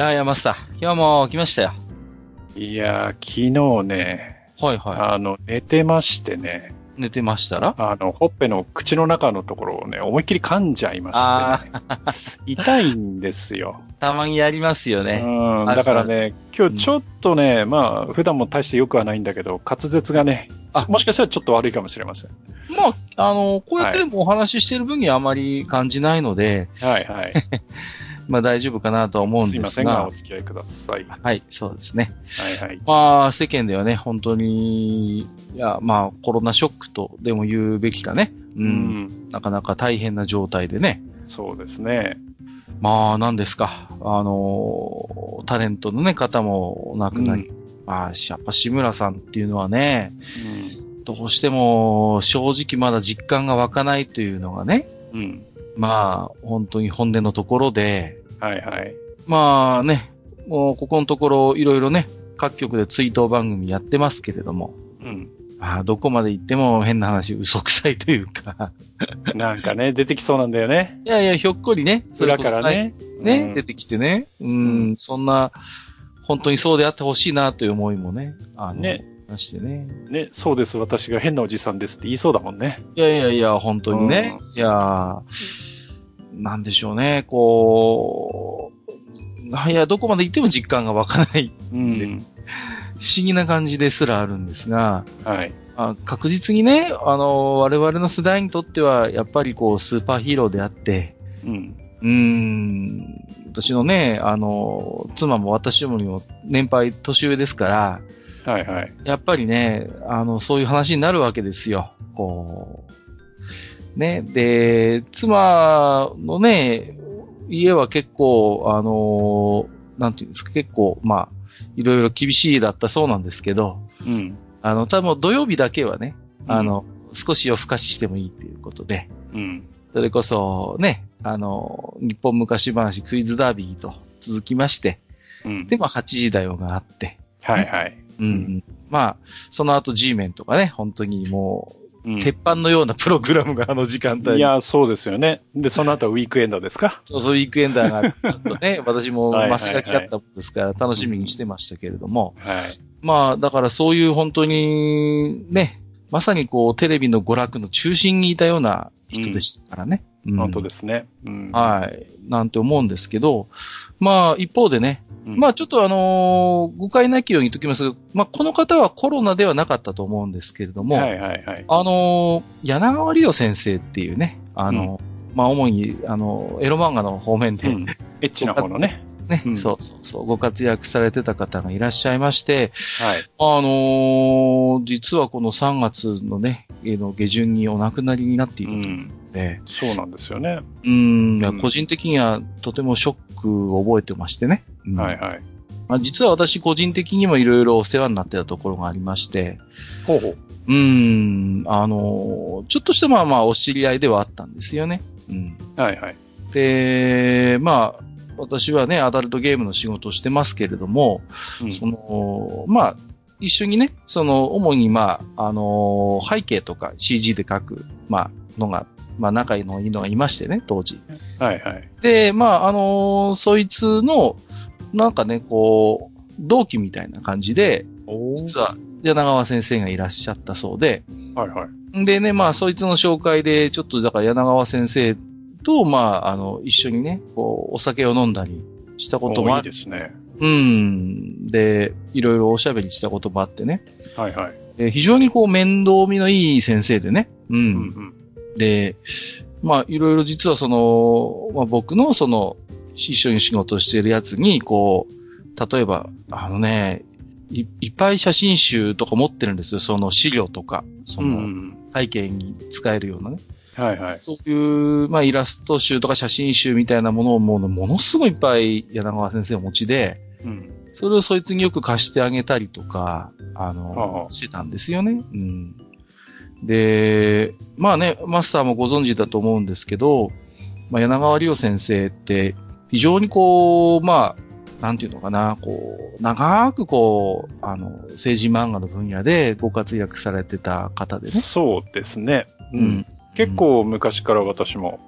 いやー、山下、今日も来ましたよ。いやー、昨日ね、はいはあの、寝てましてね、い。寝てましたら？あの、ほっぺの口の中のところをね、思いっきり噛んじゃいまして、ね、痛いんですよ。たまにやりますよね。うん、だからね、今日ちょっとね、まあ、普段も大して良くはないんだけど、滑舌がね、あもしかしたらちょっと悪いかもしれません。まあ、あの、こうやってでもお話ししてる分にはあまり感じないので、はいはい。まあ大丈夫かなとは思うんすいでますせんが、がお、付き合いください。はい、そうですね。はいはい。まあ、世間ではね、本当に、いや、まあ、コロナショックとでも言うべきかね。う。うんん、なかなか大変な状態でね。そうですね。まあ、何ですか。あの、タレントのね、方もお亡くなり。まあ、やっぱ志村さんっていうのはね、どうしても正直まだ実感が湧かないというのがね、うん。うん。まあ、本当に本音のところで、はいはい。まあね、もうここのところいろいろね、各局で追悼番組やってますけれども、うん。まあ、どこまで行っても変な話、嘘くさいというか、なんかね、出てきそうなんだよね。いやいや、ひょっこりね、それからね。ね、うん出てきてね、うん、うんそんな、本当にそうであってほしいなという思いもね、あの、ねましてね。ね、そうです、私が変なおじさんですって言いそうだもんね。いやいやいや、本当にね、いや、なんでしょうね、こう、いや、どこまで行っても実感が湧かない、うん。不思議な感じですらあるんですが、はい。あ確実にね、あの、我々の世代にとっては、やっぱりこう、スーパーヒーローであって、うん。うーん、私のね、あの、妻も私よりも年配年上ですから、はいはい。やっぱりね、あの、そういう話になるわけですよ。こう。ね。で、妻のね、家は結構、あの、なんていうんですか、結構、まあ、いろいろ厳しいだったそうなんですけど、うん。あの、多分土曜日だけはね、あの、少し夜更かししてもいいっていうことで、うん。それこそね、あの、日本昔話クイズダービーと続きまして、うん。で、まあ8時だよがあって、はいはい。うん、うん。まあ、その後 G メンとかね、本当にもう、うん鉄板のようなプログラムがあの時間帯に。いや、そうですよね。で、その後はウィークエンドですか？そうそう、ウィークエンダーが、ちょっとね、私もマス書きだったもんですから、楽しみにしてましたけれども、はい。まあ、だからそういう本当に、ね、まさにこう、テレビの娯楽の中心にいたような人でしたからね。うん本当ですね。うん。はい。なんて思うんですけど、まあ、一方でね、うんまあ、ちょっとあのー誤解なきように言っときますけど、まあ、この方はコロナではなかったと思うんですけれども、はいはいはい。あのー柳川理央先生っていうね、あのーまあ、主に、あのーエロ漫画の方面で、うん。エッチな方のね。ね、うんそうそうそう、ご活躍されてた方がいらっしゃいまして、はい。あのー実はこの3月のね、えーの下旬にお亡くなりになっていうるというん。ことで、そうなんですよね。うん、いやうん個人的にはとてもショックを覚えてましてね。うんはいはい。まあ、実は私個人的にもいろいろお世話になってたところがありまして、ほうほう。うん、あのーちょっとしたまあまあお知り合いではあったんですよね。うん。はいはい。で、まあ、私はね、アダルトゲームの仕事をしてますけれども、うんその、まあ、一緒にね、その、主にまあ、あのー背景とか CG で書く、まあ、のが、まあ、仲のいいのがいましてね、当時。はいはい。で、まあ、あのーそいつの、なんかね、こう、同期みたいな感じで、お実は柳川先生がいらっしゃったそうで、はいはい。でね、まあ、そいつの紹介で、ちょっとだから柳川先生と、まあ、あの、一緒にね、こう、お酒を飲んだりしたこともおある。いいですね。うん。で、いろいろおしゃべりしたこともあってね。はいはい。えー非常にこう、面倒見のいい先生でね。うん。うんうん。で、まあ、いろいろ実はその、まあ、僕のその、一緒に仕事をしているやつに、こう、例えば、あのね、いいっぱい写真集とか持ってるんですよ。その資料とか、そうのん。背景に使えるようなね。はいはい。そういう、まあ、イラスト集とか写真集みたいなものをもうものすごいいっぱい柳川先生お持ちで、うん。それをそいつによく貸してあげたりとか、あの、はあしてたんですよね。うん。で、まあね、マスターもご存知だと思うんですけど、まあ、柳川理央先生って、非常にこう、まあ、なんていうのかな、こう、長くこう、あの、政治漫画の分野でご活躍されてた方でね。そうですね。ううんん。結構昔から私も、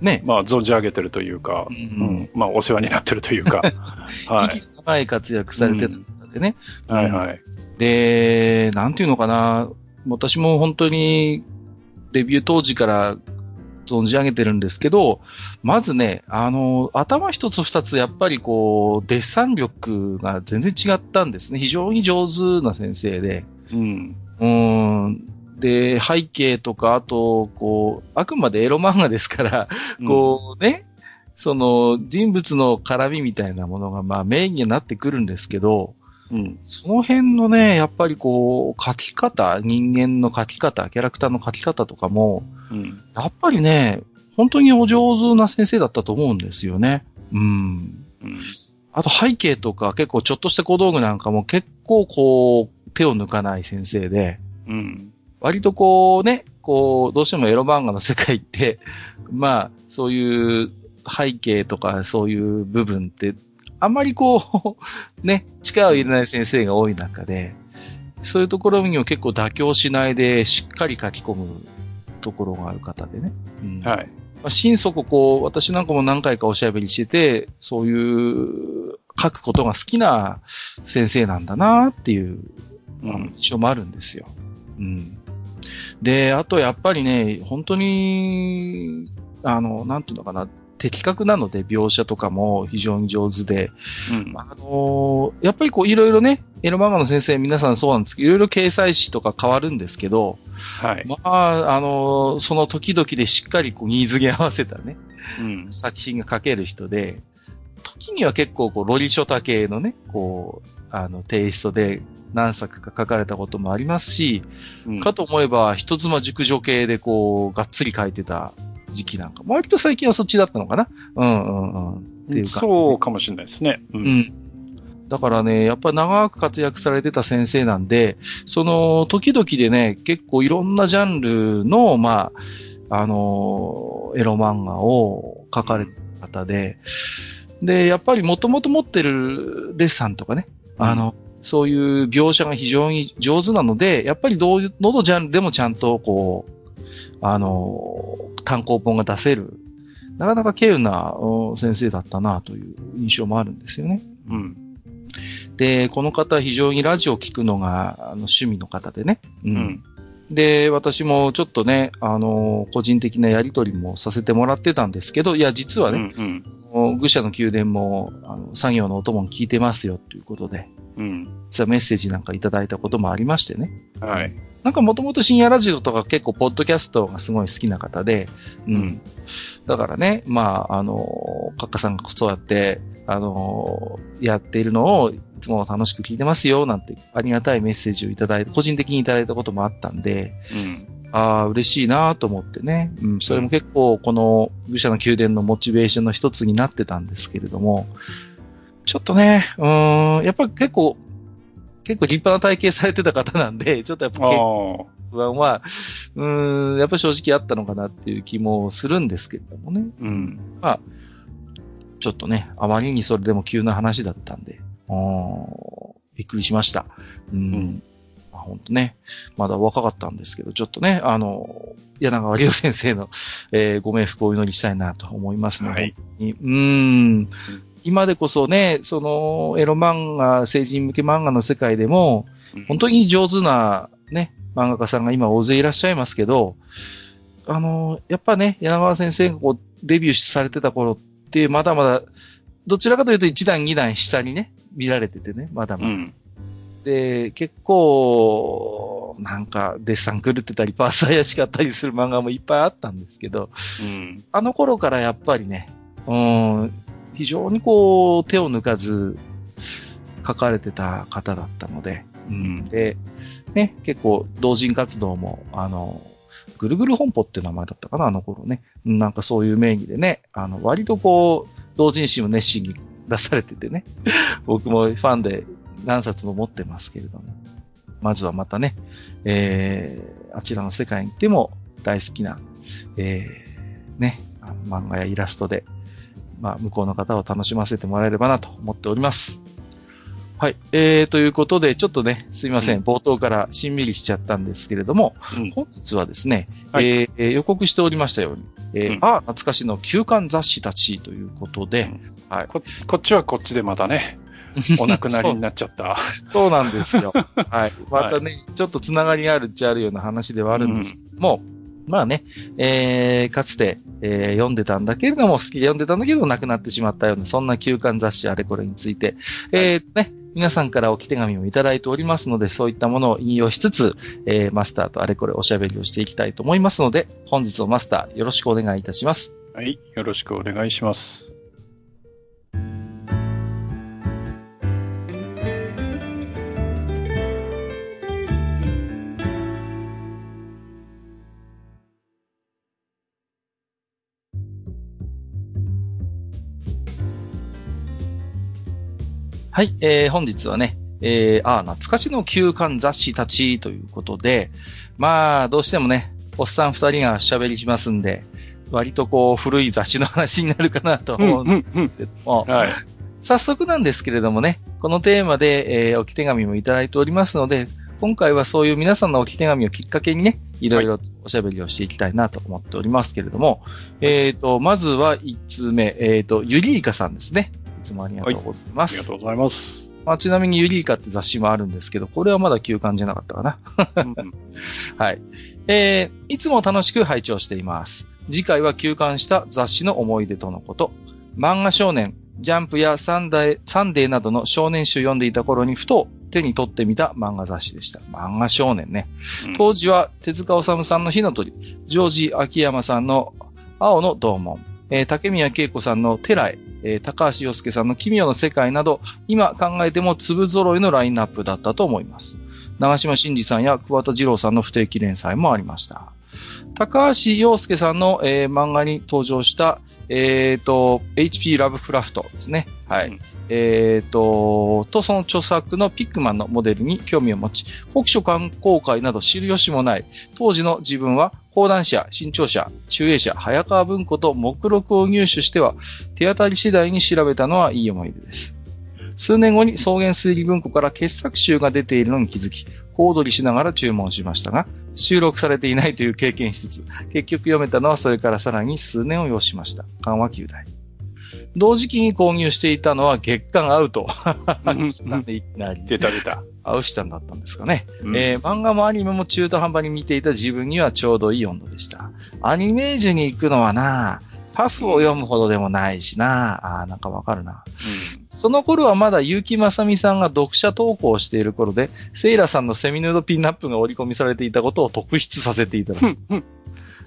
ね。まあ、存じ上げてるというか、ううんん。まあ、お世話になってるというか、はい。長い活躍されてた方でね。はいはい。で、なんていうのかな、私も本当にデビュー当時から存じ上げてるんですけど、まずね、あの、頭一つ二つやっぱりこう、デッサン力が全然違ったんですね。非常に上手な先生で。うん。うーん。で、背景とか、あと、こう、あくまでエロ漫画ですから、こうね、その人物の絡みみたいなものがまあメインになってくるんですけど、うん。その辺のね、やっぱりこう、書き方、人間の書き方、キャラクターの書き方とかも、うん。やっぱりね、本当にお上手な先生だったと思うんですよね。うん。うん。あと背景とか結構ちょっとした小道具なんかも結構こう、手を抜かない先生で、うん。割とこうね、こう、どうしてもエロ漫画の世界って、まあ、そういう背景とかそういう部分って、あんまりこう、ね、力を入れない先生が多い中で、そういうところにも結構妥協しないでしっかり書き込むところがある方でね。うんはい。まあ、心底こう、私なんかも何回かおしゃべりしてて、そういう書くことが好きな先生なんだなっていううん。印象もあるんですよ。うん。で、あとやっぱりね、本当に、あの、なんていうのかな、的確なので描写とかも非常に上手で、うん。あのやっぱりこういろいろね、エロ漫画の先生皆さんそうなんですけど、いろいろ掲載誌とか変わるんですけど、はい。まあ、あのその時々でしっかりこうニーズに合わせたね、うん。作品が書ける人で、時には結構こう、ロリショタ系のね、こう、あの、テイストで何作か書かれたこともありますし、うんかと思えば、人妻熟女系でこう、がっつり書いてた時期なんか、割と最近はそっちだったのかな？うんうんうん。っていうか。そうかもしれないですね。う。うんん。だからね、やっぱ長く活躍されてた先生なんで、その時々でね、結構いろんなジャンルの、まあ、あの、エロ漫画を書かれてた方で、で、やっぱりもともと持ってるデッサンとかね、あの、そういう描写が非常に上手なので、やっぱりどういう、どのジャンルでもちゃんとこう、あの、単行本が出せる、なかなか稀有なうん先生だったなという印象もあるんですよね。うん。で、この方は非常にラジオを聞くのがあの趣味の方でね。ううんん。で、私もちょっとね、あの、個人的なやりとりもさせてもらってたんですけど、いや、実はうん。ね、うん。愚者の宮殿も、あの、作業のお供に聞いてますよということで、うん。実はメッセージなんかいただいたこともありましてね。はい。なんかもともと深夜ラジオとか結構ポッドキャストがすごい好きな方で、うん。うんだからね、まあ、あの、カッカさんがそうやって、あの、やっているのをいつも楽しく聞いてますよ、なんてありがたいメッセージをいただいて、個人的にいただいたこともあったんで、うん。ああ、嬉しいなと思ってね。うん、それも結構この愚者の宮殿のモチベーションの一つになってたんですけれども、ちょっとね、うーん、やっぱり結構、結構立派な体型されてた方なんで、ちょっとやっぱ。不安は、うーん、やっぱり正直あったのかなっていう気もするんですけれどもね。うん。ちょっとね、あまりにそれでも急な話だったんで、びっくりしました。うん。うん。まあ、本当ね、まだ若かったんですけど、ちょっとね、あの、柳川理央先生の、えーご冥福をお祈りしたいなと思いますので、はい。うーん、今でこそね、その、エロ漫画、成人向け漫画の世界でも、本当に上手なね、漫画家さんが今大勢いらっしゃいますけど、あの、やっぱね、柳川先生がこう、デビューされてた頃って、まだまだ、どちらかというと一段二段下にね、見られててね、まだまだ。うん。で、結構、なんか、デッサン狂ってたり、パース怪しかったりする漫画もいっぱいあったんですけど、うん。あの頃からやっぱりね、うん、非常にこう、手を抜かず、書かれてた方だったので、うん。で、ね、結構同人活動も、あの、ぐるぐる本舗って名前だったかな、あの頃ね。なんかそういう名義でね、あの、割とこう、同人誌も熱心に出されててね。僕もファンで何冊も持ってますけれども。まずはまたね、えー、あちらの世界に行っても大好きな、えー、ね、漫画やイラストで、まあ、向こうの方を楽しませてもらえればなと思っております。はい。えー、ということで、ちょっとね、すいません。冒頭からしんみりしちゃったんですけれども、うん、本日はですね、はい、えー、予告しておりましたように、えー、うん、あ、懐かしの休刊雑誌たちということで、うん、はいこ。こっちはこっちでまたね、お亡くなりになっちゃった。そうなんですよ。はい。またね、はい、ちょっとつながりがあるっちゃあるような話ではあるんですけども、まあね、えー、かつて、えー、読んでたんだけれども、好きで読んでたんだけど、亡くなってしまったような、そんな休刊雑誌あれこれについて、えー、ね、皆さんから置き手紙をいただいておりますので、そういったものを引用しつつ、えー、マスターとあれこれおしゃべりをしていきたいと思いますので、本日のマスターよろしくお願いいたします。はい、よろしくお願いします。はい、えー、本日はね、えー、あ、懐かしの休刊雑誌たちということで、まあ、どうしてもね、おっさん二人が喋りしますんで、割とこう、古い雑誌の話になるかなと思うんですけども、はい、早速なんですけれどもね、このテーマで、えー、置き手紙もいただいておりますので、今回はそういう皆さんの置き手紙をきっかけにね、いろいろおしゃべりをしていきたいなと思っておりますけれども、えっ、ー、と、まずは一通目、えっ、ー、と、ゆりいかさんですね。つもありがとうございます。はい、ありがとうございます。まあ、ちなみにユリーカって雑誌もあるんですけど、これはまだ休刊じゃなかったかな。はい。えー、いつも楽しく拝聴しています。次回は休刊した雑誌の思い出とのこと。漫画少年、ジャンプやサンデーなどの少年誌を読んでいた頃にふと手に取ってみた漫画雑誌でした。漫画少年ね。当時は手塚治虫さんの火の鳥、ジョージ秋山さんの青の同門、えー、竹宮恵子さんのテライ、えー、高橋洋介さんの奇妙な世界など、今考えても粒揃いのラインナップだったと思います。長島真司さんや桑田二郎さんの不定期連載もありました。高橋洋介さんの、えー、漫画に登場した、えっ、ー、と、HP ラブクラフトですね。はい。うん、えっ、ー、と、とその著作のピックマンのモデルに興味を持ち、北書観光会など知る由もない、当時の自分は講談社、新潮社、中英社、早川文庫と目録を入手しては、手当たり次第に調べたのはいい思い出です。数年後に草原推理文庫から傑作集が出ているのに気づき、小躍りしながら注文しましたが、収録されていないという経験しつつ、結局読めたのはそれからさらに数年を要しました。緩和球大。同時期に購入していたのは月刊アウト。なんでいきなり。出た出た。アウシタンだったんですかね、うん、えー、漫画もアニメも中途半端に見ていた自分にはちょうどいい温度でした。アニメージュに行くのはな、パフを読むほどでもないしな、あなんかわかるな。うんその頃はまだ結城正美さんが読者投稿をしている頃で、セイラさんのセミヌードピンナップが織り込みされていたことを特筆させていただき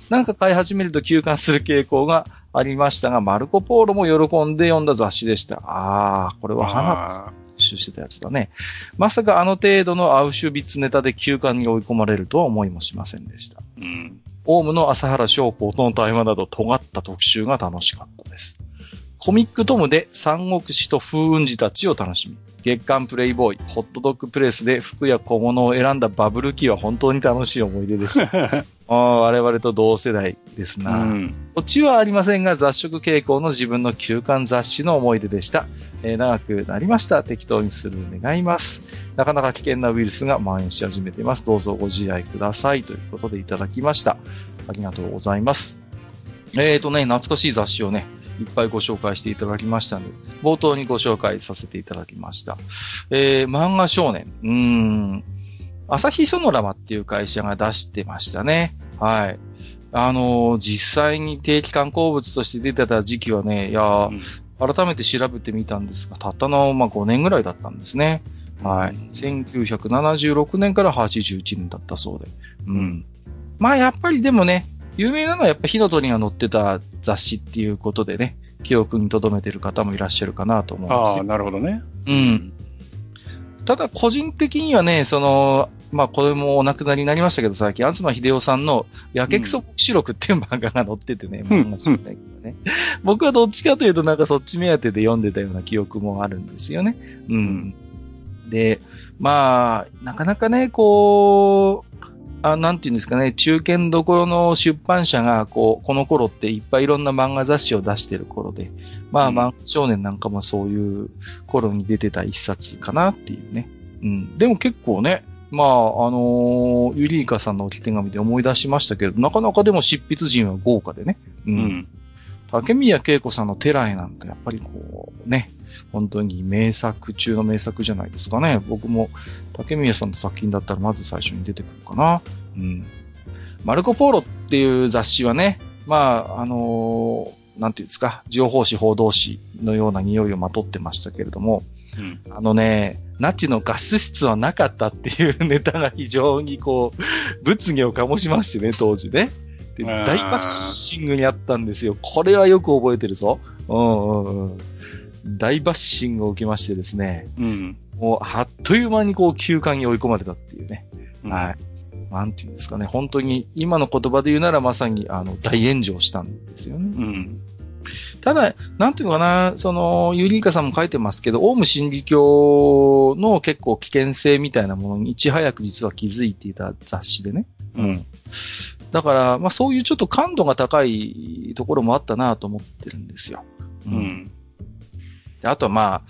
なんか買い始めると休刊する傾向がありましたが、マルコ・ポーロも喜んで読んだ雑誌でした。ああ、これは花集してたやつだね。まさかあの程度のアウシュビッツネタで休刊に追い込まれるとは思いもしませんでした。うん。オウムの朝原翔子との対話など尖った特集が楽しかったです。コミックトムで三国志と風雲児たちを楽しみ、月刊プレイボーイ、ホットドッグプレスで服や小物を選んだバブル期は本当に楽しい思い出でした。あ我々と同世代ですな。うん、こっちはありませんが、雑食傾向の自分の休刊雑誌の思い出でした。えー、長くなりました。適当にする願います。なかなか危険なウイルスが蔓延し始めています。どうぞご自愛ください。ということでいただきました。ありがとうございます。えーとね、懐かしい雑誌をね、いっぱいご紹介していただきましたので、冒頭にご紹介させていただきました。えー、漫画少年。うーん。朝日ソノラマっていう会社が出してましたね。はい。あのー、実際に定期刊行物として出てた時期はね、いや、うん、改めて調べてみたんですが、たったの、まあ、5年ぐらいだったんですね。はい。1976年から81年だったそうで。うん。まあ、やっぱりでもね、有名なのはやっぱ火の鳥が載ってた雑誌っていうことでね、記憶に留めてる方もいらっしゃるかなと思うんですよ。ああ、なるほどね。うん。ただ個人的にはね、その、まあこれもお亡くなりになりましたけど、最近、東秀夫さんの、やけくそ黙示録っていう漫画が載っててね、うん漫画ね。僕はどっちかというとなんかそっち目当てで読んでたような記憶もあるんですよね。うん。で、まあ、なかなかね、こう、あなんていうんですかね、中堅どころの出版社が、こう、この頃っていっぱいいろんな漫画雑誌を出してる頃で、まあ、うん漫画少年なんかもそういう頃に出てた一冊かなっていうね。うん。でも結構ね、まあ、あのーユリイカさんの置き手紙で思い出しましたけど、なかなかでも執筆陣は豪華でね。う。うんん。竹宮恵子さんのテラエなんてやっぱりこう、ね、本当に名作中の名作じゃないですかね。僕も竹宮さんの作品だったらまず最初に出てくるかな。うん。マルコ・ポーロっていう雑誌はね、まあ、あのーなんていうんですか、情報誌、報道誌のような匂いをまとってましたけれども、うん。あのね、ナチのガス室はなかったっていうネタが非常にこう、物議を醸しましてね、当時ね。で、大バッシングにあったんですよ。これはよく覚えてるぞ。うんうんうん。大バッシングを受けましてですね、うん。もうあっという間にこう休館に追い込まれたっていうね。うんはい。なんていうんですかね、本当に今の言葉で言うならまさにあの大炎上したんですよね。うん。ただ、なんていうのかな、その、ユリイカさんも書いてますけど、オウム真理教の結構危険性みたいなものにいち早く実は気づいていた雑誌でね。うん。だから、まあそういうちょっと感度が高いところもあったなと思ってるんですよ。う。ん。であとはまあ、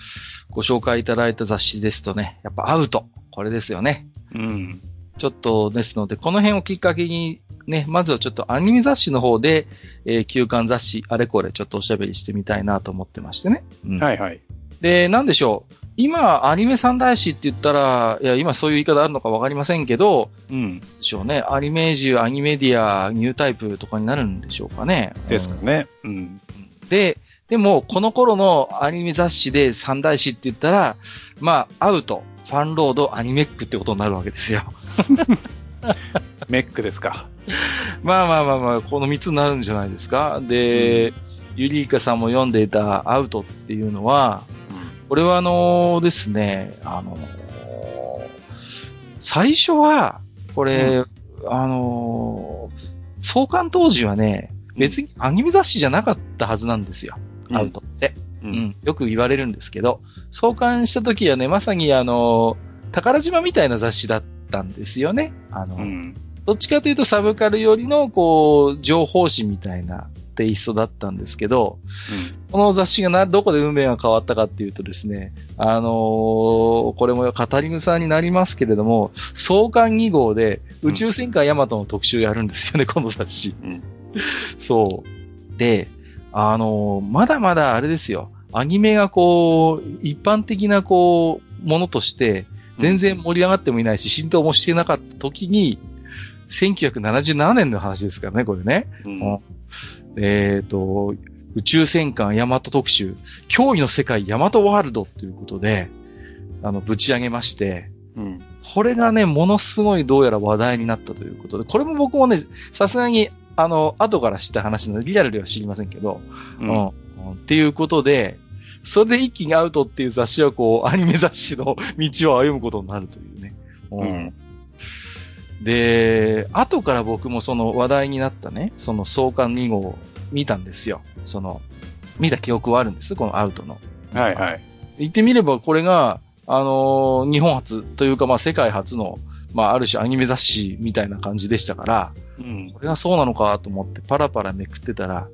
ご紹介いただいた雑誌ですとね、やっぱアウト。これですよね。うん。ちょっとですので、この辺をきっかけに、ね、まずはちょっとアニメ雑誌の方で、えー休刊雑誌、あれこれちょっとおしゃべりしてみたいなと思ってましてね。うんはいはい。で、なんでしょう。今、アニメ三大誌って言ったら、いや、今そういう言い方あるのかわかりませんけど、うん。でしょうね。アニメージュ、アニメディア、ニュータイプとかになるんでしょうかね。ですかね。うん。うんで、でも、この頃のアニメ雑誌で三大誌って言ったら、まあ、アウト、ファンロード、アニメックってことになるわけですよ。メックですか。まあまあまあまあ、この三つになるんじゃないですか。で、ユリイカさんも読んでいたアウトっていうのは、これはあのですね、あの最初は、これ、あの創刊当時はね、別にアニメ雑誌じゃなかったはずなんですよ。うんアウトって、ううんん。よく言われるんですけど、創刊した時はね、まさにあの宝島みたいな雑誌だったんですよね。あの、うん。どっちかというとサブカルよりの、こう、情報誌みたいなテイストだったんですけど、この雑誌がな、どこで運命が変わったかっていうとですね、あのーこれも語り草になりますけれども、創刊2号で宇宙戦艦ヤマトの特集やるんですよね、この雑誌。うんそう。で、あのーまだまだあれですよ、アニメがこう、一般的なこう、ものとして、全然盛り上がってもいないし、浸透もしてなかった時に、1977年の話ですからね、これね。うん。えっ、と、宇宙戦艦ヤマト特集、驚異の世界ヤマトワールドということで、あの、ぶち上げまして、うん。これがね、ものすごいどうやら話題になったということで、これも僕もね、さすがに、あの、後から知った話なので、リアルでは知りませんけど、う。うんん。っていうことで、それで一気にアウトっていう雑誌はこう、アニメ雑誌の道を歩むことになるというね。うんで、後から僕もその話題になったね、その創刊2号を見たんですよ。その、見た記憶はあるんです、このアウトの。はいはい。言ってみればこれが、あのー日本初というか、まあ世界初の、まあある種アニメ雑誌みたいな感じでしたから、うん。これがそうなのかと思ってパラパラめくってたら、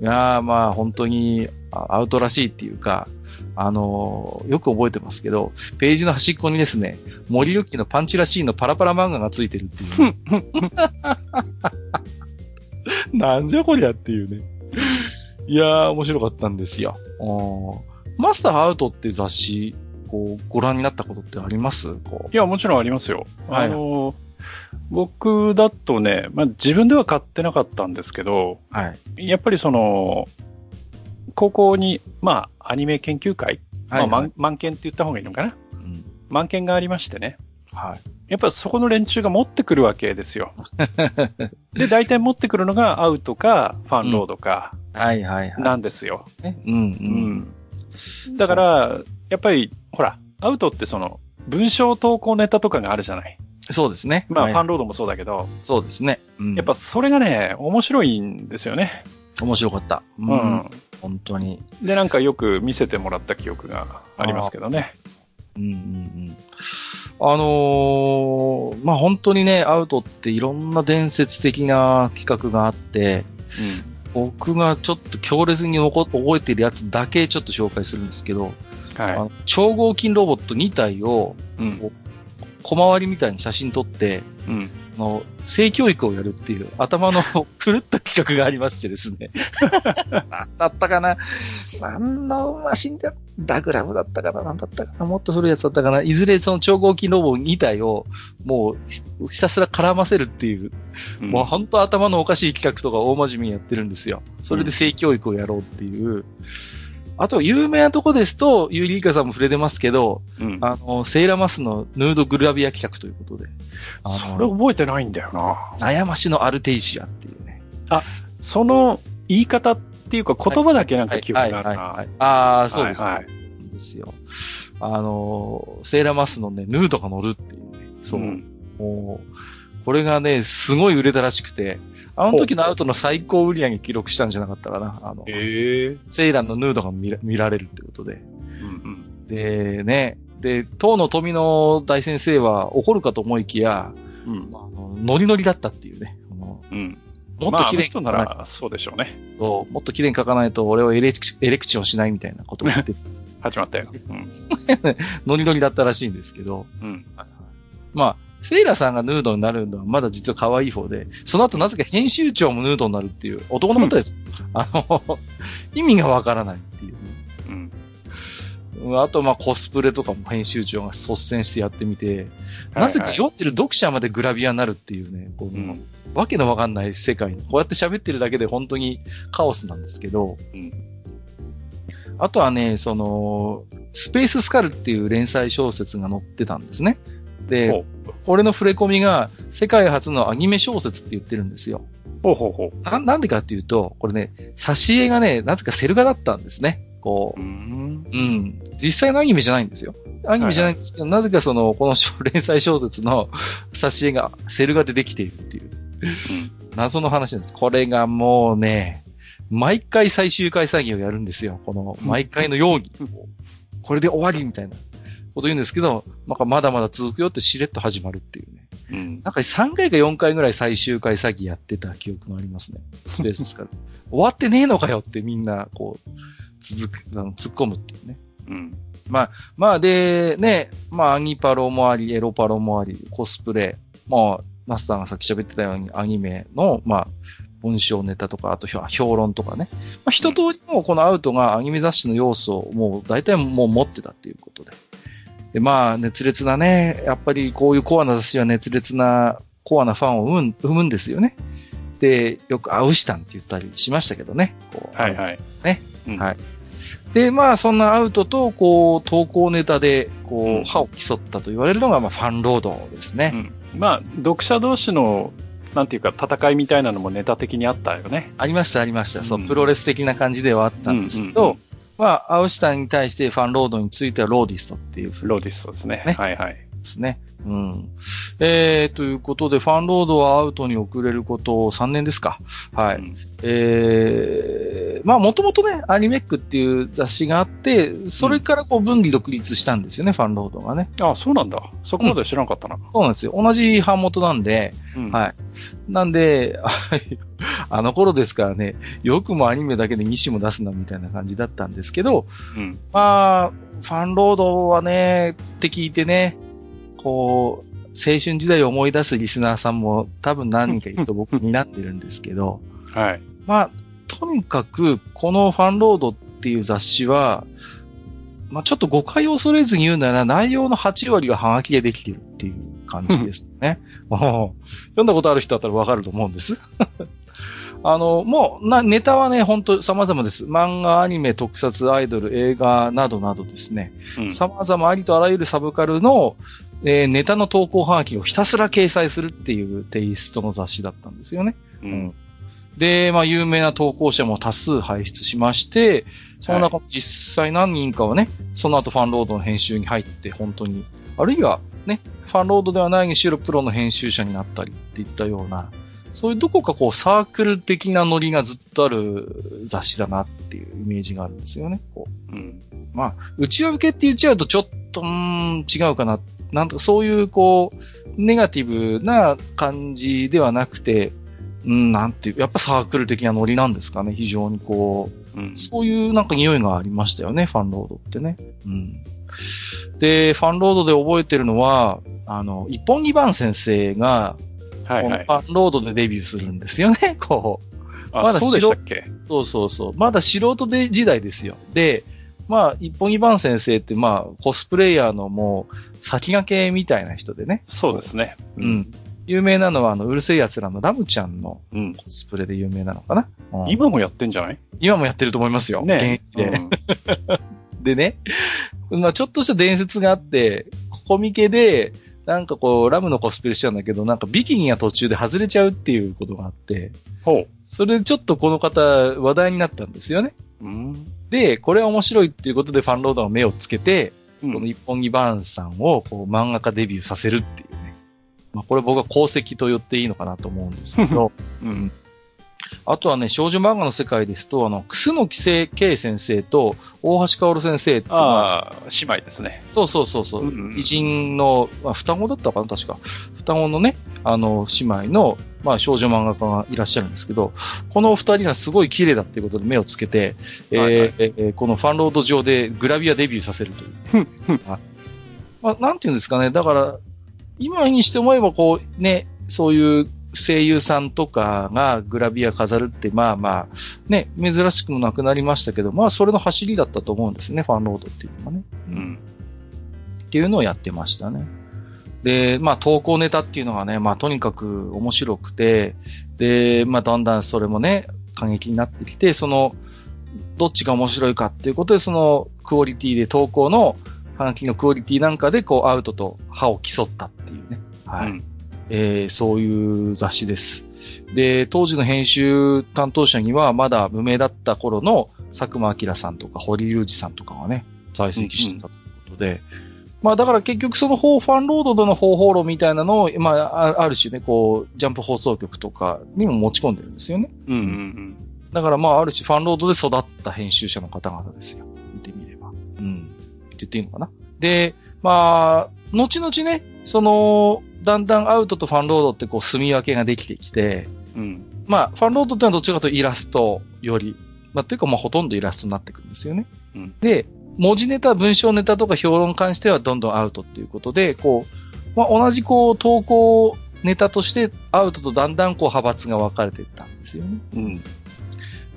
いやーまあ本当にあアウトらしいっていうか、あのーよく覚えてますけど、ページの端っこにですね、森ゆきのパンチらしいのパラパラ漫画がついてるっていう、ね。なんじゃこりゃっていうね。いやー面白かったんですよ。うんマスターアウトっていう雑誌、こう、ご覧になったことってあります？こいや、もちろんありますよ。はいあの、僕だとね、まあ自分では買ってなかったんですけど、う。はい。やっぱりその、高校に、まあ、アニメ研究会、はい、まあ、満満研って言った方がいいのかな？うん満研がありましてね。はい。やっぱそこの連中が持ってくるわけですよ。で、大体持ってくるのがアウトかファンロードかはいはいはい。なんですよ。ね。うんう。うんん。だから、やっぱり、ほら、アウトってその、文章投稿ネタとかがあるじゃない？そうですね。まあ、はいファンロードもそうだけど、そうですね。うんやっぱそれがね、面白いんですよね。面白かった。ううんん。本当に。で、なんかよく見せてもらった記憶がありますけどね。うんうんうん。あのーまあ、本当にね、アウトっていろんな伝説的な企画があって、僕がちょっと強烈に残覚えてるやつだけちょっと紹介するんですけど、あの超合金ロボット2体をい。うん。小回りみたいに写真撮って、うん。あの性教育をやるっていう頭の 狂った企画がありましてですね。な んだったかな何のマシンだダグラムだったかななんだったかなもっと古いやつだったかないずれその超合金ロボ2体をもうひたすら絡ませるっていう、うんもう本当頭のおかしい企画とか大真面目にやってるんですよ。それで性教育をやろうっていう。あと、有名なとこですと、ユーリーカさんも触れてますけど、うん。あの、セイラマスのヌードグラビア企画ということで、あそれ覚えてないんだよな。悩ましのアルテイシアっていうね。その言い方っていうか言葉だけなんか記憶があるな。はい。ああ、そうです、はいはいそうですよ。あの、セイラマスのね、ヌードが乗るっていうね。そう。んもう、これがね、すごい売れたらしくて、あの時のアウトの最高売り上げ記録したんじゃなかったかな。あの、ええセイランのヌードが見られるってことで。うんで、ね、で、当の富の大先生は怒るかと思いきや、うん。うん。あのノリノリだったっていうね。あのうん。もっと綺麗にまあ、あの人ならそうでしょうね。と、もっと綺麗に書かないと俺はエレクエレクチョンしないみたいなことを言って、始まったよ。うん。ノリノリだったらしいんですけど、うん。まあ、セイラさんがヌードになるのはまだ実は可愛い方で、その後なぜか編集長もヌードになるっていう男のことです。あの、意味がわからないっていうね。うん。うんあと、まあ、コスプレとかも編集長が率先してやってみて、なぜか読んでる読者までグラビアになるっていうね、こううん。わけのわかんない世界。こうやって喋ってるだけで本当にカオスなんですけど、うんあとはね、その、スペーススカルっていう連載小説が載ってたんですね。で、ほこれの触れ込みが世界初のアニメ小説って言ってるんですよ。ほうほうほななんでかっていうと、これね、挿絵がね、なぜかセル画だったんですね。こう。うん。う、うん。実際のアニメじゃないんですよ。アニメじゃないんですけど、なぜかその、この小連載小説の 挿絵がセル画でできているっていう、謎の話なんです。これがもうね、毎回最終回作業をやるんですよ。この、毎回のように。これで終わりみたいなこと言うんですけど、なんかまだまだ続くよってしれっと始まるっていうね。うん。なんか3回か4回ぐらい最終回詐欺やってた記憶がありますね。スペースですから。終わってねえのかよってみんな、こう、続く、あの突っ込むっていうね。うん。まあで、ね、まあアニパロもあり、エロパロもあり、コスプレ、まあ、マスターがさっき喋ってたようにアニメの、まあ、文章ネタとか、あと評評論とかね。まあ、一通りもこのアウトがアニメ雑誌の要素をもう大体もう持ってたっていうことで。で、まあ、熱烈なね、やっぱりこういうコアな雑誌は熱烈な、コアなファンを生む生むんですよね。で、よくアウシタンって言ったりしましたけどね。こうはいはい。ね。うんはいで、まあ、そんなアウトと、こう、投稿ネタで、こう、うん覇を競ったと言われるのが、まあ、ファンロードですね。うん。まあ、読者同士の、なんていうか、戦いみたいなのもネタ的にあったよね。ありました、ありました。そうう、んプロレス的な感じではあったんですけど、うんうんうんまあ、アウシタンに対してファンロードについてはローディストっていうふうローディストですね。ねはいはい。ですね。うん。えー、ということで、ファンロードはアウトに遅れること3年ですか。はい。うんえー、まあ、もともとね、アニメックっていう雑誌があって、それからこう分離独立したんですよね、ファンロードがね。あ、そうなんだ。そこまで知らなかったな。そうなんですよ。同じ版元なんで、うんはいなんで、あの頃ですからね、よくもアニメだけで2種も出すなみたいな感じだったんですけど、うん。まあ、ファンロードはね、って聞いてね、こう、青春時代を思い出すリスナーさんも多分何人かいると僕になってるんですけど、はい。まあ、とにかく、このファンロードっていう雑誌は、まあちょっと誤解を恐れずに言うなら、内容の8割がハガキでできてるっていう感じですね。読んだことある人だったらわかると思うんです。あの、もう、な、ネタはね、本当様々です。漫画、アニメ、特撮、アイドル、映画などなどですね。うん様々ありとあらゆるサブカルの、えーネタの投稿ハガキをひたすら掲載するっていうテイストの雑誌だったんですよね。うん。で、まあ、有名な投稿者も多数輩出しまして、その中の実際何人かはね、その後ファンロードの編集に入って、本当にあるいはね、ファンロードではないにしろプロの編集者になったりっていったような、そういうどこかこうサークル的なノリがずっとある雑誌だなっていうイメージがあるんですよね。こううん、まあ、内輪向けって言っちゃうとちょっと、うん、違うかな。なんとかそういうこう、ネガティブな感じではなくて、うん、なんていう、やっぱサークル的なノリなんですかね。非常にこう、うん、そういうなんか匂いがありましたよね、ファンロードってね。うん。で、ファンロードで覚えてるのは、あの、一本二番先生が、はいはい。ファンロードでデビューするんですよね、こう。まだそうでしたっけ？そうそうそう。まだ素人で時代ですよ。で、まあ、一本二番先生って、まあ、コスプレイヤーのもう、先駆けみたいな人でね。そうですね。うん。有名なのは、あの、うるせえ奴らのラムちゃんのコスプレで有名なのかな。うん、今もやってんじゃない？今もやってると思いますよ。ね。現役で。うん、でね、まあちょっとした伝説があって、コミケで、なんかこう、ラムのコスプレしちゃうんだけど、なんかビキニが途中で外れちゃうっていうことがあって、ほう。それでちょっとこの方、話題になったんですよね。うん。で、これは面白いっていうことでファンロードの目をつけて、うん、この一本木バーンさんをこう漫画家デビューさせるっていうね。まあこれ僕は功績と言っていいのかなと思うんですけど、うん。あとはね、少女漫画の世界ですと、あの、楠木聖慶先生と大橋薫先生ああ、姉妹ですね。そうそうそうそう、うんうん、偉人の、まあ、双子だったかな、確か。双子のね、あの、姉妹の、まあ、少女漫画家がいらっしゃるんですけど、このお二人がすごい綺麗だっていうことで目をつけて、はいはい、えー、このファンロード上でグラビアデビューさせるという。まあ、なんていうんですかね、だから、今にして思えばこう、ね、そういう声優さんとかがグラビア飾るって、まあまあ、ね、珍しくもなくなりましたけど、まあそれの走りだったと思うんですね、ファンロードっていうのはね。うん。っていうのをやってましたね。で、まあ投稿ネタっていうのがね、まあとにかく面白くて、で、まあだんだんそれもね、過激になってきて、その、どっちが面白いかっていうことで、そのクオリティで投稿の、ハガキのクオリティなんかで、こう、アウトと歯を競ったっていうね。はい。うんえー、そういう雑誌です。で、当時の編集担当者にはまだ無名だった頃の佐久間明さんとか堀隆二さんとかがね、在籍してたということで、うんうん、まあだから結局その方ファンロードでの方法論みたいなのを、まあある種ね、こう、ジャンプ放送局とかにも持ち込んでるんですよね。うんうんうん。だからまあある種ファンロードで育った編集者の方々ですよ。見てみれば。うん。って言っていいのかな。で、まあ、後々ね、その、だんだんアウトとファンロードってこう住み分けができてきて、うん。まあ、ファンロードってのはどっちかというとイラストより、まあ、というかまあほとんどイラストになってくるんですよね。うん。で、文字ネタ、文章ネタとか評論に関してはどんどんアウトっていうことで、こう、まあ、同じこう投稿ネタとしてアウトとだんだんこう派閥が分かれていったんですよね。うん。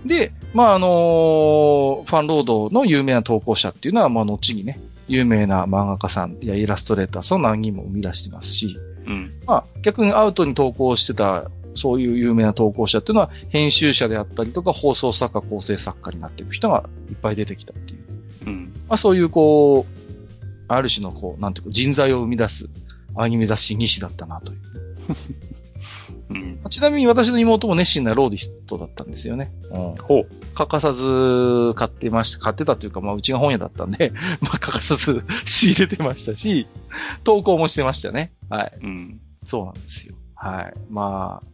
で、まあ、あのー、ファンロードの有名な投稿者っていうのは、まあ、後にね、有名な漫画家さんやイラストレーターさん何人も生み出してますし、うん。まあ、逆にアウトに投稿してた、そういう有名な投稿者っていうのは、編集者であったりとか、放送作家、構成作家になっていく人がいっぱい出てきたっていう。うん。まあ、そういう、こう、ある種の、こう、なんていうか、人材を生み出すアニメ雑誌西だったなという。うん、ちなみに私の妹も熱心なローディストだったんですよね。うん。ほう。欠かさず買ってました。買ってたっていうか、まあ、うちが本屋だったんで、まあ、欠かさず 仕入れてましたし、投稿もしてましたね。はい。うん。そうなんですよ。はい。まあ、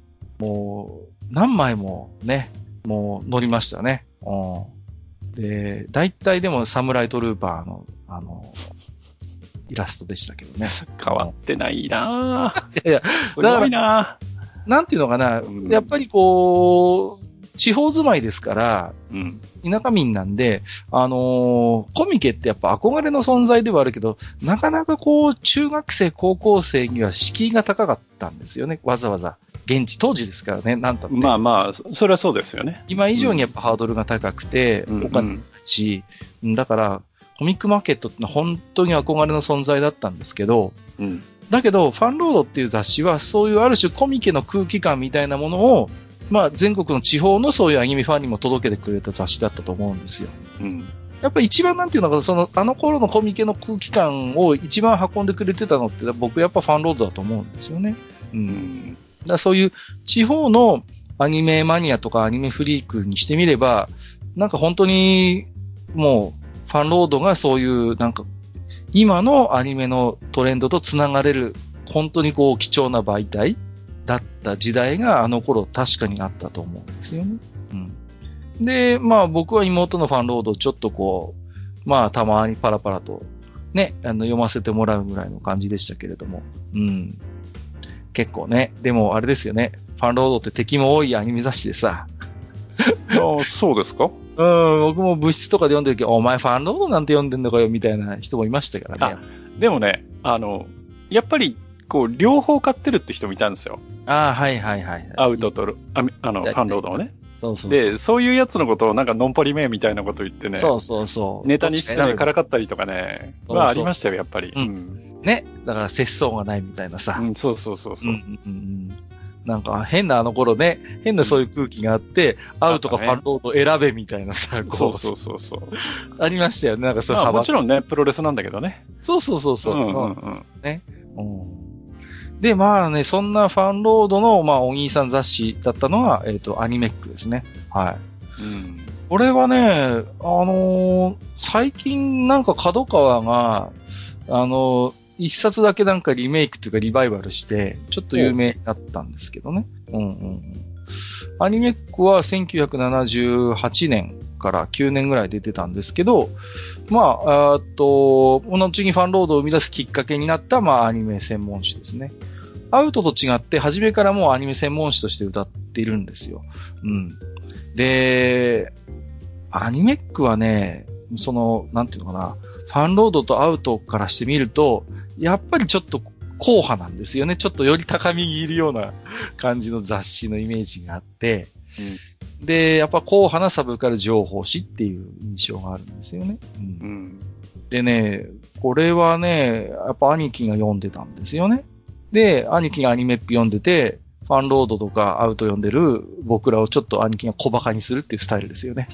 もう、何枚もね、もう乗りましたね。うん。で、大体でもサムライトルーパーの、あの、イラストでしたけどね。変わってないなぁ。いやいや、すごいなぁ。なんていうのかな、うん、やっぱりこう、地方住まいですから、うん、田舎民なんで、あのー、コミケってやっぱ憧れの存在ではあるけど、なかなかこう、中学生、高校生には敷居が高かったんですよね、わざわざ。現地、当時ですからね、なんとまあまあ、それはそうですよね。今以上にやっぱハードルが高くて、うん、お金し、だから、コミックマーケットってのは本当に憧れの存在だったんですけど、うん、だけど、ファンロードっていう雑誌は、そういうある種コミケの空気感みたいなものを、まあ、全国の地方のそういうアニメファンにも届けてくれた雑誌だったと思うんですよ。うん。やっぱり一番なんていうのか、その、あの頃のコミケの空気感を一番運んでくれてたのって、僕やっぱファンロードだと思うんですよね。うん。だそういう地方のアニメマニアとかアニメフリークにしてみれば、なんか本当に、もう、ファンロードがそういう、なんか、今のアニメのトレンドと繋がれる、本当にこう貴重な媒体だった時代があの頃確かにあったと思うんですよね。うん。で、まあ僕は妹のファンロードをちょっとこう、まあたまにパラパラとね、あの読ませてもらうぐらいの感じでしたけれども。うん。結構ね、でもあれですよね。ファンロードって敵も多いアニメ雑誌でさ、あそうですか？うん、僕も部室とかで読んでるけど、お前ファンロードなんて読んでんのかよ、みたいな人もいましたからね。でもね、あの、やっぱり、こう、両方買ってるって人もいたんですよ。ああ、はいはいはい。アウトとル、ああの、ファンロードをね。そうそうそう。で、そういうやつのことをなんか、ノンポリメみたいなこと言ってね。そうそうそう。ネタにしてね、からかかったりとかね。そうそうまあ、ありましたよ、やっぱり。ううんん。ね。だから、節操がないみたいなさ。うん、そうそうそうそうう。んうんうんなんか、変なあの頃ね、変なそういう空気があって、アウトかファンロード選べみたいなさ、こう、そうそうそう。ありましたよね。なんかそういうまあ、派閥もちろんね、プロレスなんだけどね。そうそうそうそう。うんうんうんうんで、まあね、そんなファンロードの、まあ、お兄さん雑誌だったのは、えっ、と、アニメックですね。はい。うん。これはね、あのー最近なんか角川が、あのー一冊だけなんかリメイクっていうかリバイバルして、ちょっと有名になったんですけどね。うんうんうん。アニメックは1978年から9年ぐらい出てたんですけど、まあ、あーっと、後にファンロードを生み出すきっかけになった、まあ、アニメ専門誌ですね。アウトと違って、初めからもうアニメ専門誌として歌っているんですよ。うん。で、アニメックはね、その、なんていうのかな、ファンロードとアウトからしてみると、やっぱりちょっと硬派なんですよね。ちょっとより高みにいるような感じの雑誌のイメージがあって、で、やっぱ硬派なサブカル情報誌っていう印象があるんですよね。うんうん。でね、これはね、やっぱ兄貴が読んでたんですよね。で、兄貴がアニメック読んでて、ファンロードとかアウト読んでる僕らをちょっと兄貴が小馬鹿にするっていうスタイルですよね。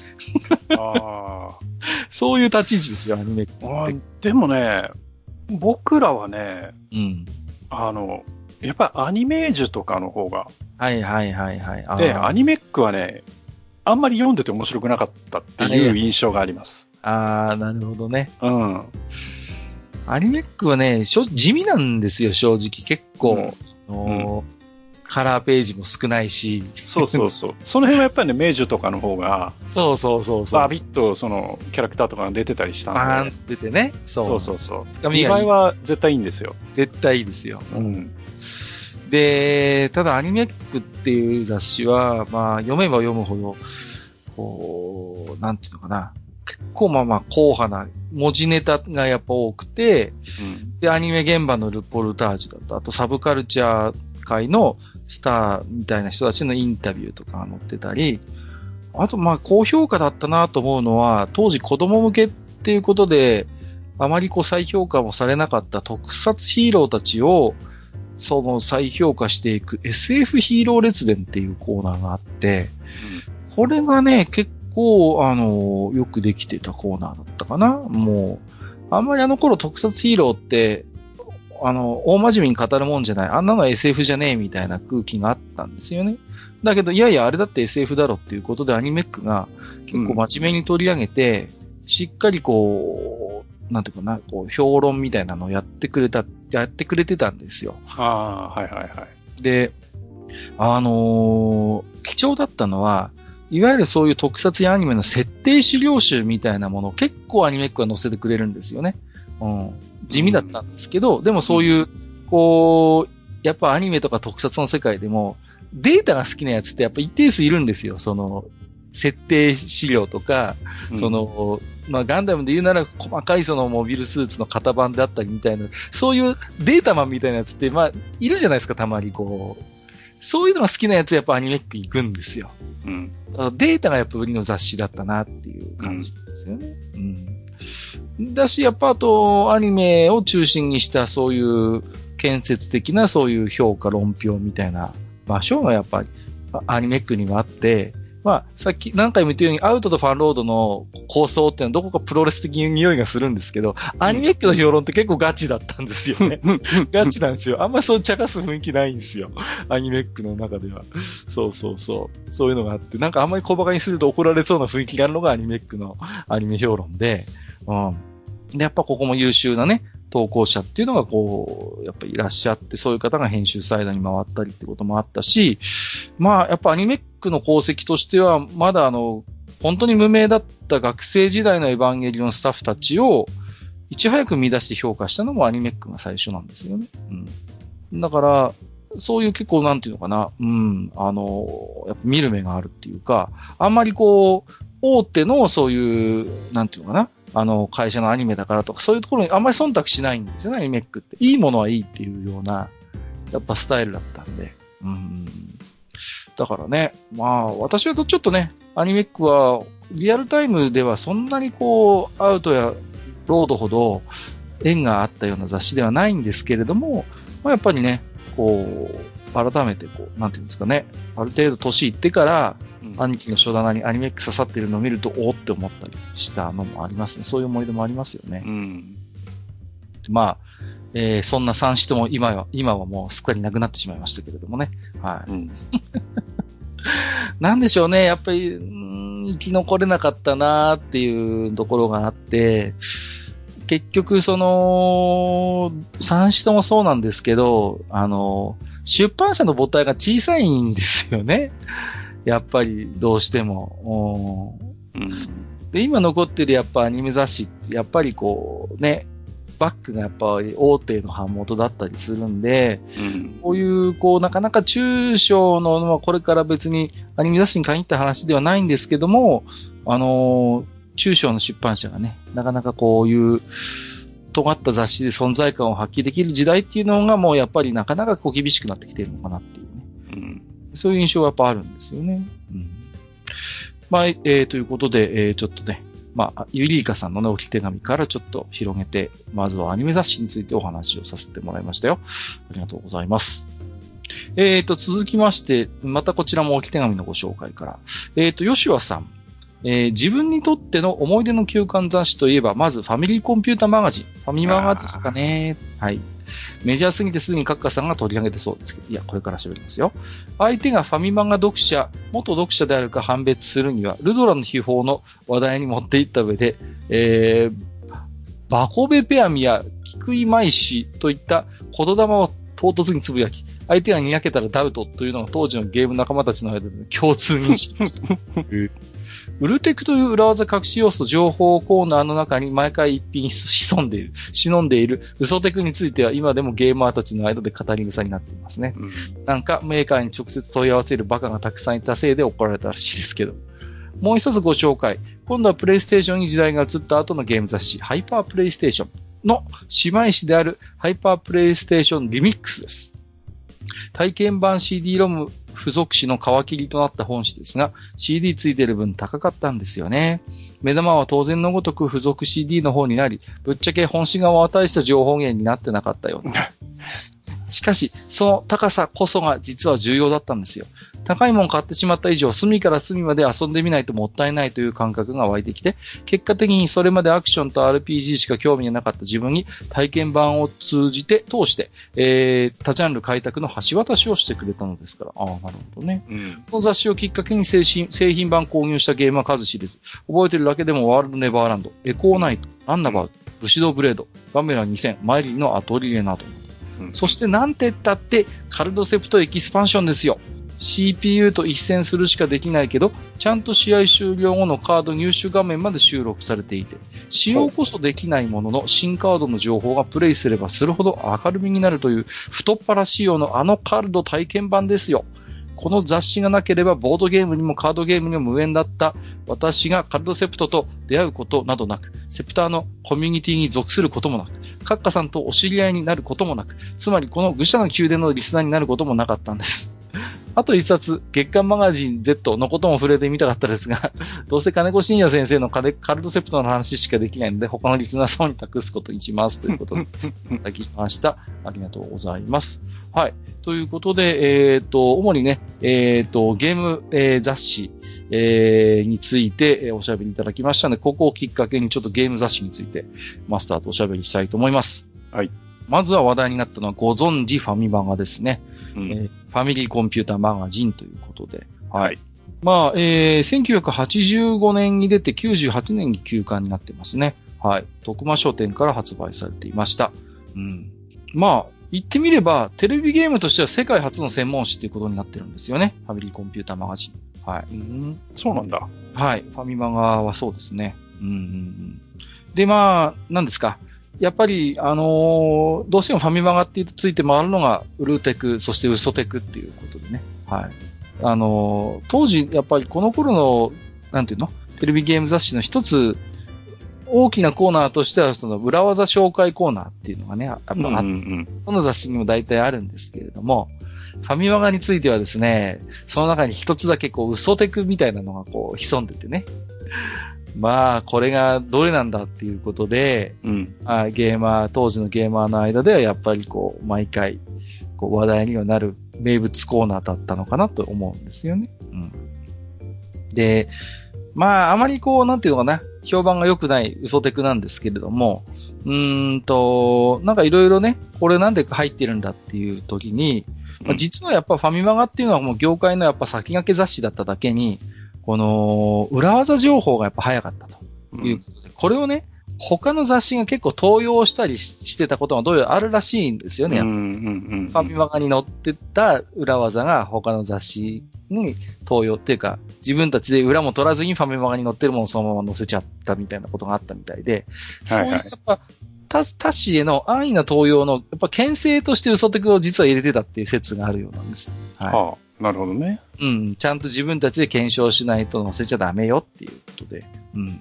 あ そういう立ち位置ですよ、アニメって。ー。でもね、僕らはね、うん。あの、やっぱりアニメージュとかの方が、はいはいはいはい。で、アニメックはね、あんまり読んでて面白くなかったっていう印象があります。あー、なるほどね。うん。アニメックはね、しょ地味なんですよ、正直。結構、うんあのーカラーページも少ないし。そうそうそう。その辺はやっぱりね、明治とかの方が、そうそうそうそう。バビッとそのキャラクターとかが出てたりしたんでバーン出てね。そう。そうそうそう。見栄えは絶対いいんですよ。絶対いいですよ。うん。で、ただアニメックっていう雑誌は、まあ、読めば読むほど、こう、なんていうのかな。結構まあまあ、硬派な文字ネタがやっぱ多くて、うん。で、アニメ現場のルポルタージュだと、あとサブカルチャー界のスターみたいな人たちのインタビューとかが載ってたり、あとまあ高評価だったなと思うのは、当時子供向けっていうことで、あまりこう再評価もされなかった特撮ヒーローたちを、その再評価していく SF ヒーロー列伝っていうコーナーがあって、これがね、結構、あの、よくできてたコーナーだったかな。もう、あんまりあの頃特撮ヒーローって、あの、大真面目に語るもんじゃない。あんなのは SF じゃねえみたいな空気があったんですよね。だけど、いやいや、あれだって SF だろっていうことでアニメックが結構真面目に取り上げて、しっかりこう、なんていうかな、こう、評論みたいなのをやってくれた、やってくれてたんですよ。ああ、はいはいはい。で、あのー貴重だったのは、いわゆるそういう特撮やアニメの設定資料集みたいなものを結構アニメックは載せてくれるんですよね。うん。地味だったんですけど、でもそういう、こう、やっぱアニメとか特撮の世界でも、データが好きなやつってやっぱ一定数いるんですよ。その、設定資料とか、そ、の、まあ、ガンダムで言うなら細かいそのモビルスーツの型番であったりみたいな、そういうデータマンみたいなやつって、まあ、いるじゃないですか、たまにこう。そういうのが好きなやつやっぱアニメック行くんですよ。うん。データがやっぱ売りの雑誌だったなっていう感じですよね。うん。だし、やっぱあと、アニメを中心にしたそういう建設的なそういう評価論評みたいな場所がやっぱりアニメックにはあって、まあ、さっき何回も言ったように、アウトとファンロードの構想っていうのはどこかプロレス的に匂いがするんですけど、アニメックの評論って結構ガチだったんですよね。ガチなんですよ。あんまそう茶化す雰囲気ないんですよ。アニメックの中では。そうそうそう。そういうのがあって、なんかあんまり小馬鹿にすると怒られそうな雰囲気があるのがアニメックのアニメ評論で、うん。で、やっぱここも優秀なね、投稿者っていうのがこう、やっぱいらっしゃって、そういう方が編集サイドに回ったりってこともあったし、まあ、やっぱアニメックの功績としては、まだあの、本当に無名だった学生時代のエヴァンゲリオンスタッフたちを、いち早く見出して評価したのもアニメックが最初なんですよね。うん。だから、そういう結構なんていうのかな、うん、あの、やっぱ見る目があるっていうか、あんまりこう、大手のそういう、なんていうのかな、あの、会社のアニメだからとか、そういうところにあんまり忖度しないんですよね、アニメックって。いいものはいいっていうような、やっぱスタイルだったんで。うん。だからね、まあ、私はちょっとね、アニメックは、リアルタイムではそんなにこう、アウトやロードほど縁があったような雑誌ではないんですけれども、まあ、やっぱりね、こう、改めてこう、なんていうんですかね、ある程度年いってから、兄貴の書棚にアニメック刺さってるのを見ると、おおって思ったりしたのもありますね。そういう思い出もありますよね。うん、まあ、えー、そんな三子とも今は、今はもうすっかりなくなってしまいましたけれどもね。はい。うん、なんでしょうね、やっぱり、ん生き残れなかったなーっていうところがあって、結局、その、三子ともそうなんですけど、あの、出版社の母体が小さいんですよね。やっぱりどうしても。うん、で、今残ってるやっぱアニメ雑誌って、やっぱりこうね、バックがやっぱり大手の版元だったりするんで、うん、こういう、こう、なかなか中小の、まあ、これから別にアニメ雑誌に限った話ではないんですけども、あのー、中小の出版社がね、なかなかこういう、尖った雑誌で存在感を発揮できる時代っていうのがもうやっぱりなかなかこう厳しくなってきてるのかなっていうそういう印象がやっぱあるんですよね。うん。まあ、えー、ということで、えー、ちょっとね、まあ、ゆりいかさんのね、置き手紙からちょっと広げて、まずはアニメ雑誌についてお話をさせてもらいましたよ。ありがとうございます。えーと、続きまして、またこちらも置き手紙のご紹介から。えーと、吉和さん。えー、自分にとっての思い出の休館雑誌といえば、まずファミリーコンピュータマガジン。ファミマガですかね。はい。メジャーすぎてすぐにカッカさんが取り上げてそうですけど、いや、これから喋りますよ。相手がファミマガ読者、元読者であるか判別するには、ルドラの秘宝の話題に持っていった上で、えー、バコベペアミやキクイマイシといった言霊を唐突につぶやき、相手がにやけたらダウトというのが当時のゲーム仲間たちの間で共通認識。ウルテクという裏技隠し要素情報コーナーの中に毎回一品潜んでいる、忍んでいる嘘テクについては今でもゲーマーたちの間で語り草になっていますね。うん、なんかメーカーに直接問い合わせるバカがたくさんいたせいで怒られたらしいですけど。もう一つご紹介。今度はプレイステーションに時代が移った後のゲーム雑誌、ハイパープレイステーションの姉妹誌であるハイパープレイステーションリミックスです。体験版 CD-ROM 付属紙の皮切りとなった本紙ですが、CD ついてる分高かったんですよね。目玉は当然のごとく付属 CD の方になり、ぶっちゃけ本紙側は大した情報源になってなかったような。しかし、その高さこそが実は重要だったんですよ。高いもん買ってしまった以上、隅から隅まで遊んでみないともったいないという感覚が湧いてきて、結果的にそれまでアクションと RPG しか興味がなかった自分に体験版を通じて、通して、えー、多ジャンル開拓の橋渡しをしてくれたのですから。ああ、なるほどね。うん、この雑誌をきっかけに製品製品版購入したゲームは数知れず、覚えてるだけでもワールドネバーランド、エコーナイト、アンナバウト、ブシドブレード、バメラ2000、マイリーのアトリエなど。そしてなんて言ったってカルドセプトエキスパンションですよ。CPU と一戦するしかできないけど、ちゃんと試合終了後のカード入手画面まで収録されていて、使用こそできないものの、新カードの情報がプレイすればするほど明るみになるという、太っ腹仕様のあのカルド体験版ですよ。この雑誌がなければボードゲームにもカードゲームにも無縁だった私がカルドセプトと出会うことなどなく、セプターのコミュニティに属することもなく、カッカさんとお知り合いになることもなく、つまりこの愚者の宮殿のリスナーになることもなかったんです。あと一冊、月刊マガジン Z のことも触れてみたかったですが、どうせ金子信也先生のカルトセプトの話しかできないので、他のリスナーさんに託すことにします。ということで、いただきました。ありがとうございます。はい。ということで、えっ、ー、と、主にね、えっ、ー、と、ゲーム、えー、雑誌、えー、について、えおしゃべりいただきましたので、ここをきっかけにちょっとゲーム雑誌について、マスターとおしゃべりしたいと思います。はい。まずは話題になったのは、ご存知ファミマガですね。うん、えー、ファミリーコンピューターマガジンということで。はい。まあ、えー、1985年に出て98年に休刊になってますね。はい。徳間書店から発売されていました。うん。まあ、言ってみれば、テレビゲームとしては世界初の専門誌っていうことになってるんですよね。ファミリーコンピューターマガジン。はい。うん、そうなんだ。はい。ファミマガはそうですね。うんうんうん。で、まあ、何ですか。やっぱり、あのーどうしてもファミマガってついて回るのが、ウルーテク、そしてウソテクっていうことでね。はい。あのー当時、やっぱりこの頃の、なんていうの？テレビゲーム雑誌の一つ、大きなコーナーとしては、その裏技紹介コーナーっていうのがね、やっぱあってうんうんどの雑誌にも大体あるんですけれども、ファミマガについてはですね、その中に一つだけこう、嘘テクみたいなのがこう、潜んでてね。まあ、これがどれなんだっていうことで、うん。うん。あゲーマー、当時のゲーマーの間ではやっぱりこう、毎回、こう、話題にはなる名物コーナーだったのかなと思うんですよね。うん。で、まあ、あまりこう、なんていうのかな、評判が良くない嘘テクなんですけれども、うーんと、なんかいろいろね、これなんで入ってるんだっていう時に、まあ、実はやっぱファミマガっていうのはもう業界のやっぱ先駆け雑誌だっただけに、この裏技情報がやっぱ早かったということで、これをね、他の雑誌が結構盗用したりししてたことがどうやらあるらしいんですよね。ファミマガに載ってた裏技が他の雑誌に盗用っていうか、自分たちで裏も取らずにファミマガに載ってるものをそのまま載せちゃったみたいなことがあったみたいで、そういうやっぱ、他他誌への安易な盗用の、やっぱ牽制として嘘テクを実は入れてたっていう説があるようなんです。はい。はあ、なるほどね。うん、ちゃんと自分たちで検証しないと載せちゃダメよっていうことで。うん。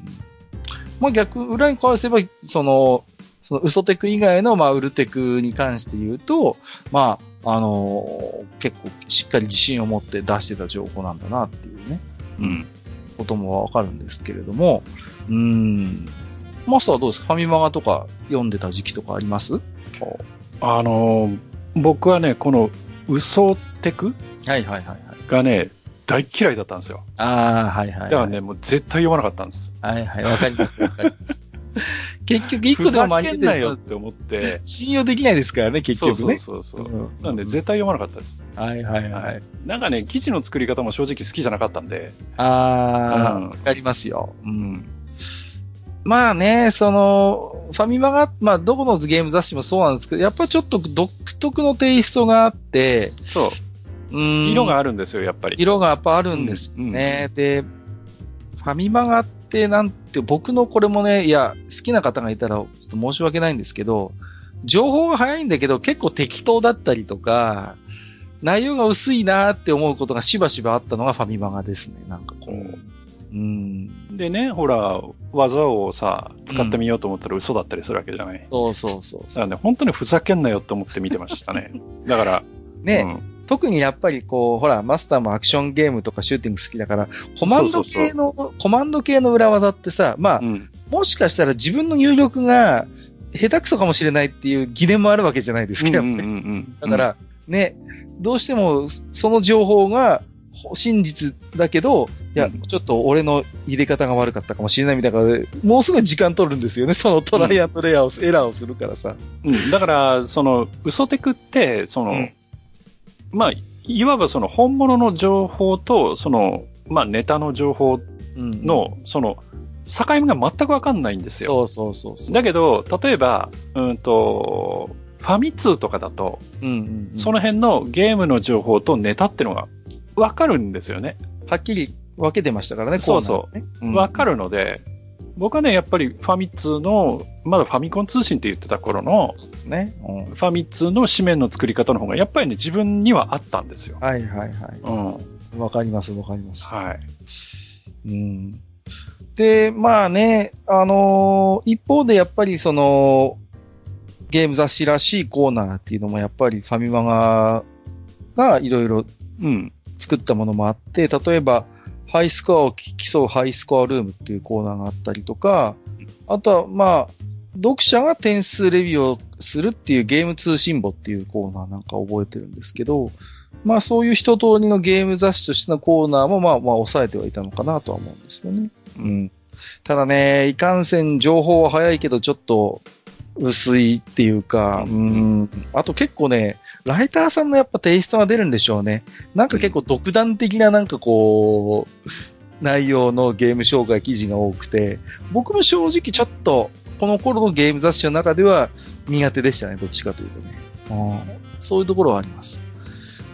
まあ逆、裏に返せば、その、その嘘テク以外の、まあ、ウルテクに関して言うと、まあ、あの結構しっかり自信を持って出してた情報なんだなっていうね、うん。こともわかるんですけれども、うん。マスターはどうですか？ファミマガとか読んでた時期とかあります？あのー僕はね、この嘘テクはいはいはいはい。がね、大嫌いだったんですよ。ああ、はいはい、はい。だからね、もう絶対読まなかったんです。はいはい、わかります、わかります。結局、一個でも間に合ってなよるって思って。信用できないですからね、結局ね。そうそうそうそう。うんなんで絶対読まなかったです。はいはいはい。なんかね、記事の作り方も正直好きじゃなかったんで。あー、うんわかりますよ。うん。まあね、その、ファミマが、まあ、どこのゲーム雑誌もそうなんですけど、やっぱりちょっと独特のテイストがあって、そうう。ん。色があるんですよ、やっぱり。色がやっぱあるんですね。で、ファミマガってなんて、僕のこれもね、いや、好きな方がいたら、ちょっと申し訳ないんですけど、情報が早いんだけど、結構適当だったりとか、内容が薄いなーって思うことがしばしばあったのがファミマガですね。なんかこう。うん。でね、ほら、技をさ、使ってみようと思ったら嘘だったりするわけじゃない。そうそうそうだからね、本当にふざけんなよって思って見てましたね。だから、ね、うん特にやっぱりこう、ほら、マスターもアクションゲームとかシューティング好きだから、コマンド系の、コマンド系の裏技ってさ、まあ、うん。もしかしたら自分の入力が下手くそかもしれないっていう疑念もあるわけじゃないですか、やっぱり。うんうんうんだから、ね、どうしてもその情報が真実だけど、いや、うん。ちょっと俺の入れ方が悪かったかもしれないみたいなもうすぐ時間取るんですよね、そのトライアンドレアを、エラーをするからさ。うん、だから、その、嘘テクって、その、うんまあ、いわばその本物の情報と、その、まあ、ネタの情報うんの、その、境目が全くわかんないんですよ。そうそうそう。だけど、例えば、うんと、ファミ通とかだと、うんうんうんその辺のゲームの情報とネタってのがわかるんですよね。はっきり分けてましたからね、そうそうコーナーねうんわかるので、僕はね、やっぱりファミ通の、まだファミコン通信って言ってた頃の、ですね。うんファミ通の紙面の作り方の方が、やっぱりね、自分にはあったんですよ。はいはいはい。うん。わかります、わかります。はい。うん。で、まあね、あのー一方でやっぱりその、ゲーム雑誌らしいコーナーっていうのもやっぱりファミマガがいろいろうん。作ったものもあって、例えば、ハイスコアを競うハイスコアルームっていうコーナーがあったりとか、あとは、まあ、読者が点数レビューをするっていうゲーム通信簿っていうコーナーなんか覚えてるんですけど、まあそういう一通りのゲーム雑誌としてのコーナーもまあまあ抑えてはいたのかなとは思うんですよね。うん。ただね、いかんせん情報は早いけどちょっと薄いっていうか、うん。あと結構ね、ライターさんのやっぱテイストが出るんでしょうね。なんか結構独断的ななんかこう、内容のゲーム紹介記事が多くて、僕も正直ちょっと、この頃のゲーム雑誌の中では苦手でしたね、どっちかというとね。うんそういうところはあります。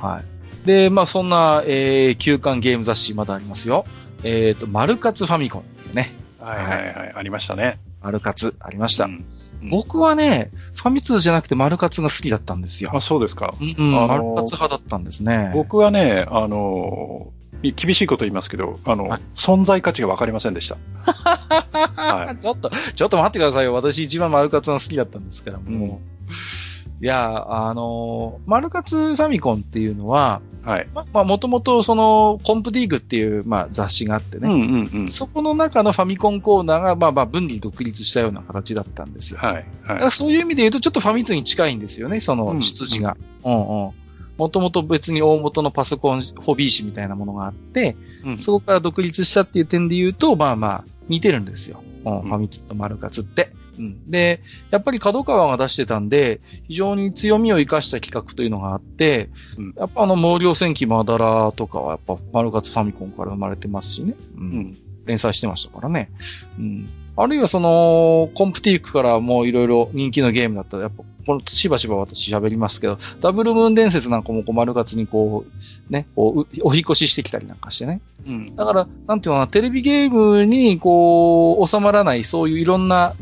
はい。で、まあそんな、えー、休館ゲーム雑誌まだありますよ。えっ、と、マルカツファミコンね。はいはいはい。ありましたね。マルカツありました。うん僕はね、ファミ通じゃなくてマルカツが好きだったんですよ。あ、そうですか。うん、うんあのーマルカツ派だったんですね。僕はね、あのー、厳しいこと言いますけど、あの、はい存在価値が分かりませんでした。は ちょっと、ちょっと待ってくださいよ。私一番マルカツが好きだったんですから、もう。いや、あのーマルカツファミコンっていうのは、い。はい。ま、まあ、もともとその、コンプディーグっていう、まあ、雑誌があってね。うんうんうん。そこの中のファミコンコーナーが、まあまあ、分離独立したような形だったんですよ。はい。はらそういう意味で言うと、ちょっとファミ通に近いんですよね、そのうん出自が。うんうん。もともと別に大元のパソコンホビー誌みたいなものがあって、い。うんそこから独立したっていう点で言うと、まあまあ、似てるんですよ。うん、んファミ通とマルカツって。うん。で、やっぱり角川が出してたんで、非常に強みを生かした企画というのがあって、うんやっぱあの、毛量戦記マダラとかはやっぱマルカツファミコンから生まれてますしね。う。うんん。連載してましたからね。うん。あるいはその、コンプティークからもういろいろ人気のゲームだったら、やっぱ、このしばしば私喋りますけど、ダブルムーン伝説なんかもこう丸活にこう、ね、こう、うお引っ越ししてきたりなんかしてね。うん。だから、なんていうのかな、テレビゲームにこう、収まらない、そういういろんな、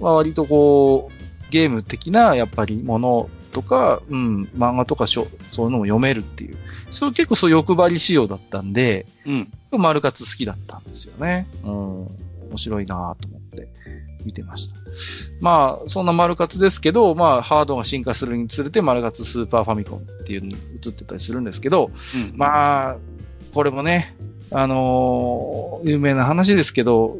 まあ、割とこう、ゲーム的な、やっぱりものとか、うん、漫画とか書そういうのも読めるっていう。そう結構そう欲張り仕様だったんで、うん。丸活好きだったんですよね。うん。面白いなぁと思って見てました。まあ、そんな丸活ですけど、まあ、ハードが進化するにつれて丸活スーパーファミコンっていうのに移ってたりするんですけど、うん。まあ、これもね、あのー有名な話ですけど、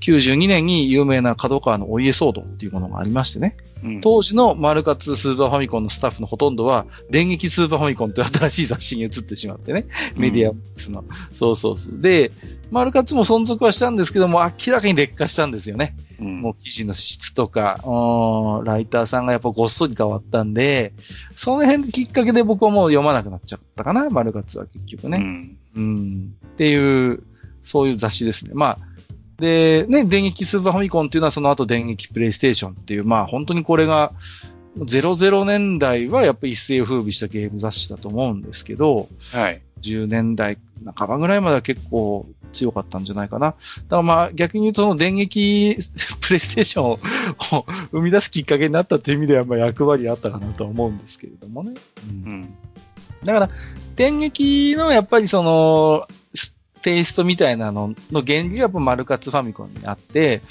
92年に有名な角川のお家騒動っていうものがありましてね。うん、当時のマルカツスーパーファミコンのスタッフのほとんどは、電撃スーパーファミコンという新しい雑誌に移ってしまってね。メディアスの。そうそうそう。で、マルカツも存続はしたんですけども、明らかに劣化したんですよね。うん、もう記事の質とか、うんライターさんがやっぱごっそり変わったんで、その辺きっかけで僕はもう読まなくなっちゃったかな、マルカツは結局ね。うん。うん。っていう、そういう雑誌ですね。まあ、で、ね、電撃スーパーファミコンっていうのはその後電撃プレイステーションっていう、まあ本当にこれが、00年代はやっぱり一世を風靡したゲーム雑誌だと思うんですけど、はい。10年代半ばぐらいまでは結構強かったんじゃないかな。だからまあ逆に言うとその電撃プレイステーションを生み出すきっかけになったっていう意味ではまあ役割あったかなとは思うんですけれどもね。うんうん。だから、電撃のやっぱりその、ステイストみたいなのの原理がやっぱマルカツファミコンにあって、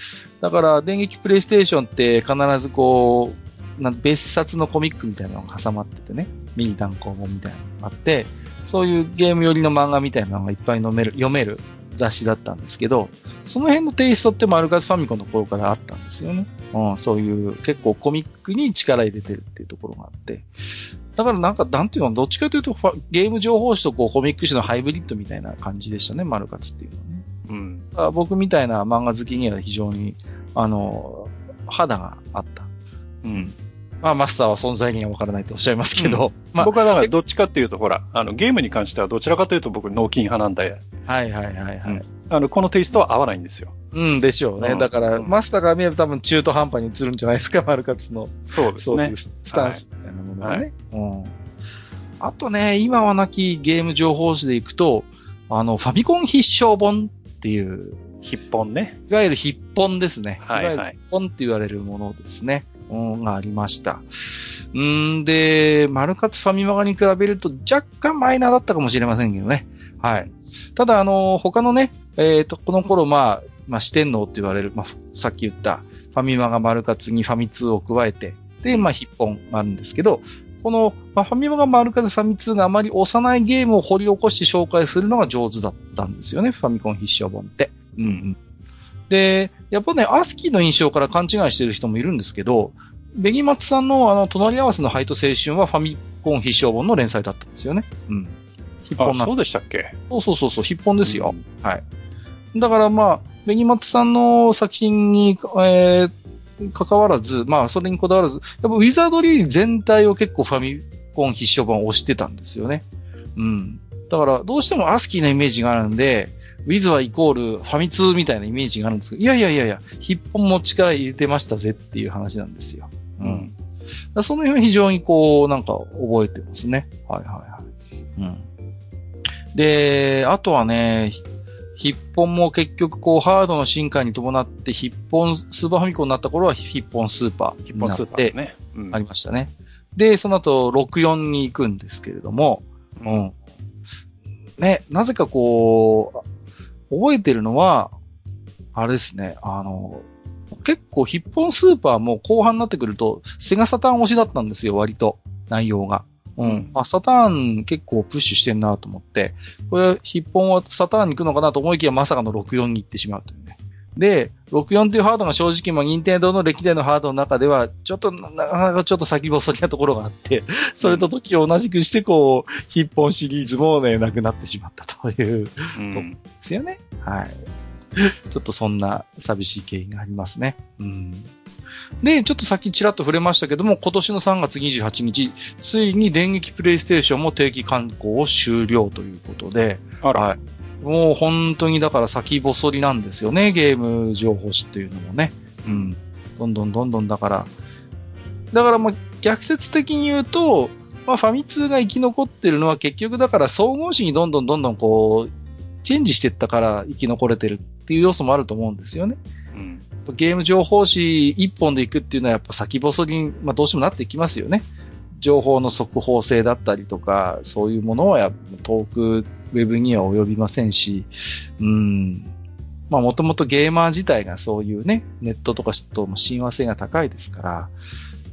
だから電撃プレイステーションって必ずこう、な別冊のコミックみたいなのが挟まっててね、ミニ単行本みたいなのがあって、そういうゲーム寄りの漫画みたいなのがいっぱい飲める、読める雑誌だったんですけど、その辺のテイストってマルカツファミコンの頃からあったんですよね。うん、そういう結構コミックに力入れてるっていうところがあって。だからなんか、なんていうの、どっちかというとファ、ゲーム情報誌とこうコミック誌のハイブリッドみたいな感じでしたね、マルカツっていうのはね。うん。僕みたいな漫画好きには非常に、あの、肌があった。うん。まあ、マスターは存在にはわからないとおっしゃいますけど、まあ、僕はだからどっちかっていうと、ほら、あの、ゲームに関してはどちらかというと僕、脳筋派なんで、はいはいはいはい。うんあの、このテイストは合わないんですよ。うん、でしょうね。うんだから、うんマスターが見れば多分中途半端に映るんじゃないですか、マルカツの。そうですね。スタンスみたいなものがね。うん。あとね、今はなきゲーム情報誌でいくと、あの、ファミコン必勝本っていう、筆本ね。いわゆる筆本ですね。はいはいわゆる筆本って言われるものですね。がありました。んで、マルカツファミマガに比べると若干マイナーだったかもしれませんけどね。はい。ただ、あの、他のね、えっ、と、この頃、まあ、まあ、四天王って言われる、まあ、さっき言ったファミマガマルカツにファミ通を加えて、で、まあ、筆本があるんですけど、この、まあ、ファミマガマルカツファミ通があまり幼いゲームを掘り起こして紹介するのが上手だったんですよね、ファミコン必勝本って。うんうん。で、やっぱね、アスキーの印象から勘違いしてる人もいるんですけど、ベギマツさんのあの、隣り合わせのハイト青春はファミコン必勝本の連載だったんですよね。うん。筆あ本、なんそうでしたっけ？そうそうそうそう、筆本ですよ。はい。だからまあ、ベギマツさんの作品に、えー、関わらず、まあ、それにこだわらず、やっぱウィザードリー全体を結構ファミコン必勝版を押してたんですよね。うん。だから、どうしてもアスキーなイメージがあるんで、ウィズはイコールファミ通みたいなイメージがあるんですけど、いやいやいやいや、ヒッポンも力入れてましたぜっていう話なんですよ。うん。その辺非常にこう、なんか覚えてますね。はいはいはい。うん。で、あとはね、ヒッポンも結局こうハードの進化に伴ってヒッポン、スーパーファミコンになった頃はヒッポンスーパーヒッポンスーパーね。うん、ありましたね。で、その後64に行くんですけれども、うん。ね、なぜかこう、覚えてるのは、あれですね、あの、結構ヒッポンスーパーも後半になってくると、セガサターン推しだったんですよ、割と。内容が。うん。あ、サターン結構プッシュしてんなと思って、これ、ヒッポンはサターンに行くのかなと思いきやまさかの64に行ってしまうというね。で、64というハードが正直、まあ、任天堂の歴代のハードの中では、ちょっと、なかなかちょっと先細りなところがあって、それと時を同じくして、こう、ヒッポンシリーズもね、なくなってしまったという、うん、ですよね。はい。ちょっとそんな寂しい経緯がありますね。うん。で、ちょっとさっきちらっと触れましたけども、今年の3月28日、ついに電撃プレイステーションも定期観光を終了ということで、あら。はい。もう本当にだから先細りなんですよね、ゲーム情報誌っていうのもね。うん。どんどんどんどんだから。だからまあ逆説的に言うと、まあファミ通が生き残ってるのは結局だから総合誌にどんどんどんどんこう、チェンジしていったから生き残れてるっていう要素もあると思うんですよね。うん。ゲーム情報誌一本で行くっていうのはやっぱ先細りに、まあ、どうしてもなってきますよね。情報の速報性だったりとか、そういうものはや遠くウェブには及びませんし、うん。まあもともとゲーマー自体がそういうね、ネットとかとも親和性が高いですから、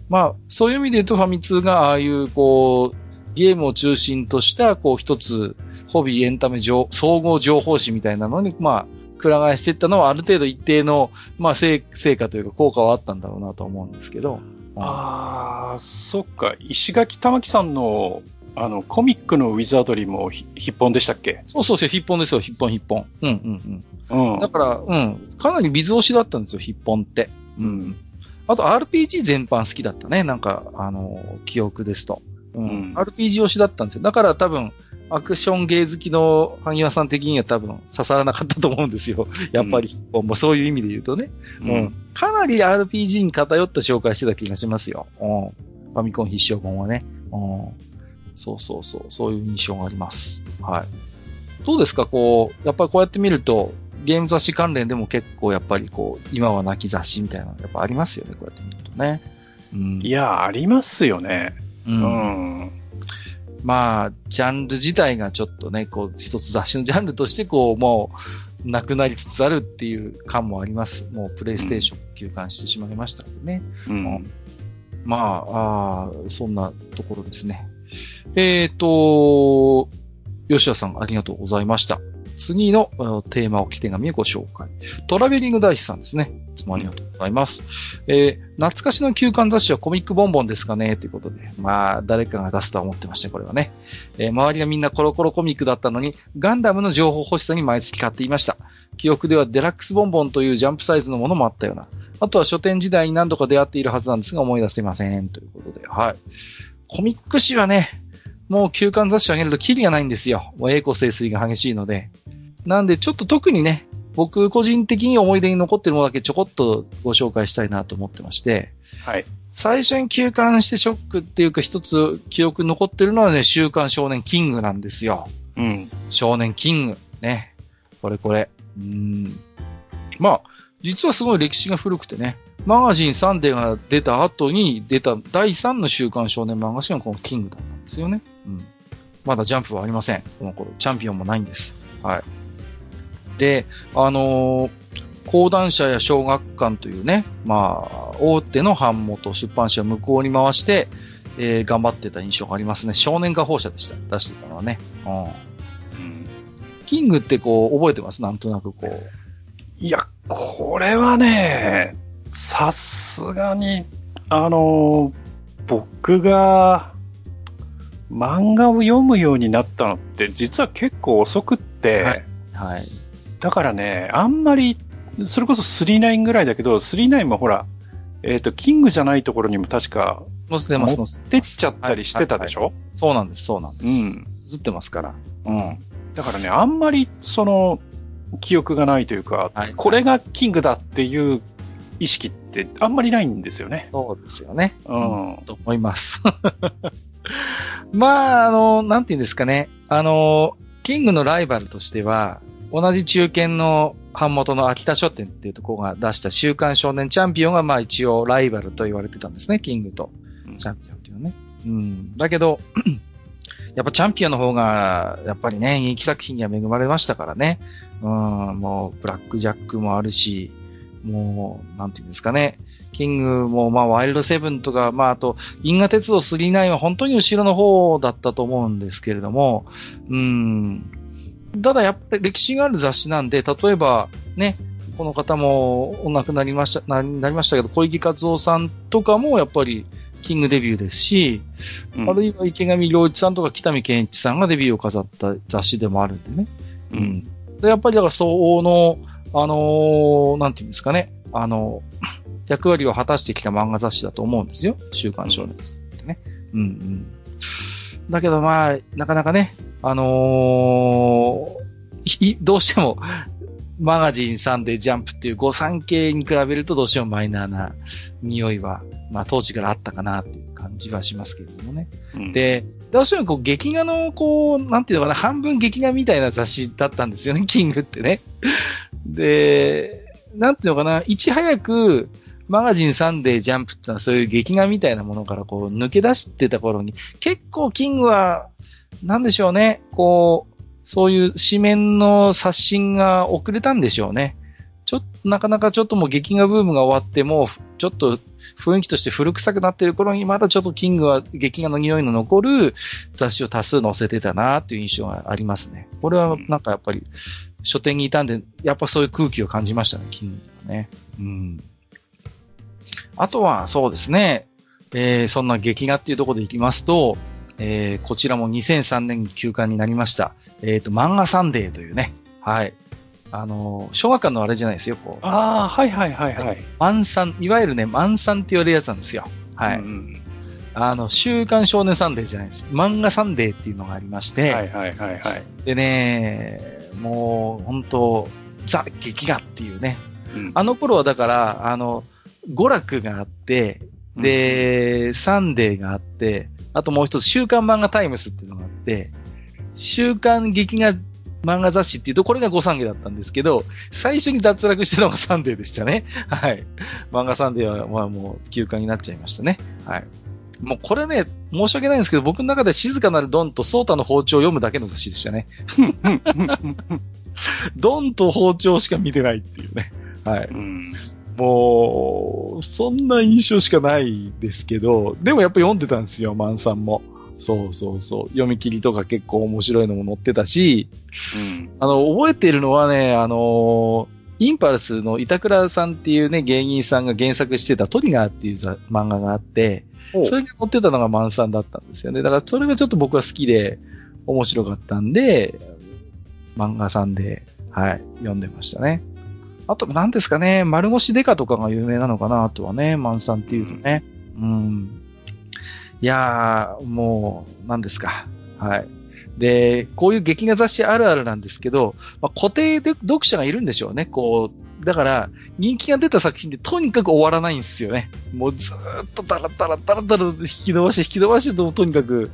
まあそういう意味で言うとファミ通がああいうこう、ゲームを中心としたこう一つ、ホビーエンタメ総合情報誌みたいなのに、まあ、くら替えしていったのはある程度一定の、まあ、成果というか効果はあったんだろうなと思うんですけど。ああ、そっか。石垣玉木さんの、あの、コミックのウィザードリーもひ、ヒッポンでしたっけ？そうそうそう、ヒッポンですよ、ヒッポン、ヒッポン。うんうんうん。うん。だから、うん。かなり水押しだったんですよ、ヒッポンって。うん。あと RPG 全般好きだったね。なんか、あの、記憶ですと。うん。RPG 推しだったんですよ。だから多分、アクションゲー好きの萩谷さん的には多分刺さらなかったと思うんですよ。やっぱり、うん、もうそういう意味で言うとね。うん。かなり RPG に偏った紹介してた気がしますよ。うん。ファミコン必勝本はね。うん。そうそうそう。そういう印象があります。はい。どうですか？こう、やっぱりこうやって見ると、ゲーム雑誌関連でも結構やっぱりこう、今は亡き雑誌みたいなのやっぱありますよね？こうやって見るとね。うん。いや、ありますよね。うん。うんまあ、ジャンル自体がちょっとね、こう、一つ雑誌のジャンルとして、こう、もう、なくなりつつあるっていう感もあります。もう、プレイステーション休館してしまいましたんでね。うん、まあ、あそんなところですね。えっ、ー、と、吉田さん、ありがとうございました。次のテーマを起点紙をご紹介。トラベリングダイスさんですね。いつもありがとうございます。えー、懐かしの休館雑誌はコミックボンボンですかね？ということで。まあ、誰かが出すとは思ってましたこれはね。えー、周りがみんなコロコロコミックだったのに、ガンダムの情報欲しさに毎月買っていました。記憶ではデラックスボンボンというジャンプサイズのものもあったような。あとは書店時代に何度か出会っているはずなんですが思い出せません。ということで、はい。コミック誌はね、もう休館雑誌を上げるとキリがないんですよ。もう栄光清水が激しいので。なんで、ちょっと特にね、僕個人的に思い出に残ってるものだけちょこっとご紹介したいなと思ってまして、はい。最初に休館してショックっていうか一つ記憶に残ってるのはね、週刊少年キングなんですよ。うん。少年キング。ね。これこれ。うん。まあ、実はすごい歴史が古くてね、マガジンサンデーが出た後に出た第3の週刊少年漫画誌がこのキングだったんですよね。うん。まだジャンプはありません。この頃。チャンピオンもないんです。はい。で、あのー、講談社や小学館というね、まあ、大手の版元出版社を向こうに回して、えー、頑張ってた印象がありますね。少年画報社でした。出してたのはね。うん。うん、キングってこう、覚えてます？なんとなくこう。いや、これはね、さすがに、あのー、僕が漫画を読むようになったのって実は結構遅くって、はい、はいだからね、あんまり、それこそ39ぐらいだけど、39もほら、えっ、ー、と、キングじゃないところにも確か、載せてます、持ってっちゃったりしてたでしょ、はいはいはい、そうなんです、そうなんです。うん。映ってますから。うん。だからね、あんまり、その、記憶がないというか、はいこれがキングだっていう意識ってあんまりないんですよね。そうですよね。うん。と思います。まあ、あの、なんていうんですかね。あの、キングのライバルとしては、同じ中堅の版元の秋田書店っていうところが出した週刊少年チャンピオンがまあ一応ライバルと言われてたんですね、キングとチャンピオンっていうね。うん。だけど、やっぱチャンピオンの方が、やっぱりね、人気作品には恵まれましたからね。うん、もう、ブラックジャックもあるし、もう、なんていうんですかね。キングも、まあ、ワイルドセブンとか、まあ、あと、銀河鉄道39は本当に後ろの方だったと思うんですけれども、うん。ただ、やっぱり歴史がある雑誌なんで、例えば、ね、この方もお亡くなりました、ななりましたけど、小池克夫さんとかもやっぱりキングデビューですし、うんあるいは池上良一さんとか北見健一さんがデビューを飾った雑誌でもあるんでね。うん。で、やっぱりだから相応の、あのーなんていうんですかね、あの、役割を果たしてきた漫画雑誌だと思うんですよ。週刊少年ってね。うんうん。だけどまあ、なかなかね、あのーい どうしても、マガジンサンデージャンプっていう誤算系に比べるとどうしてもマイナーな匂いは、まあ当時からあったかなっていう感じはしますけれどもね。うん、で、どうしてもこう劇画のこう、なんていうのかな、半分劇画みたいな雑誌だったんですよね、キングってね。で、なんていうのかな、いち早く、マガジンサンデージャンプってのはそういう劇画みたいなものからこう抜け出してた頃に、結構キングは、なんでしょうね、こう、そういう紙面の刷新が遅れたんでしょうね。ちょっと、なかなかちょっともう劇画ブームが終わっても、ちょっと雰囲気として古臭くなってる頃に、まだちょっとキングは劇画の匂いの残る雑誌を多数載せてたなっていう印象がありますね。これはなんかやっぱり書店にいたんで、やっぱそういう空気を感じましたね、キングはね。うん。あとはそうですね、えー、そんな劇画っていうところでいきますと、えー、こちらも2003年に休刊になりました。えっ、と、漫画サンデーというね、はい。あのー、小学館のあれじゃないですよ、こう。ああ、はいはいはいはい。マンサン、いわゆるね、マンサンって言われるやつなんですよ。はい。うんあの、週刊少年サンデーじゃないです。漫画サンデーっていうのがありまして、はいはいはいはい。でね、もう、本当ザ・劇画っていうね。うんあの頃はだから、あの、ゴラクがあって、で、サンデーがあって、あともう一つ、週刊漫画タイムスっていうのがあって、週刊劇画漫画雑誌っていうと、これが御三家だったんですけど、最初に脱落してたのがサンデーでしたね。はい。漫画サンデーは、まあもう休刊になっちゃいましたね。はい。もうこれね、申し訳ないんですけど、僕の中で静かなるドンと蒼太の包丁を読むだけの雑誌でしたね。ドンと包丁しか見てないっていうね。はい。うんもう、そんな印象しかないですけど、でもやっぱ読んでたんですよ、マンサンも。そうそうそう。読み切りとか結構面白いのも載ってたし、うんあの、覚えてるのはね、あの、インパルスの板倉さんっていうね、芸人さんが原作してたトリガーっていうざ漫画があって、それが載ってたのがマンさんだったんですよね。だからそれがちょっと僕は好きで面白かったんで、漫画さんで、はい、読んでましたね。あと、何ですかね、丸腰デカとかが有名なのかな、あとはね、マンさんっていうとね。うん。いやー、もう、何ですか。はい。で、こういう劇画雑誌あるあるなんですけど、まあ、固定で読者がいるんでしょうね。こう、だから、人気が出た作品でとにかく終わらないんですよね。もうずーっとダラダラダラダラ引き伸ばして引き伸ばしてととにかく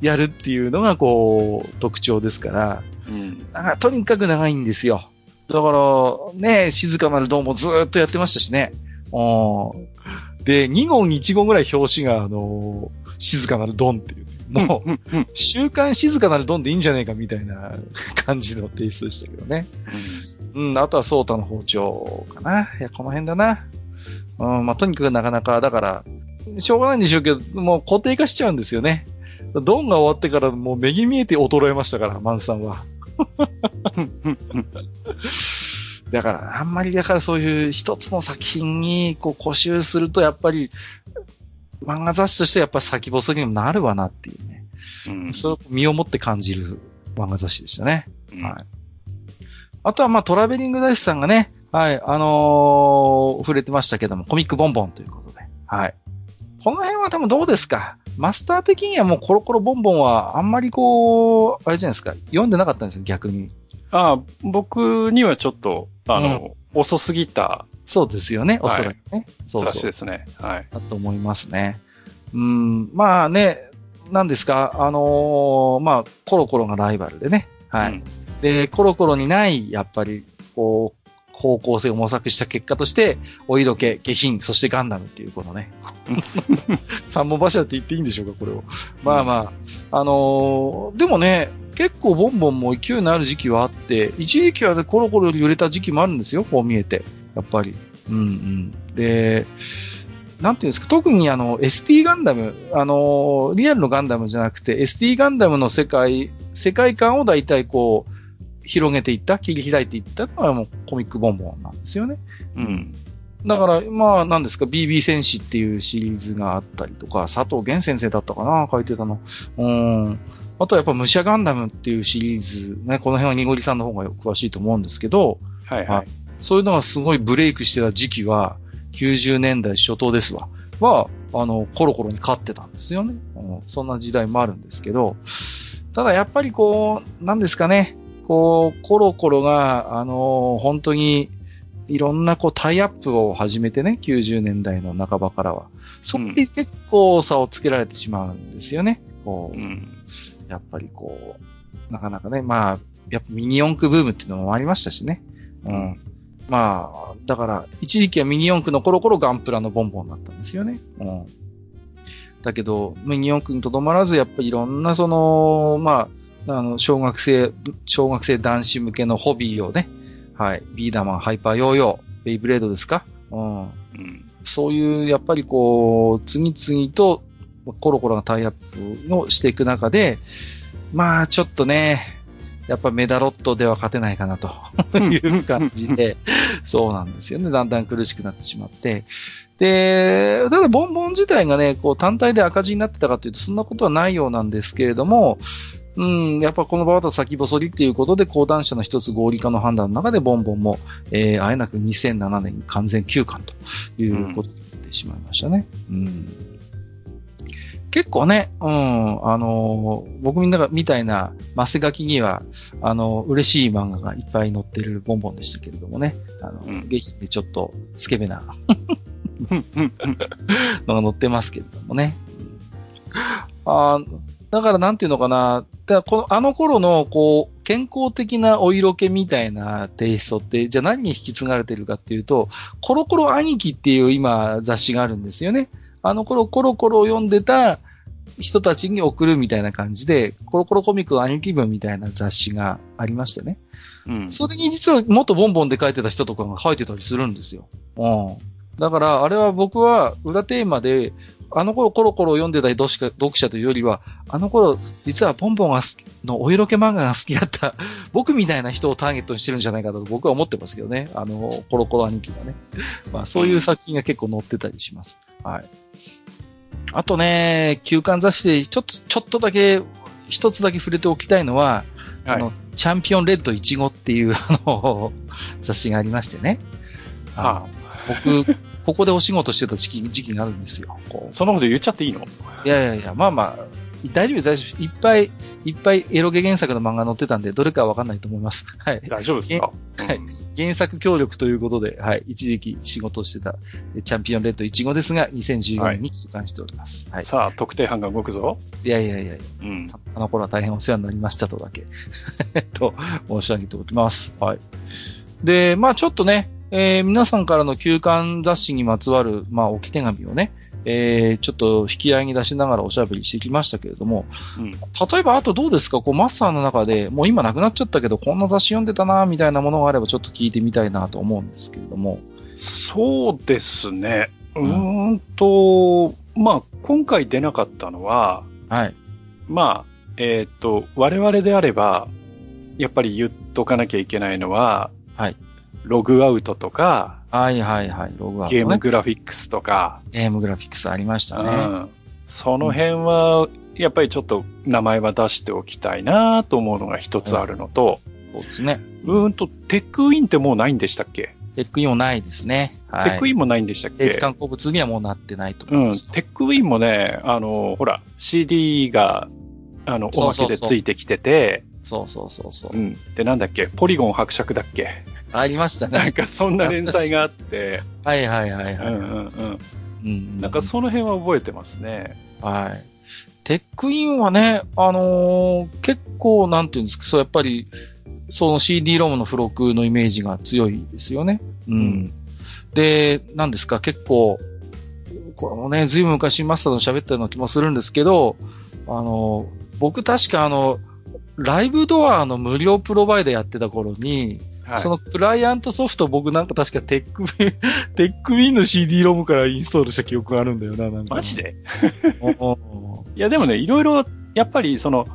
やるっていうのがこう、特徴ですから、うんだからとにかく長いんですよ。だから、ね、静かなるドンもずーっとやってましたしね。うんで、2号1号ぐらい表紙が、あのー静かなるドンっていう。もう、うんうん週刊静かなるドンでいいんじゃないかみたいな感じのテイストでしたけどね。うん、あとはソータの包丁かな。いや、この辺だな。うん、まあ、とにかくなかなか、だから、しょうがないんでしょうけど、もう固定化しちゃうんですよね。ドンが終わってからもう目に見えて衰えましたから、マンさんは。だから、あんまりだからそういう一つの作品にこう固執すると、やっぱり、漫画雑誌としてやっぱ先細りにもなるわなっていうね。うんそれを身をもって感じる漫画雑誌でしたね。うんはい。あとは、まあ、トラベリングダイスさんがね、はい、あのー触れてましたけども、コミックボンボンということで。はい。この辺はでもどうですか？マスター的にはもうコロコロボンボンはあんまりこう、あれじゃないですか、読んでなかったんですよ、逆に。あ僕にはちょっと、あの、遅すぎたそうですよね、おそらくね。そう雑誌そう。ですね。はい。だと思いますね。うん、まあね、なんですか、あのーまあ、コロコロがライバルでね。はい。うんで、コロコロにない、やっぱり、こう、方向性を模索した結果として、お色気、下品、そしてガンダムっていうこのね、三本柱って言っていいんでしょうか、これを。まあまあ、あのーでもね、結構ボンボンも勢いのある時期はあって、一時期はね、コロコロ揺れた時期もあるんですよ、こう見えて。やっぱり。うんうん。で、なんていうんですか、特にあの、ST ガンダム、あのーリアルのガンダムじゃなくて、ST ガンダムの世界、世界観を大体こう、広げていった、切り開いていったのがもうコミックボンボンなんですよね。うん。だから、まあ、なんですか、BB 戦士っていうシリーズがあったりとか、佐藤源先生だったかな、書いてたの。うん。あとはやっぱ武者ガンダムっていうシリーズ、ね、この辺はニゴリさんの方が詳しいと思うんですけど、はいははいい。そういうのがすごいブレイクしてた時期は、90年代初頭ですわ。は、あの、コロコロに勝ってたんですよね。うんそんな時代もあるんですけど、ただやっぱりこう、なんですかね、こう、コロコロが、あの、本当に、いろんなこうタイアップを始めてね、90年代の半ばからは。そこで結構差をつけられてしまうんですよね。こうう、ん。やっぱりこう、なかなかね、まあ、やっぱミニ四駆ブームっていうのもありましたしね。うん。まあ、だから、一時期はミニ四駆の頃頃ガンプラのボンボンだったんですよね。うん。だけど、ミニ四駆にとどまらず、やっぱりいろんなその、まあ、あの、小学生、小学生男子向けのホビーをね、はい、ビーダーマン、ハイパーヨーヨー、ベイブレードですか？うん。うん。そういう、やっぱりこう、次々とコロコロがタイアップをしていく中で、まあ、ちょっとね、やっぱメダロットでは勝てないかなと いう感じで、そうなんですよね。だんだん苦しくなってしまって。で、ただボンボン自体がね、こう単体で赤字になってたかというと、そんなことはないようなんですけれども、うん、やっぱこの場だと先細りっていうことで、講談社の一つ合理化の判断の中で、ボンボンも、えー、あえなく2007年に完全休刊ということになってしまいましたね。うん。結構ね、うん、あのー僕みんながみたいな、マセガキには、あのー嬉しい漫画がいっぱい載ってるボンボンでしたけれどもね、あの、うん下品でちょっとスケベな のが載ってますけれどもね。あーだからなんていうのかな、だこのあの頃のこう健康的なお色気みたいなテイストって、じゃあ何に引き継がれてるかっていうと、コロコロ兄貴っていう今雑誌があるんですよね。あの頃コロコロを読んでた人たちに送るみたいな感じで、コロコロコミックの兄貴分みたいな雑誌がありましてね。うん。それに実は元ボンボンで書いてた人とかが書いてたりするんですよ。うん。だから、あれは僕は裏テーマで、あの頃コロコロ読んでた読者読者というよりは、あの頃実はボンボンが好きのお色気漫画が好きだった 僕みたいな人をターゲットにしてるんじゃないかと僕は思ってますけどね。あの、コロコロ兄貴がね。まあそういう作品が結構載ってたりします。はい。あとね、休刊雑誌でちょっと、ちょっとだけ、一つだけ触れておきたいのは、あはいの、チャンピオンレッドイチゴっていう、あの、雑誌がありましてね。あ僕、ここでお仕事してた時期時期があるんですよ。こそんなこと言っちゃっていいの？ういやいやいや、まあまあ、大丈夫大丈夫。いっぱい、いっぱいエロゲ原作の漫画載ってたんで、どれかはわかんないと思います。はい。大丈夫ですか？はいうん原作協力ということで、はい。一時期仕事をしてた、えチャンピオンレッドイチゴですが、2014年に休刊しております。はい。さあ、特定班が動くぞ。いやいやいやいや、うん。あの頃は大変お世話になりましたとだけ、え っと、申し上げておきます。はい。で、まあちょっとね、えー皆さんからの休刊雑誌にまつわる、まあ置き手紙をね、えーちょっと引き合いに出しながらおしゃべりしてきましたけれども、うん。例えばあとどうですか？こうマスターの中で、もう今なくなっちゃったけど、こんな雑誌読んでたな、みたいなものがあればちょっと聞いてみたいなと思うんですけれども。そうですね。ううんーんと、まあ、今回出なかったのは、はい。まあ、えっ、と、我々であれば、やっぱり言っとかなきゃいけないのは、はい。ログアウトとか、はいはいはい。ログアウト、ね。ゲームグラフィックスとか、ゲームグラフィックスありましたね。うんその辺は、やっぱりちょっと名前は出しておきたいなと思うのが一つあるのと、そうですね。うーんと、テックウィンってもうないんでしたっけ、テックインもないですね。はい。テックウィンもないんでしたっけ？定期刊行物にはもうなってないとうん、思います。テックウィンもね、あの、ほら、CD が、あの、おまけでついてきてて、そうそうそうそう。うん。で、なんだっけ？ポリゴン伯爵だっけ？ありましたね。なんかそんな連載があって、はいはいはいはい。うんうんうん。うんなんかその辺は覚えてますね。はい。テックウィンはね、あのー結構、なんていうんですか、そう、やっぱり、その CD ロムの付録のイメージが強いですよね。うん。うんで、なんですか、結構、これもね、ずいぶん昔マスターと喋ったような気もするんですけど、あのー僕確かあの、ライブドアの無料プロバイダーやってた頃に、はい。そのクライアントソフト僕なんか確かテックビン、テックビンの CD ロムからインストールした記憶があるんだよな、なんか。マジで？いや、でもね、いろいろ、やっぱりその、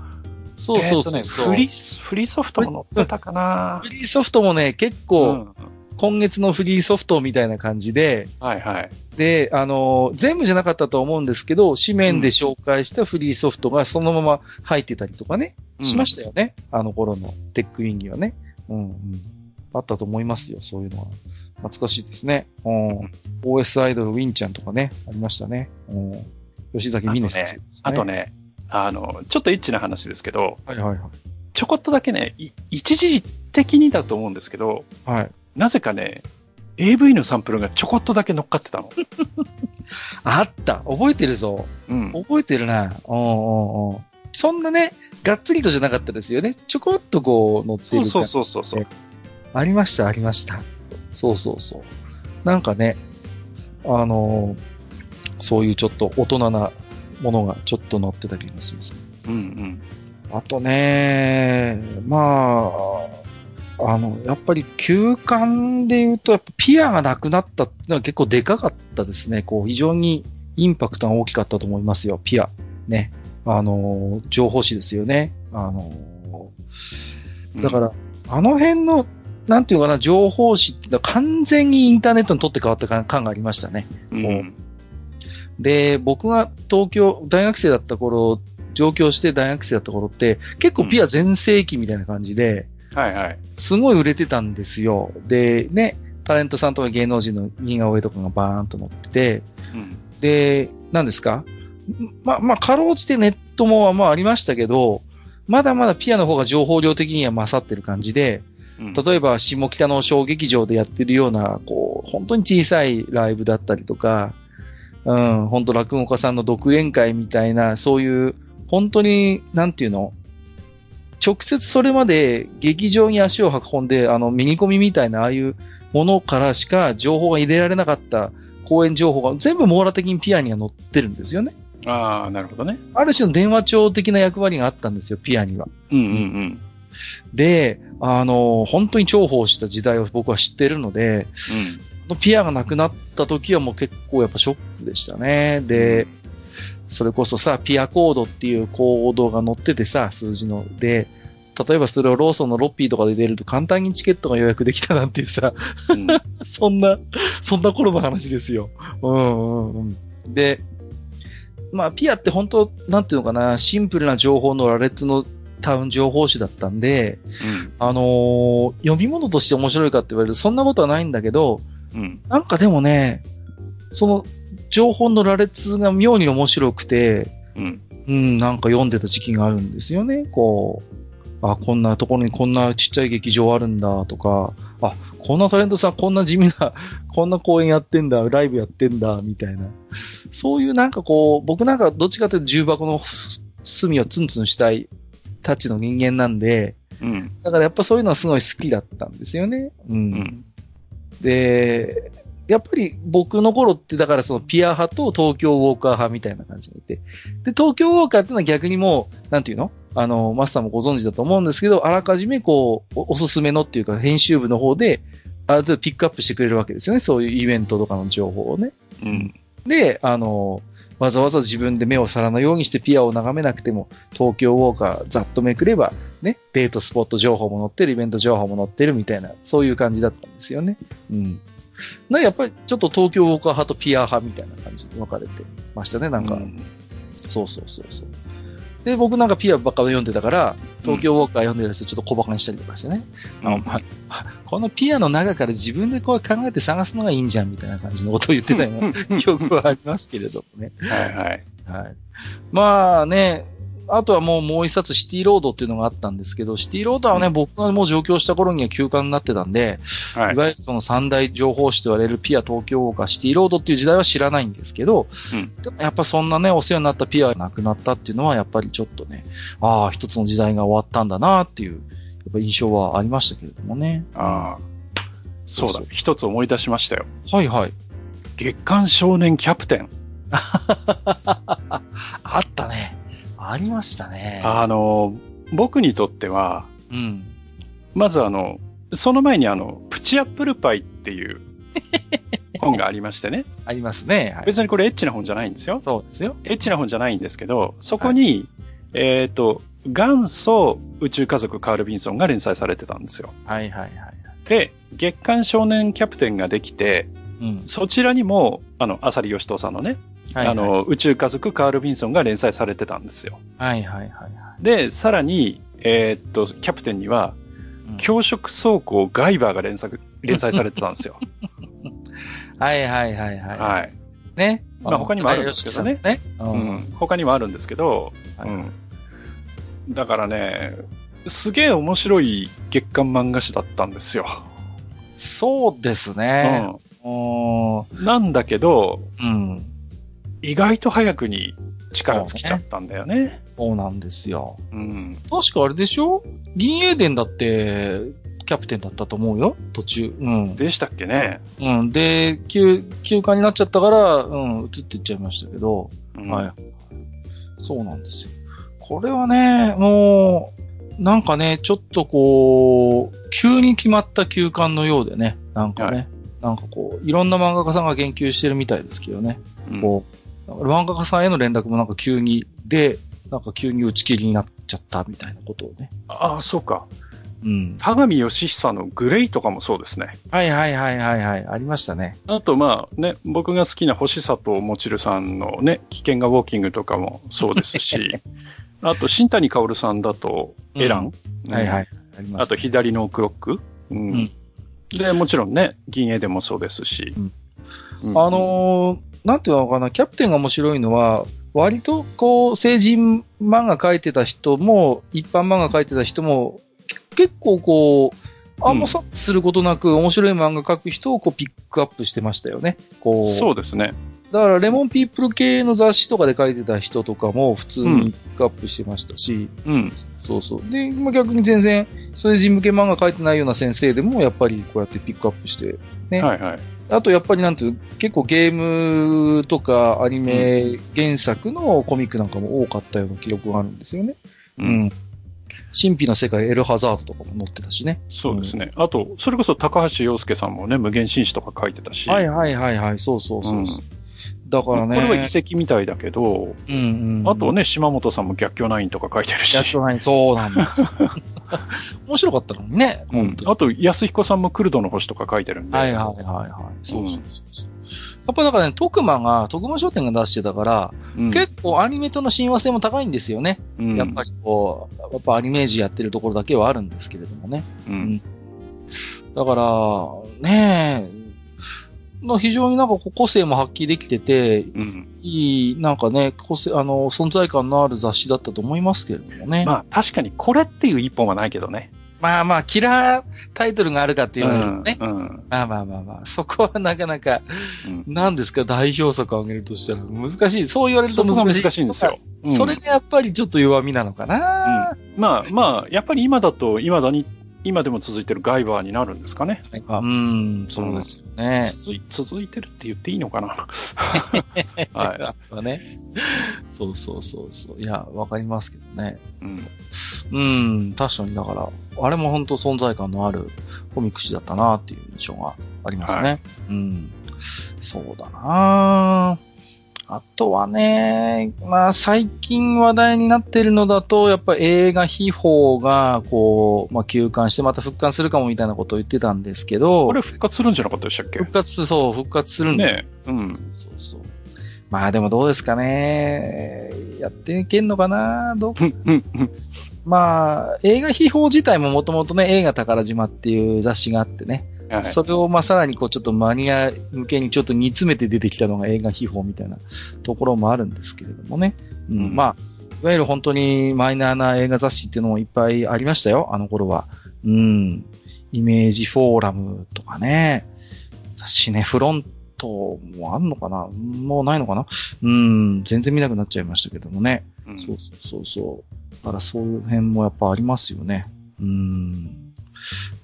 そうそうそうえーねフリー、フリーソフトも載ってたかなフリーソフトもね、結う構、ん。今月のフリーソフトみたいな感じで、はいはい。で、あのー全部じゃなかったと思うんですけど、紙面で紹介したフリーソフトがそのまま入ってたりとかね、しましたよね。あの頃のテックウィンギはね。うん、うん。あったと思いますよ、そういうのは。懐かしいですね。うん。OS アイドルウィンちゃんとかね、ありましたね。うん。吉崎美音先生ね。あと。ね、あの、ちょっとエッチな話ですけど、はいはいはい。ちょこっとだけね、い一時的にだと思うんですけど、はい。なぜかね、AV のサンプルがちょこっとだけ乗っかってたの。あった覚えてるぞ。うん。覚えてるな。うんうんうん。そんなね、がっつりとじゃなかったですよね。ちょこっとこう乗ってるそう感そうそうそうそう。ありました、ありました。そうそうそう。なんかね、あのーそういうちょっと大人なものがちょっと乗ってたりもしますね。うんうん。あとね、まあ、あの、やっぱり休館で言うと、やっぱピアがなくなったっていうのは結構でかかったですね。こう、非常にインパクトが大きかったと思いますよ、ピア。ね。あの、情報誌ですよね。あの、だから、あの辺の、なんていうかな、情報誌ってのは完全にインターネットに取って変わった感感がありましたね。うん、うん。で、僕が東京、大学生だった頃、上京して大学生だった頃って、結構ピア全盛期みたいな感じで、はいはい。すごい売れてたんですよ。で、ね、タレントさんとか芸能人の似顔絵とかがバーンと載ってて、うん。で、何ですか？ま、まあ、かろうじてネットもまあありましたけど、まだまだピアの方が情報量的には勝ってる感じで、うん例えば下北の小劇場でやってるような、こう、本当に小さいライブだったりとか、うん、本当落語家さんの独演会みたいな、そういう、本当に、なんていうの？直接それまで劇場に足を運んで、あの、ミニコミみたいな、ああいうものからしか情報が入れられなかった公演情報が全部網羅的にピアには載ってるんですよね。ああ、なるほどね。ある種の電話帳的な役割があったんですよ、ピアには。うんうんで、あの、本当に重宝した時代を僕は知ってるので、ピアがなくなった時はもう結構やっぱショックでしたね。で、それこそさ、ピアコードっていうコードが載っててさ、数字の。で、例えばそれをローソンのロッピーとかで出ると簡単にチケットが予約できたなんていうさ、うん。う んそんな、そんな頃の話ですよ。うんうんうん。で、まあ、ピアって本当、なんていうのかな、シンプルな情報の羅列のタウン情報誌だったんで、あのー読み物として面白いかって言われるとそんなことはないんだけど、うん。なんかでもね、その情報の羅列が妙に面白くて、うん。うん、なんか読んでた時期があるんですよね。こう、あ、こんなところにこんなちっちゃい劇場あるんだとか、あ、こんなタレントさんこんな地味な、こんな公演やってんだ、ライブやってんだ、みたいな。そういうなんかこう、僕なんかどっちかというと重箱の隅をツンツンしたいたちの人間なんで、うん。だからやっぱそういうのはすごい好きだったんですよね。うん。うん。で、やっぱり僕の頃って、だからそのピア派と東京ウォーカー派みたいな感じがいて。で、東京ウォーカーっていうのは逆にもう、なんていうの？あの、マスターもご存知だと思うんですけど、あらかじめこう、おおすすめのっていうか、編集部の方で、ある程度ピックアップしてくれるわけですよね。そういうイベントとかの情報をね。うん。で、あの、わざわざ自分で目を皿のようにしてピアを眺めなくても、東京ウォーカーざっとめくれば、ね、デートスポット情報も載ってる、イベント情報も載ってるみたいな、そういう感じだったんですよね。うん。なやっぱりちょっと東京ウォーカー派とピア派みたいな感じに分かれてましたね、なんか。うんそうそうそうそう。で、僕なんかピアばっか読んでたから、東京ウォーカー読んでるやつちょっと小馬鹿にしたりとかしてね。あお前このピアの中から自分でこう考えて探すのがいいんじゃんみたいな感じのことを言ってたような記憶はありますけれどもね。はいはい。はい。まあね、あとはもうもう一冊シティロードっていうのがあったんですけど、シティロードはね、僕がもう上京した頃には休刊になってたんで、はいい、わゆるその三大情報誌と言われるピア東京号かシティロードっていう時代は知らないんですけど、うんでもやっぱそんなね、お世話になったピアがなくなったっていうのは、やっぱりちょっとね、ああ、一つの時代が終わったんだなっていう、やっぱ印象はありましたけれどもね。ああ。そうだ一つ思い出しましたよ。はいはい。月刊少年キャプテン。あったね。ありましたね。あの、僕にとっては、うん。まずあの、その前にあの、プチアップルパイっていう 本がありましてね。ありますね。はい、別にこれエッチな本じゃないんですよ。そうですよ。エッチな本じゃないんですけど、そこに、えっ、と、元祖宇宙家族カール・ビンソンが連載されてたんですよ。はいはいはい。で、月刊少年キャプテンができて、うん。そちらにも、あの、浅利義人さんのね、はいはい、あの、宇宙家族カール・ビンソンが連載されてたんですよ。はいはいはいはい。で、さらに、えーっと、キャプテンには、うん教職走行ガイバーが連作 連載されてたんですよ。はいはいはいはい。はい。ね。まあ他にもあるんですけどねね。う。うんん。他にもあるんですけど、はいうん。だからね、すげえ面白い月刊漫画誌だったんですよ。そうですね。ううん。なんだけど、ん。うん。意外と早くに力尽きちゃったんだよね。そうなんですよ。うん。確かあれでしょ？銀英伝だって、キャプテンだったと思うよ途中。うん。でしたっけね？うん。で、休、休暇になっちゃったから、うん、移っていっちゃいましたけど、うんはい。そうなんですよ。これはね、もう、なんかね、ちょっとこう、急に決まった休館のようでね、なんかね、はなんかこう、いろんな漫画家さんが研究してるみたいですけどね、うんこう、漫画家さんへの連絡もなんか急に、で、なんか急に打ち切りになっちゃったみたいなことをね。ああ、そうか。うん。田上義久のグレイとかもそうですね。はいはいはいはいはい、ありましたね。あと、まあね、僕が好きな星里もちるさんのね、危険がウォーキングとかもそうですし、あと、新谷薫さんだと、エラン、はいはい。ありまあと。左のクロック、うんうんで、もちろんね、銀英でもそうですし。うんうんあのーなんていうのかな、キャプテンが面白いのは、割とこう、成人漫画描いてた人も、一般漫画描いてた人も、け結構こう、あんまさすることなく面白い漫画描く人をこうピックアップしてましたよね。こう。そうですね。だから、レモンピープル系の雑誌とかで書いてた人とかも普通うんにピックアップしてましたし、うん。そうそう。で、まあ、逆に全然、成人向け漫画書いてないような先生でも、やっぱりこうやってピックアップして、ねはいはい。あとやっぱりなんていう、結構ゲームとかアニメ原作のコミックなんかも多かったような記憶があるんですよね。ううん。神秘の世界エルハザードとかも載ってたしね。そうですね。あと、それこそ高橋洋介さんもね、無限紳士とか書いてたし。はいはいはいはい、そうそうそうそう。だからね。これは遺跡みたいだけど、うんうん。あとね、島本さんも逆境ナインとか書いてるし。やっとない。そうなんです。面白かったのにね。うんあと、安彦さんもクルドの星とか書いてるんで。はいはいはいはい。そうそうそうそう。やっぱだからね、徳間が、徳間商店が出してたから、うん結構アニメとの親和性も高いんですよね。うんやっぱりこう、やっぱアニメージやってるところだけはあるんですけれどもね。うんだから、ねえ、の非常になんか個性も発揮できてて、うんいい、なんかね、個性、あの、存在感のある雑誌だったと思いますけれどもね。まあ、確かにこれっていう一本はないけどね。まあまあ、キラータイトルがあるかって言われるとね。うんうんまあまあまあまあ、そこはなかなか、うん何ですか、代表作を挙げるとしたら難しい。そう言われると難しい。難しいんですよ。うんそれがやっぱりちょっと弱みなのかな。まあまあ、やっぱり今だと、今だに、今でも続いてるガイバーになるんですかね。うん、そうですよね。続い続いてるって言っていいのかな。はい。やっぱね。そうそうそうそう。いや、わかりますけどね。うんうん、確かにだから、あれも本当存在感のあるコミック誌だったなっていう印象がありますね。はうん。そうだなあとはね、まあ最近話題になってるのだと、やっぱ映画秘宝が、こう、まあ休館してまた復刊するかもみたいなことを言ってたんですけど、これ復活するんじゃなかったでしたっけ？復活、そう、復活するんですよねえ。うん。そうそう。まあでもどうですかね。やっていけんのかな？どうまあ、映画秘宝自体ももともとね、映画宝島っていう雑誌があってね、はいそれをまあさらにこうちょっとマニア向けにちょっと煮詰めて出てきたのが映画秘宝みたいなところもあるんですけれどもね。うんうんまあ、いわゆる本当にマイナーな映画雑誌っていうのもいっぱいありましたよ、あの頃は。うん。イメージフォーラムとかね。シネフロントもあんのかな？もうないのかな？うん。全然見なくなっちゃいましたけどもね。うんそうそうそうそう。だからそういう辺もやっぱありますよね。うん。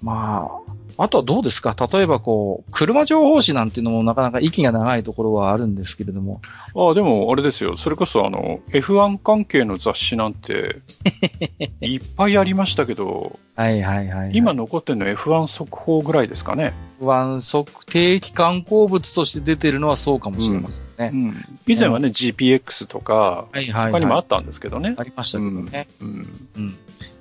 まあ、あとはどうですか？例えばこう、車情報誌なんていうのもなかなか息が長いところはあるんですけれども。ああ、でもあれですよ。それこそあの、F1 関係の雑誌なんて、いっぱいありましたけど、はいはいはい、はい。今残ってるの F1 速報ぐらいですかね。湾測定期観光物として出てるのはそうかもしれませんね。うん。以前はね、GPX とか、はいはい、はい。他にもあったんですけどね。ありましたけどね。うん。うん。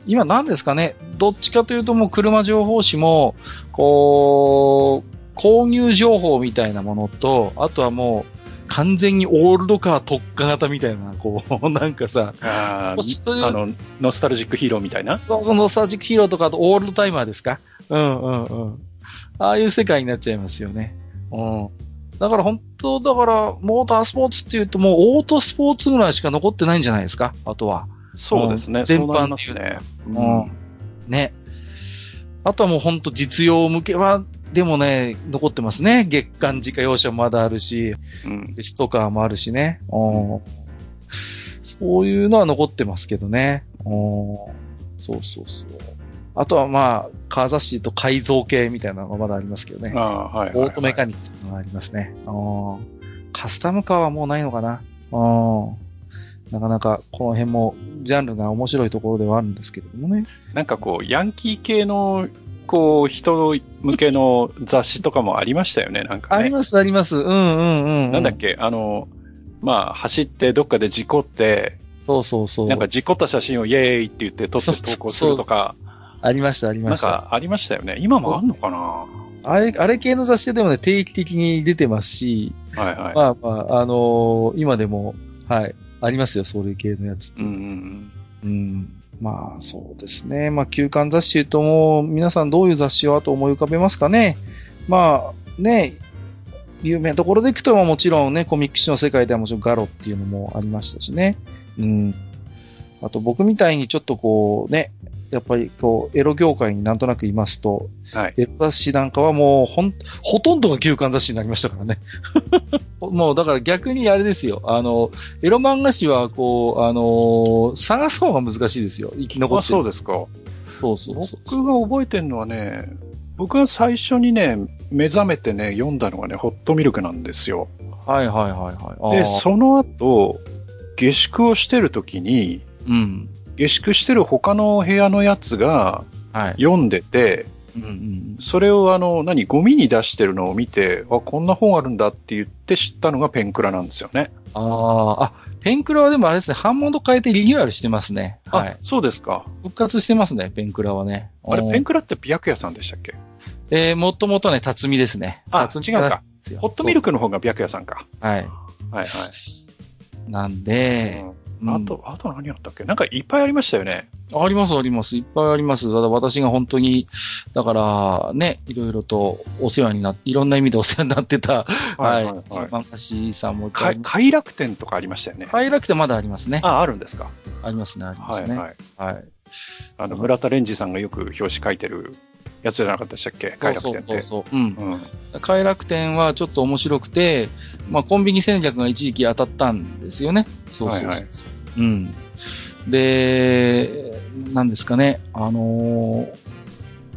今何ですかね？どっちかというともう車情報誌も、こう、購入情報みたいなものと、あとはもう、完全にオールドカー特化型みたいな、こう、なんかさ、あの、ノスタルジックヒーローみたいな？そうそう、ノスタルジックヒーローとか、あとオールドタイマーですか？うんうんうん。ああいう世界になっちゃいますよね。うん。だから本当、だから、モータースポーツっていうと、もうオートスポーツぐらいしか残ってないんじゃないですか？あとは。そうですね。うん全般そうなりますね。うん。ね。あとはもう本当実用向けは、でもね、残ってますね。月間自家用車もまだあるし、うん。ベストカーもあるしね。うんそういうのは残ってますけどね。うんそうそうそう。あとはまあ、カー雑誌と改造系みたいなのがまだありますけどね。ああ、はいはいはい。オートメカニックっていうのがありますね。うんカスタムカーはもうないのかな。うんなかなかこの辺もジャンルが面白いところではあるんですけれどもね。なんかこう、ヤンキー系の、こう、人向けの雑誌とかもありましたよね、なんかね。あります、あります。うんうんうん。なんだっけ、あの、まあ、走ってどっかで事故って、そうそうそう。なんか事故った写真をイエーイって言って撮って投稿するとか、ありました、ありなんました。かありましたよね。今もあんのかな？あれ、あれ系の雑誌でもね、定期的に出てますし、はいはい。まあまあ、あのー今でも、はい、ありますよ、そういう系のやつって。うんうんうん。まあ、そうですね。まあ、休刊雑誌とも、皆さんどういう雑誌をあと思い浮かべますかね。まあ、ね、有名なところでいくと、まあもちろんね、コミック誌の世界ではもちろんガロっていうのもありましたしね。うん。あと僕みたいにちょっとこうね、やっぱりこう、エロ業界になんとなくいますと、うん。はい。エロ雑誌なんかはもうほん、ほとんどが休刊雑誌になりましたからね。もうだから逆にあれですよ。あの、エロ漫画誌はこう、あのー探す方が難しいですよ。生き残あ、ってるそうですか。そうそうそう僕が覚えてるのはね、僕が最初にね、目覚めてね、読んだのがね、ホットミルクなんですよ。はいはいはいはい。で、その後、下宿をしてる時に、うん。下宿してる他の部屋のやつがはい。読んでて、うんうん。それをあの、何、ゴミに出してるのを見て、あ、こんな本あるんだって言って知ったのがペンクラなんですよね。ああ、あ、ペンクラはでもあれですね、版元変えてリニューアルしてますね。はあい。、そうですか。復活してますね、ペンクラはね。あれ、うんペンクラって美薬屋さんでしたっけ？えー、もともとね、辰巳ですね。あ違うか。ホットミルクの方が美薬屋さんか。はい。はいはい。なんで、うんうんあと、あと何あったっけ？なんかいっぱいありましたよね。ありますあります。いっぱいあります。ただ私が本当に、だからね、いろいろとお世話になって、いろんな意味でお世話になってた、はい。はいはいはい漫画師さんも。快楽天とかありましたよね。快楽天まだありますね。あ、あるんですか？ありますね、ありまはいすね。はい。はい。あの、村田レンジさんがよく表紙書いてるやつじゃなかったでしたっけ？快楽天って。そうそうそうそう。うん。うん。快楽天はちょっと面白くて、まあ、コンビニ戦略が一時期当たったんですよね。そうそうそう。はいはいうん。で、なんですかね、あのー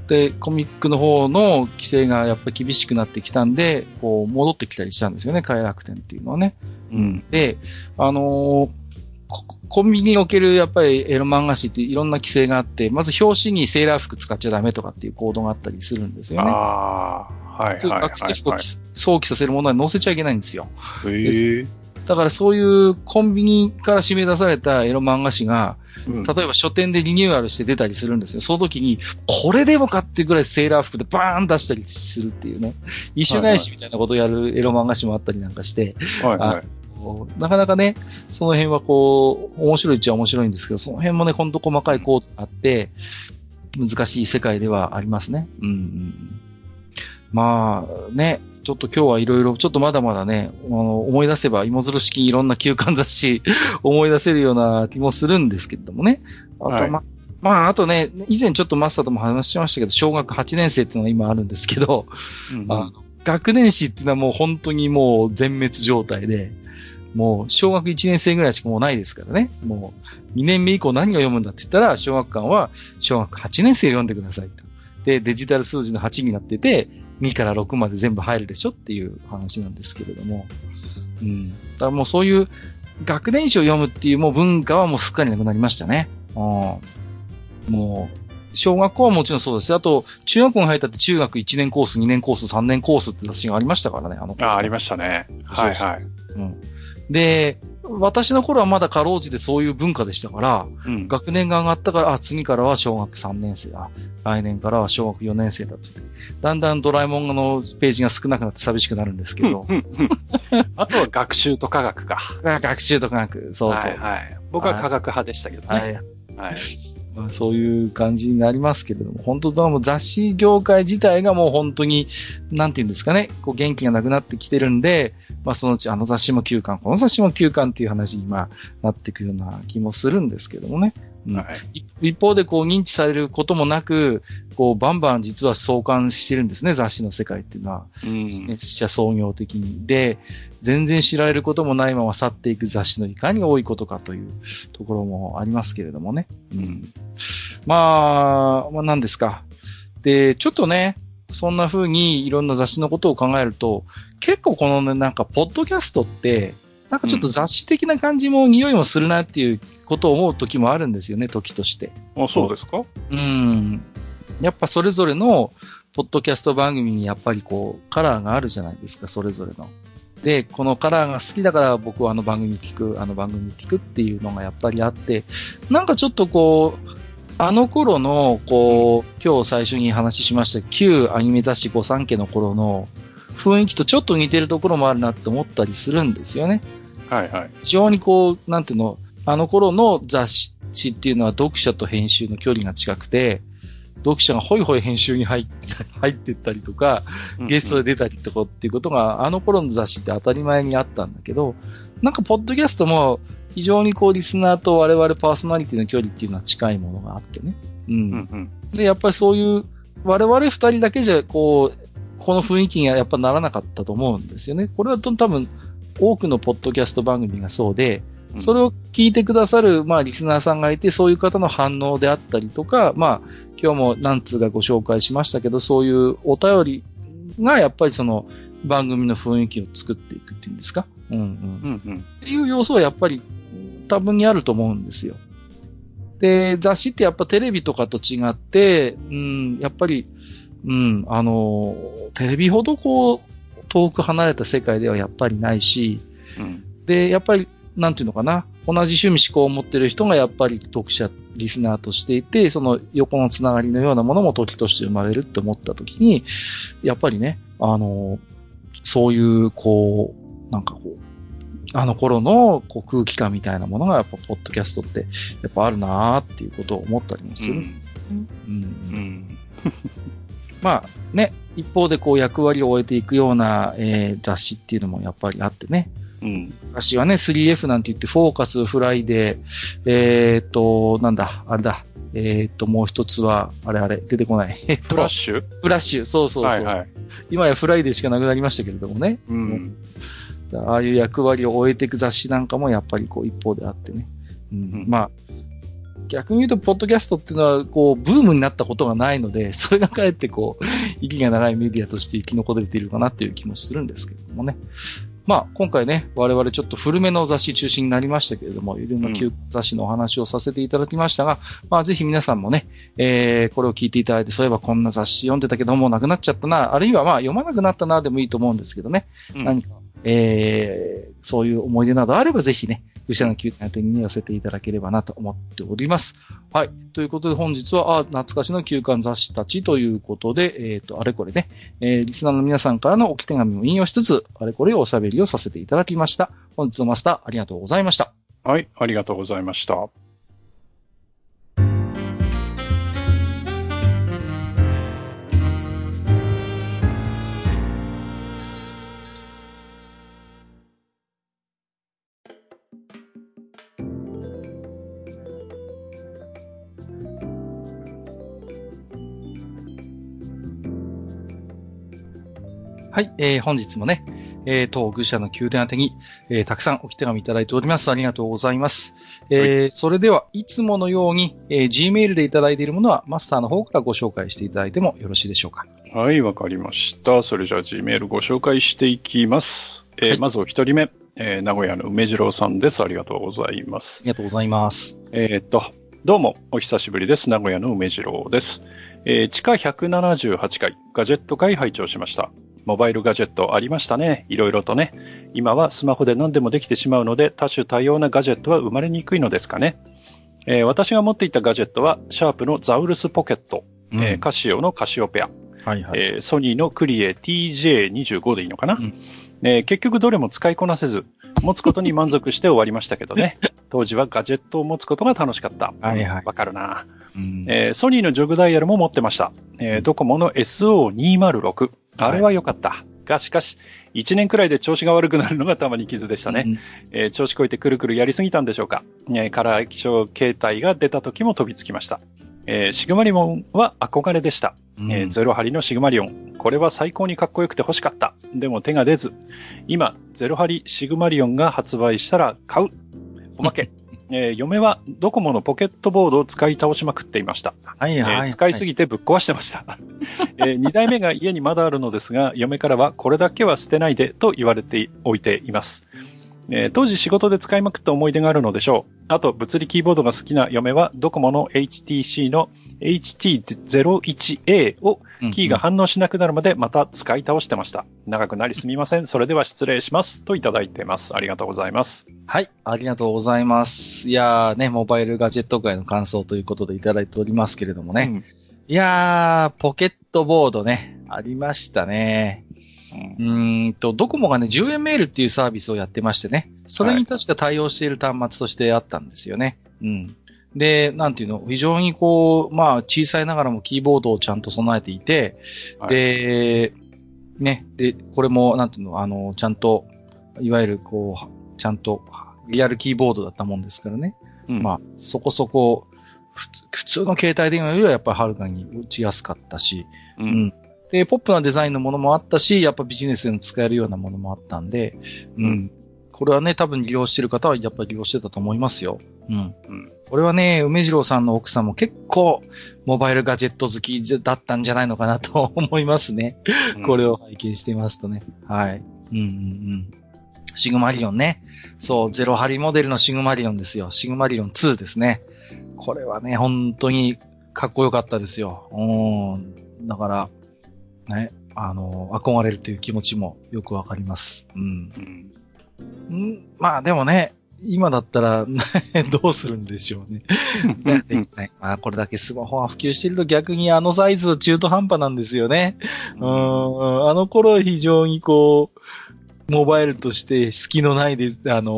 で、コミックの方の規制がやっぱり厳しくなってきたんで、こう、戻ってきたりしたんですよね、快楽天っていうのはね。うん。で、あのーココンビニにおけるやっぱりエロ漫画誌っていろんな規制があって、まず表紙にセーラー服使っちゃダメとかっていうコードがあったりするんですよね。ああ、はい普通はい学生服をはい。想起させるものは載せちゃいけないんですよ。へえ。だからそういうコンビニから締め出されたエロ漫画誌が、うん例えば書店でリニューアルして出たりするんですよ。その時に、これでもかっていうぐらいセーラー服でバーン出したりするっていうね。一種返しみたいなことをやるエロ漫画誌もあったりなんかして、はいはい。なかなかね、その辺はこう、面白いっちゃ面白いんですけど、その辺もね、ほんと細かいコードがあって、難しい世界ではありますね。うんうん、まあね、ちょっと今日はいろいろ、ちょっとまだまだね、あの思い出せば芋づる式いろんな休館雑誌 思い出せるような気もするんですけれどもね。あと、はいま、まあ、あとね、以前ちょっとマスターとも話しましたけど、小学8年生っていうのが今あるんですけど、うんあの学年誌っていうのはもう本当にもう全滅状態で、もう小学1年生ぐらいしかもうないですからね。もう2年目以降何を読むんだって言ったら、小学館は小学8年生を読んでくださいと。で、デジタル数字の8になってて、2から6まで全部入るでしょっていう話なんですけれども。うん。だからもうそういう学年誌を読むっていうもう文化はもうすっかりなくなりましたね。うん。もう、小学校はもちろんそうです。あと、中学校に入ったって中学1年コース、2年コース、3年コースって雑誌がありましたからね、あの頃あ、ありましたね。はいはい。うん。で、私の頃はまだかろうじてそういう文化でしたから、うん。学年が上がったから、あ、次からは小学3年生、あ、来年からは小学4年生だと。だんだんドラえもんのページが少なくなって寂しくなるんですけど、あとは学習と科学か。あ 学習と科学、そうそう。はいはい。僕は科学派でしたけどはね。い。はい。まあ、そういう感じになりますけれども、本当だ、もう雑誌業界自体がもう本当に、なんていうんですかね、こう元気がなくなってきてるんで、まあそのうちあの雑誌も休刊、この雑誌も休刊っていう話に今なっていくような気もするんですけどもね。うんはい。一一方でこう認知されることもなく、こうバンバン実は創刊してるんですね、雑誌の世界っていうのは。うん自転車創業的に。で、全然知られることもないまま去っていく雑誌のいかに多いことかというところもありますけれどもね。うん。まあ、まあ何ですか。で、ちょっとね、そんな風にいろんな雑誌のことを考えると、結構このね、なんか、ポッドキャストって、なんかちょっと雑誌的な感じも、匂いもするなっていうことを思う時もあるんですよね、時として。あ、そうですか？うん。やっぱそれぞれの、ポッドキャスト番組にやっぱりこう、カラーがあるじゃないですか、それぞれの。で、このカラーが好きだから僕はあの番組聞く、あの番組聞くっていうのがやっぱりあって、なんかちょっとこう、あの頃の、こう、今日最初に話しました旧アニメ雑誌御三家の頃の雰囲気とちょっと似てるところもあるなって思ったりするんですよね。はいはい。非常にこう、なんていうの、あの頃の雑誌っていうのは読者と編集の距離が近くて、読者がホイホイ編集に入って入ってったりとか、ゲストで出たりとかっていうことが、あの頃の雑誌って当たり前にあったんだけど、なんかポッドキャストも非常にこうリスナーと我々パーソナリティの距離っていうのは近いものがあってね。う。うんんうん。で、やっぱりそういう、我々二人だけじゃ、こう、この雰囲気にはやっぱならなかったと思うんですよね。これはと多分、多くのポッドキャスト番組がそうで、それを聞いてくださる、まあ、リスナーさんがいて、そういう方の反応であったりとか、まあ、今日も何通かご紹介しましたけど、そういうお便りが、やっぱりその、番組の雰囲気を作っていくっていうんですか？うんうん。うんうん。っていう要素はやっぱり多分にあると思うんですよ。で、雑誌ってやっぱテレビとかと違って、うん、やっぱり、うん、あの、テレビほどこう、遠く離れた世界ではやっぱりないし、うん。で、やっぱり、なんていうのかな、同じ趣味思考を持ってる人がやっぱり読者、リスナーとしていて、その横のつながりのようなものも時として生まれるって思った時に、やっぱりね、あの、そういう、こう、なんかこう、あの頃のこう空気感みたいなものがやっぱポッドキャストってやっぱあるなーっていうことを思ったりもするんですよね。うんうん。まあね、一方でこう役割を終えていくような、えー雑誌っていうのもやっぱりあってね、うん。雑誌はね、3F なんて言って、フォーカス、フライデー、えーっと、なんだ、あれだ、えーっと、もう一つは、あれあれ、出てこない。えっとフラッシュ？フラッシュ、そうそうそう。はいはい。今やフライデーしかなくなりましたけれどもね。うん。ああいう役割を終えていく雑誌なんかもやっぱりこう一方であってね。うんうんまあ、逆に言うと、ポッドキャストっていうのは、こう、ブームになったことがないので、それがかえってこう、息が長いメディアとして生き残れているかなっていう気もするんですけれどもね。まあ、今回ね、我々ちょっと古めの雑誌中心になりましたけれども、いろんな旧雑誌のお話をさせていただきましたが、まあ、ぜひ皆さんもね、えー、これを聞いていただいて、そういえばこんな雑誌読んでたけどもうなくなっちゃったな、あるいはまあ、読まなくなったなでもいいと思うんですけどね、うん何か、えー、そういう思い出などあればぜひね、愚者の休館宛に寄せていただければなと思っております。はい。ということで本日は、あ懐かしの休館雑誌たちということで、えっ、と、あれこれね、えー、リスナーの皆さんからの置き手紙を引用しつつ、あれこれをおしゃべりをさせていただきました。本日のマスター、ありがとうございました。はい、ありがとうございました。はい、えー本日もね、えー当愚者の宮殿宛てに、えーたくさんお手紙いただいております。ありがとうございます。えーそれでは、いつものように、えー Gmail でいただいているものは、マスターの方からご紹介していただいてもよろしいでしょうか。はい、わかりました。それじゃあ G メールご紹介していきます。えーはいまずお一人目、えー名古屋の梅次郎さんです。ありがとうございますあ。りがとうございます。えーっと、どうも、お久しぶりです。名古屋の梅次郎です。えー地下178回、ガジェット会拝聴しました。モバイルガジェットありましたね。いろいろとね。今はスマホで何でもできてしまうので、多種多様なガジェットは生まれにくいのですかね。えー私が持っていたガジェットは、シャープのザウルスポケット、えーカシオのカシオペア、はいはい。えーソニーのクリエ TJ25 でいいのかな、うんえー結局どれも使いこなせず、持つことに満足して終わりましたけどね。当時はガジェットを持つことが楽しかった。はいはいわかるな、うんえーソニーのジョグダイヤルも持ってました。えードコモの SO206。あれは良かった。が、しかし、1年くらいで調子が悪くなるのがたまに傷でしたね。。えー調子こいてくるくるやりすぎたんでしょうか。えーカラー液晶携帯が出た時も飛びつきました。えーシグマリオンは憧れでした。うんえーゼロハリのシグマリオン。これは最高にかっこよくて欲しかった。でも手が出ず。今、ゼロハリシグマリオンが発売したら買う。おまけ。えー嫁はドコモのポケットボードを使い倒しまくっていました。えはいはい。ー使いすぎてぶっ壊してました。え2台目が家にまだあるのですが、嫁からはこれだけは捨てないでと言われておいています。えー当時仕事で使いまくった思い出があるのでしょう。あと、物理キーボードが好きな嫁は、ドコモの HTC の HT01A をキーが反応しなくなるまでまた使い倒してました。長くなりすみません。それでは失礼します。といただいてます。ありがとうございます。はい、ありがとうございます。いやーね、モバイルガジェット界の感想ということでいただいておりますけれどもね。うんいやー、ポケットボードね、ありましたね。うーんと、ドコモがね、10円メールっていうサービスをやってましてね。それに確か対応している端末としてあったんですよね。うん。で、なんていうの、非常にこう、まあ、小さいながらもキーボードをちゃんと備えていて、はいで、ね、で、これも、なんていうの、あの、ちゃんと、いわゆるこう、ちゃんと、リアルキーボードだったもんですからね。うんまあ、そこそこ、普通の携帯電話よりはやっぱりはるかに打ちやすかったし、ううんん。で、ポップなデザインのものもあったし、やっぱビジネスでも使えるようなものもあったんで、うん。うんこれはね、多分利用してる方はやっぱり利用してたと思いますよ。うん。うんこれはね、梅次郎さんの奥さんも結構、モバイルガジェット好きだったんじゃないのかなと思いますね。これを拝見していますとね。はい。うんうんうん。シグマリオンね。そう、ゼロハリモデルのシグマリオンですよ。シグマリオン2ですね。これはね、本当にかっこよかったですよ。うん。だから、ね、あの、憧れるという気持ちもよくわかります。うん。うんんまあでもね、今だったら、どうするんでしょうね。ねできないまあこれだけスマホが普及してると逆にあのサイズ中途半端なんですよね。うーん、あの頃は非常にこう、モバイルとして隙のないで、あの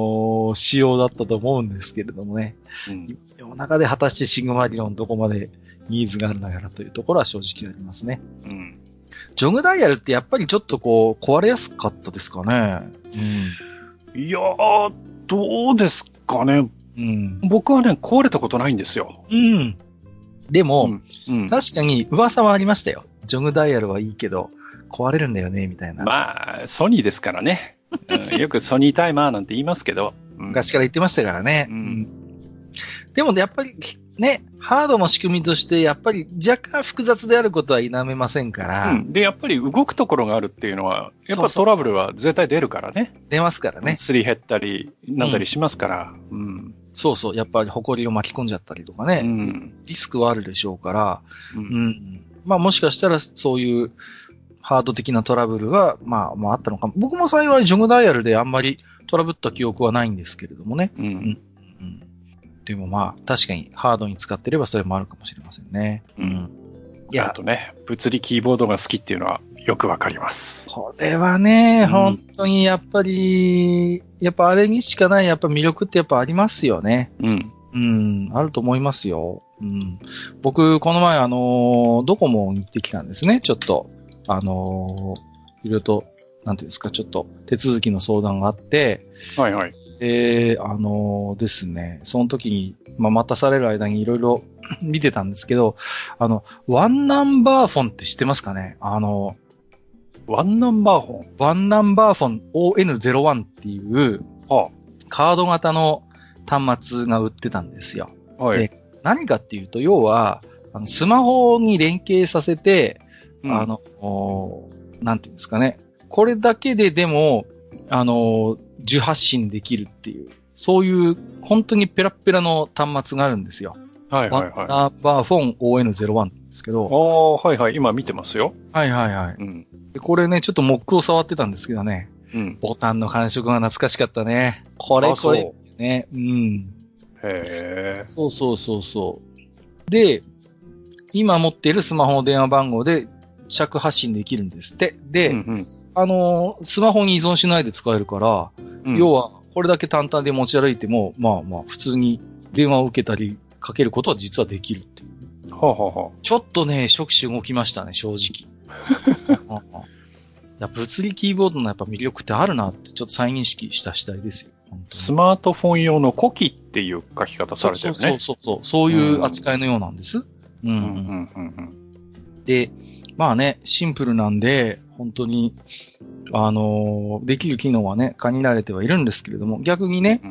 ー仕様だったと思うんですけれどもね。うん世の中で果たしてシグマリオンどこまでニーズがあるのやらというところは正直ありますね。うんジョグダイヤルってやっぱりちょっとこう、壊れやすかったですかね。いやー、どうですかね。うん。僕はね、壊れたことないんですよ。うん。うん。でも、うんうん確かに噂はありましたよ。ジョグダイヤルはいいけど、壊れるんだよね、みたいな。まあ、ソニーですからね。うんよくソニータイマーなんて言いますけど。うん昔から言ってましたからね。うんでもやっぱり、ね、ハードの仕組みとして、やっぱり若干複雑であることは否めませんから、うんで、やっぱり動くところがあるっていうのは、やっぱトラブルは絶対出るからね。出ますからね。すり減ったり、なんだりしますから。うん。そうそう、やっぱり埃を巻き込んじゃったりとかうね、ん。リスクはあるでしょうから、ううんん。まあもしかしたらそういうハード的なトラブルは、まあ、まああったのかも。僕も幸いジョグダイヤルであんまりトラブった記憶はないんですけれどもね。うん。うん。でもまあ、確かにハードに使ってればそれもあるかもしれませんね。うん。いやあとね、物理キーボードが好きっていうのはよくわかります。これはね、うん本当にやっぱり、やっぱあれにしかないやっぱ魅力ってやっぱありますよね。うん。うん、あると思いますよ。うん。僕、この前あの、ドコモに行ってきたんですね、ちょっと。あの、いろいろと、なんていうんですか、ちょっと手続きの相談があって、はいはい。で、あのですね、その時に、まあ、待たされる間にいろいろ 見てたんですけど、あの、ワンナンバーフォンって知ってますかね？あの、ワンナンバーフォンワンナンバーフォン ON01 っていうはカード型の端末が売ってたんですよ。あ、はい。で何かっていうと、要は、あのスマホに連携させて、うんあの、おなんていうんですかね？これだけででも、あの、受発信できるっていう、そういう、本当にペラッペラの端末があるんですよ。はいはいはい。ナンバーフォン ON01 ですけあど、あ、はいはい。今見てますよ。はいはいはい。うん。でこれね、ちょっとモックを触ってたんですけどね、うん。ボタンの感触が懐かしかったね。これこれ。ね。うん。へえ。そうそうそうそう。で、今持っているスマホの電話番号で着発信できるんですって。で、うんあのースマホに依存しないで使えるから、うん。要は、これだけ単々で持ち歩いても、まあまあ、普通に電話を受けたり、かけることは実はできるっていう。はあ、はあはちょっとね、触手動きましたね、正直。いや物理キーボードのやっぱ魅力ってあるなって、ちょっと再認識した次第ですよ。スマートフォン用のコキっていう書き方されてるね。そうそうそうそう。そういう扱いのようなんです。うん。うんうんうんうん。で、まあね、シンプルなんで、本当に、あのーできる機能はね、限られてはいるんですけれども、逆にね、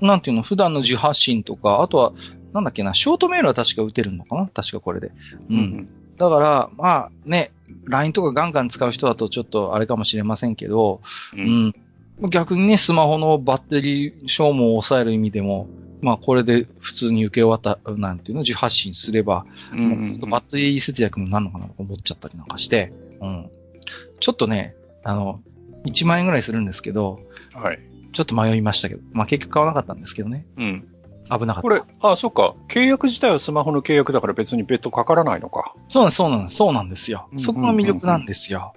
なんていうの、普段の受発信とか、あとは、なんだっけな、ショートメールは確か打てるのかな確かこれで。う。うんん。だから、まあね、LINE とかガンガン使う人だとちょっとあれかもしれませんけど、う。うんん。逆にね、スマホのバッテリー消耗を抑える意味でも、まあこれで普通に受け渡るなんていうのを受発信すれば、うんバッテリー節約になるのかなと思っちゃったりなんかして、うん。ちょっとね、あの、1万円ぐらいするんですけど、はい。ちょっと迷いましたけど、まあ結局買わなかったんですけどね。うん。危なかった。これ、あ、そっか。契約自体はスマホの契約だから別に別途かからないのか。そうなんです、そうなんです、そうなんですよう。んそこが魅力なんですよ。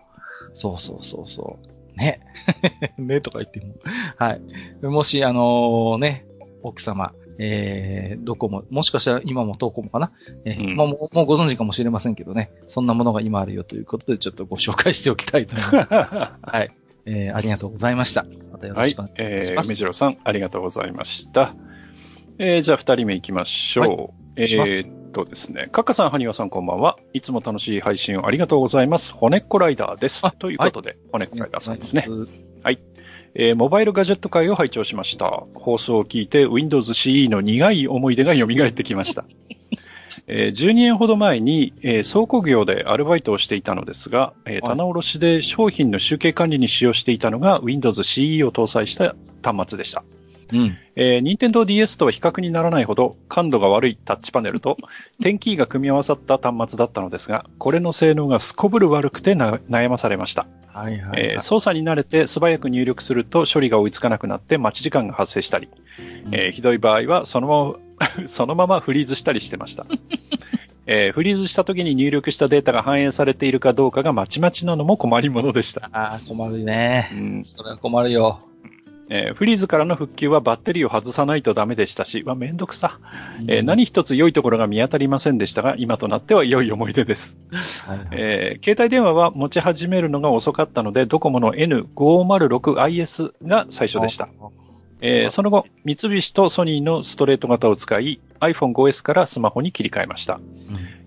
そうそうそうそう。ね。ねとか言っても。はい。もし、あのね、奥様、えー、どこも、もしかしたら今もどこもかな、えーうんもうもうもうご存知かもしれませんけどね、そんなものが今あるよということで、ちょっとご紹介しておきたいと思います。は はい。えー、ありがとうございました。またよろいしくお願い。しえー、ます。目白さん、ありがとうございました。えー、じゃあ二人目行きましょう。はいえっとですね、カッカさん、ハニワさん、こんばんは。いつも楽しい配信をありがとうございます。骨っこライダーです。あということで、骨っこライダーさんですね。ありえーモバイルガジェット会を拝聴しました。放送を聞いて Windows CE の苦い思い出が蘇ってきました。えー12年ほど前に、えー倉庫業でアルバイトをしていたのですが、えーはい棚卸しで商品の集計管理に使用していたのが Windows CE を搭載した端末でした。うん。えー、Nintendo DS とは比較にならないほど感度が悪いタッチパネルと点キーが組み合わさった端末だったのですが、これの性能がすこぶる悪くてな悩まされました。はいはい、はいえー操作に慣れて素早く入力すると処理が追いつかなくなって待ち時間が発生したり、えーひどい場合はそのまま そのままフリーズしたりしてました。えーフリーズした時に入力したデータが反映されているかどうかがまちまちなのも困りものでした。ああ、困るねう。んそれは困るよ。えーフリーズからの復旧はバッテリーを外さないとダメでしたし、うわ、めんどくさ。えー何一つ良いところが見当たりませんでしたが、今となっては良い思い出です。はいはいえー携帯電話は持ち始めるのが遅かったので、ドコモの N506IS が最初でした。。えーその後、三菱とソニーのストレート型を使い、iPhone5S からスマホに切り替えました。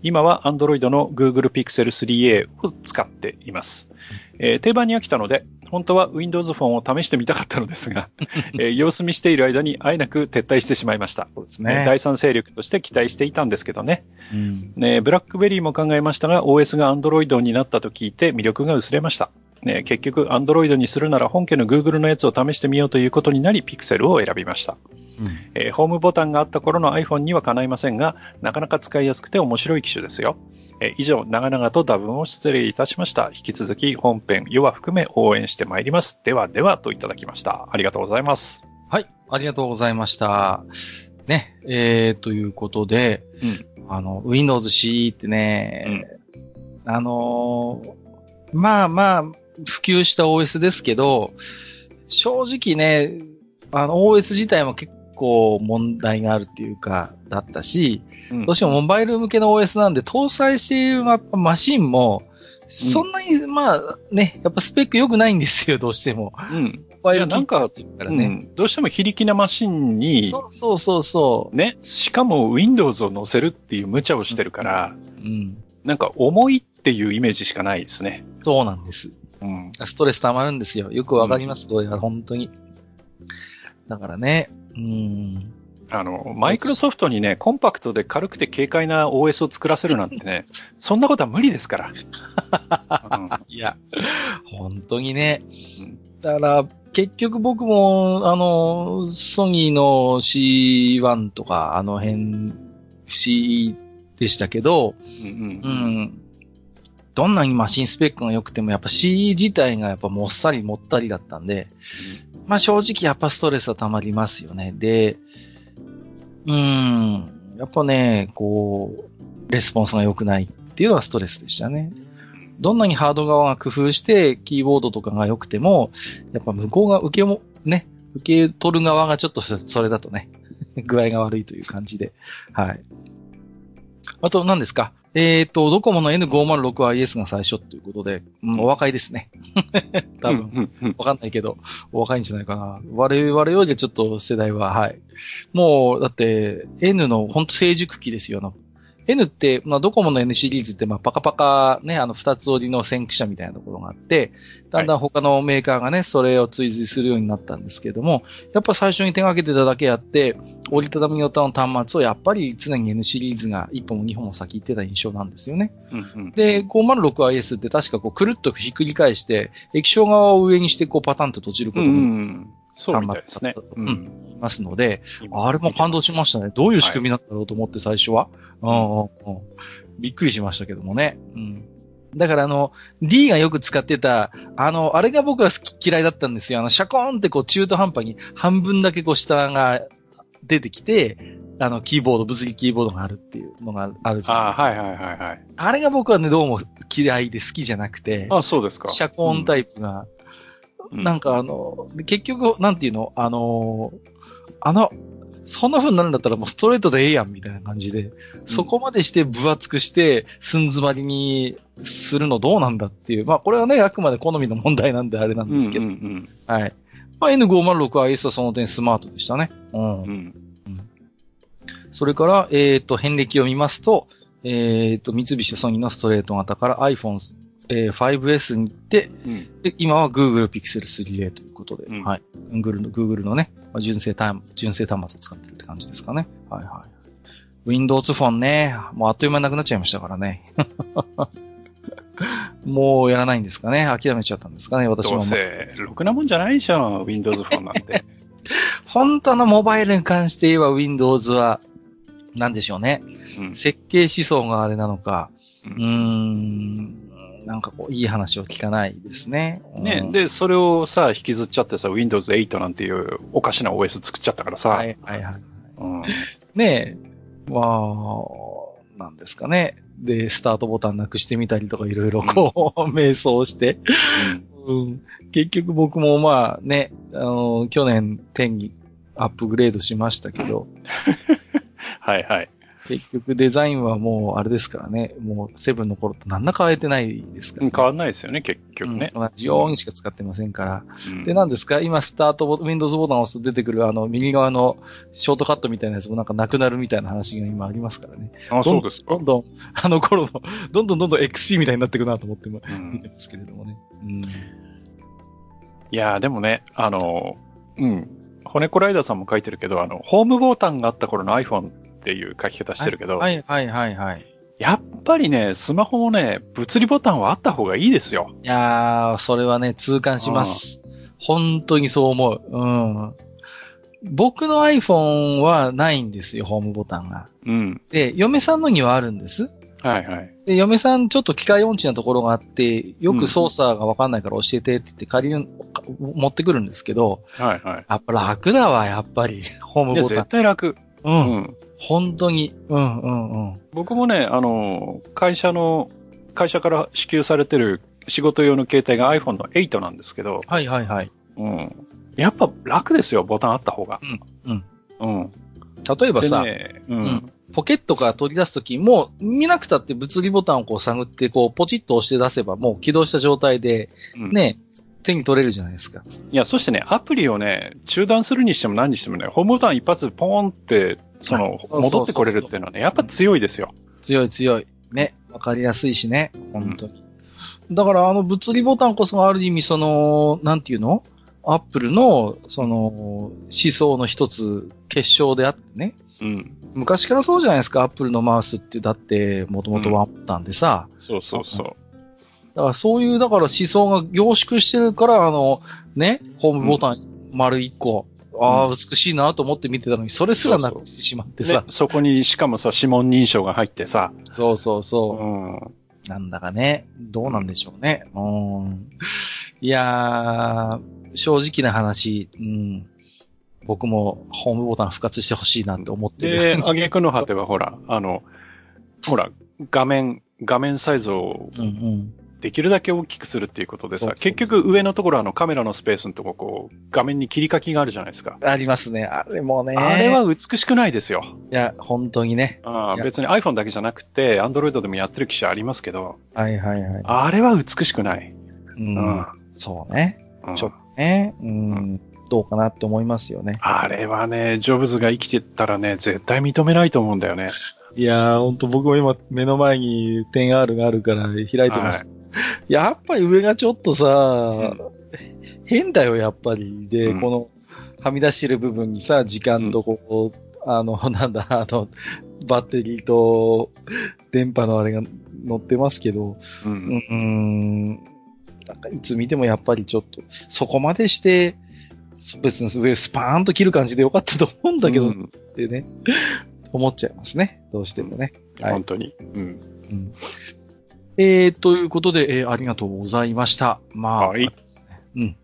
今は Android の Google Pixel 3a を使っています。えー定番に飽きたので、本当は Windows フォンを試してみたかったのですが、えー様子見している間にあえなく撤退してしまいました。そうですえーね。第三勢力として期待していたんですけどね。うんね、ブラックベリーも考えましたが、OS が Android になったと聞いて魅力が薄れました。ね、結局、Android にするなら本家の Google のやつを試してみようということになり、Pixel を選びました。えーホームボタンがあった頃の iPhone にはかないませんが、なかなか使いやすくて面白い機種ですよ。えー以上、長々と打分を失礼いたしました。引き続き本編、余は含め応援してまいります。ではでは、といただきました。ありがとうございます。はい、ありがとうございました。ね、えー、ということで、あの、Windows CE ってね、あのーまあまあ、普及した OS ですけど、正直ね、あの、OS 自体も結構問題があるっていうか、だったし、うんどうしてもモバイル向けの OS なんで、搭載しているまマシンも、そんなに、まあね、やっぱスペック良くないんですよ、どうしても。うん。いやなんかからね。うんどうしても非力なマシンに、そうそうそうそね、しかも Windows を載せるっていう無茶をしてるから、う。うん。なんか重いっていうイメージしかないですね。そうなんです。ストレス溜まるんですよ。よくわかります、これは本当に。だからね、うん。あの、マイクロソフトにね、コンパクトで軽くて軽快な OS を作らせるなんてね、そんなことは無理ですから。うんいや、本当にねうん。だから、結局僕も、あの、ソニーの C1 とか、あの辺、不思議でしたけど、うんううんん。どんなにマシンスペックが良くても、やっぱ C 自体がやっぱもっさりもったりだったんで、まあ正直やっぱストレスは溜まりますよね。で、うーん、やっぱね、こう、レスポンスが良くないっていうのはストレスでしたね。どんなにハード側が工夫して、キーボードとかが良くても、やっぱ向こうが受けも、ね、受け取る側がちょっとそそれだとね、具合が悪いという感じで。はい。あと何ですか？えっ、と、ドコモの N506IS が最初ということで、うんお若いですね。多分。わかんないけど、お若いんじゃないかな。我々よりちょっと世代は、はい。もう、だって、N の本当成熟期ですよ。あの N って、まあ、ドコモの N シリーズって、まあ、パカパカね、あの、二つ折りの先駆者みたいなところがあって、だんだん他のメーカーがね、それを追随するようになったんですけれども、やっぱ最初に手掛けてただけあって、折りたたみ型の端末をやっぱり常に N シリーズが一歩も二歩も先行ってた印象なんですよね。うんうんで、506IS って確かこう、くるっとひっくり返して、液晶側を上にしてこう、パタンと閉じることうもんそうみたいですね。うんうんいますので、あれも感動しましたね。どういう仕組みなんだろうと思って最初は。うんびっくりしましたけどもね。うん。だからあの、D がよく使ってた、あの、あれが僕は好き嫌いだったんですよ。あの、シャコーンってこう中途半端に半分だけこう下が出てきて、あの、キーボード、物理キーボードがあるっていうのがあるじゃないああ、ですか。はいはいはいはい。あれが僕はね、どうも嫌いで好きじゃなくて、あそうですか。シャコーンタイプが、うんなんかあの、結局、なんていうの？あの、あの、そんな風になるんだったらもうストレートでええやんみたいな感じで、そこまでして分厚くして、寸詰まりにするのどうなんだっていう。まあこれはね、あくまで好みの問題なんであれなんですけど。うんうんはい。まあ N506IS はその点スマートでしたね。うんうん。うんそれから、えっ、と、遍歴を見ますと、えっ、と、三菱ソニーのストレート型から iPhone、えー 5S に行って、うんで、今は Google Pixel 3a ということで、うんはい。Google の、Google のね、まあ純正端、純正端末を使ってるって感じですかね。はいはい。Windows フォンね、もうあっという間になくなっちゃいましたからね。もうやらないんですかね。諦めちゃったんですかね、私ども。うせ、ろくなもんじゃないじゃん、Windows フォンなんて。本当のモバイルに関して言えば Windows は、なんでしょうね。うん設計思想があれなのか、ううーん、なんかこう、いい話を聞かないですね。う、んねで、それをさ、引きずっちゃってさ、Windows 8なんていうおかしな OS 作っちゃったからさ。はいはいはい。うんねえ、まあ、なんですかね。で、スタートボタンなくしてみたりとかいろいろこう、迷走して、うん。結局僕もまあね、あの、去年10にアップグレードしましたけど、は いはい。結局デザインはもうあれですからね、もうセブンの頃と何ら変えてないですから、ね。変わんないですよね、結局ね。うん同じようにしか使ってませんから。うんで、何ですか今、スタートボ、Windows ボタンを押すと出てくる、あの、右側のショートカットみたいなやつもなんかなくなるみたいな話が今ありますからね。あ、そうですかどん。どん、あの頃の、どんどんどんどん XP みたいになっていくなと思って、うん見てますけれどもね。うん。いやーでもね、あの、うん。骨コライダーさんも書いてるけど、あの、ホームボタンがあった頃の iPhone っていう書き方してるけど、はいはいはいはい。やっぱりね、スマホもね、物理ボタンはあった方がいいですよ。いやー、それはね、痛感します。本当にそう思う。うん。僕の iPhone はないんですよ、ホームボタンが。うん。で、嫁さんのにはあるんです。はいはい。で、嫁さんちょっと機械音痴なところがあって、よく操作がわかんないから教えてって言って借りる、持ってくるんですけど、はいはやっぱ楽だわ、やっぱり。ホームボタン絶。対楽。う。うんん。本当に。うんうんうん。僕もね、あの、会社の、会社から支給されてる仕事用の携帯が iPhone の8なんですけど、はいはいはい。うん。やっぱ楽ですよ、ボタンあった方が。うん。うん。例えばさ、でね、ううんん。ポケットから取り出すときも、見なくたって物理ボタンをこう探って、こう、ポチッと押して出せば、もう起動した状態で、うんね、手に取れるじゃないですか。いや、そしてね、アプリをね、中断するにしても何にしてもね、ホームボタン一発でポーンって、その、戻ってこれるっていうのはね、やっぱ強いですよ。強い強い。ね。わかりやすいしね。本当に。だからあの物理ボタンこそがある意味その、なんていうの？アップルの、その、思想の一つ、結晶であってね。うん。昔からそうじゃないですか、アップルのマウスって、だって、もともとワンボタンでさ。そうそうそう。だからそういう、だから思想が凝縮してるから、あの、ね、ホームボタン丸一個、ああ、美しいなと思って見てたのに、それすらなくしてしまってさ。でそこにしかもさ、指紋認証が入ってさ。そうそううそう。ん。なんだかね、どうなんでしょうね。うん。いやー、正直な話、うん。僕もホームボタン復活してほしいなって思ってで、る。挙句の果てはほら、あの、ほら、画面、画面サイズをうんうん。できるだけ大きくするっていうことでさ、結局上のところあのカメラのスペースのとここう、画面に切り欠きがあるじゃないですか。ありますね。あれもね。あれは美しくないですよ。いや、本当にね。ああ別に iPhone だけじゃなくて、Android でもやってる機種ありますけど、はいはいはい。あれは美しくない。うん。うんそうね。うんちょっとね。うん。どうかなって思いますよね。あれはね、ジョブズが生きてたらね、絶対認めないと思うんだよね。いやー、ほんと僕も今目の前に 10R があるから開いてます。やっぱり上がちょっとさ、ん変だよ、やっぱり。で、うんこの、はみ出してる部分にさ、時間とこう、あの、なんだ、あの、バッテリーと、電波のあれが乗ってますけど、う。うんーん、なんかいつ見てもやっぱりちょっと、そこまでして、別に上スパーンと切る感じでよかったと思うんだけど、っうんてね、思っちゃいますね。どうしてもね。はい本当に。うん。うんえー、ということで、えーありがとうございました。まあ、はいうん。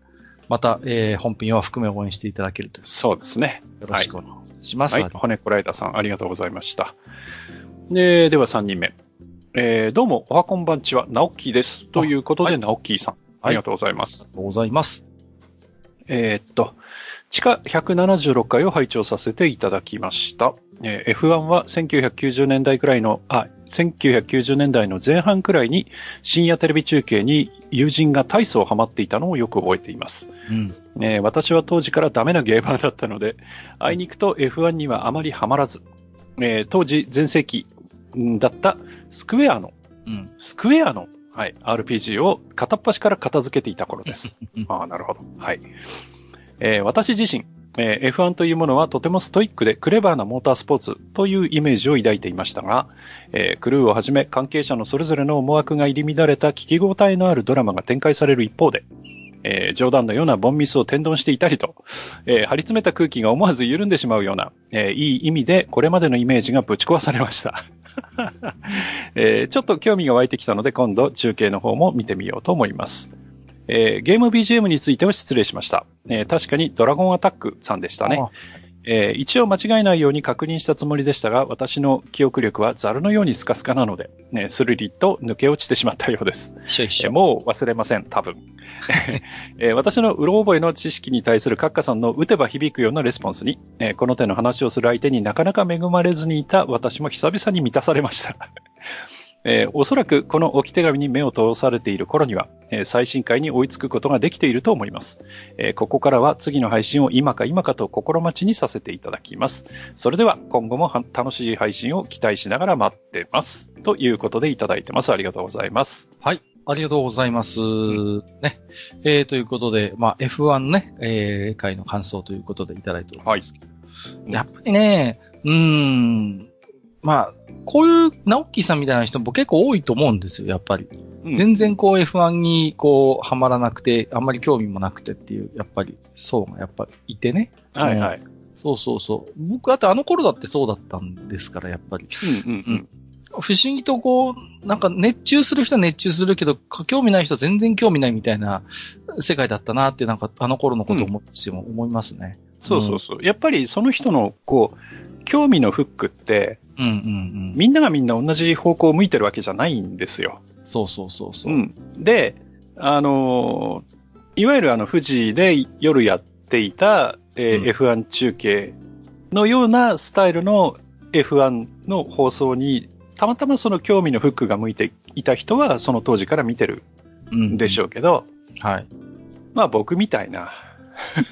また、えー本編は含め応援していただけるとそうですね。よろしくお願いします。はい。骨こらえたさん、ありがとうございました。で、では3人目。えー、どうも、おはこんばんちは、ナオッキーです。ということで、はいナオッキーさん、ありがとうございます。ありがとうございます。えーっと、地下176回を拝聴させていただきました。えー F1 は1990年代くらいの、あ、1990年代の前半くらいに深夜テレビ中継に友人が大層ハマっていたのをよく覚えています。うん。えー私は当時からダメなゲーマーだったので、あいにくと F1 にはあまりハマらず、えー当時全盛期んだったスクエアの、うん。スクエアの、はい、RPG を片っ端から片付けていた頃です。ああ、なるほど。はい。えー私自身、えー F1 というものはとてもストイックでクレバーなモータースポーツというイメージを抱いていましたが、えークルーをはじめ関係者のそれぞれの思惑が入り乱れた聞き応えのあるドラマが展開される一方で、えー冗談のようなボンミスを天丼していたりと、えー張り詰めた空気が思わず緩んでしまうような、えーいい意味でこれまでのイメージがぶち壊されました。えちょっと興味が湧いてきたので今度中継の方も見てみようと思います。えーゲーム BGM については失礼しました。えー確かにドラゴンアタックさんでしたね。あえー一応間違えないように確認したつもりでしたが、私の記憶力はザルのようにスカスカなので、ね、スルリと抜け落ちてしまったようです。えー一緒一緒。もう忘れません、多分。えー私のうろ覚えの知識に対するカッカさんの打てば響くようなレスポンスに、えーこの手の話をする相手になかなか恵まれずにいた私も久々に満たされました。えーおそらくこの置き手紙に目を通されている頃には、えー最新回に追いつくことができていると思います。えーここからは次の配信を今か今かと心待ちにさせていただきます。それでは今後もは楽しい配信を期待しながら待ってます。ということでいただいてます。ありがとうございます。はい。ありがとうございます。ね。えー、ということで、まあ、F1 ね、えー、回の感想ということでいただいておりますけど。やっぱりね、うーん、まあ、こういう、ナオッキーさんみたいな人も結構多いと思うんですよ、やっぱり。うん全然こう F1 にこう、はまらなくて、あんまり興味もなくてっていう、やっぱり、層がやっぱりいてね。はいはい。そうそうそう。僕、だってあの頃だってそうだったんですから、やっぱり。うんうんうん。不思議とこう、なんか熱中する人は熱中するけど、か興味ない人は全然興味ないみたいな世界だったなって、なんかあの頃のことを思っても思いますね。そうそうそう。やっぱりその人の、こう、興味のフックって、うんうんうん。みんながみんな同じ方向を向いてるわけじゃないんですよ。そうそうそうそう。ん。で、あのーいわゆるあの、富士で夜やっていた、えーうん F1 中継のようなスタイルの F1 の放送に、たまたまその興味のフックが向いていた人は、その当時から見てるうんんでしょうけど、はい。まあ僕みたいな。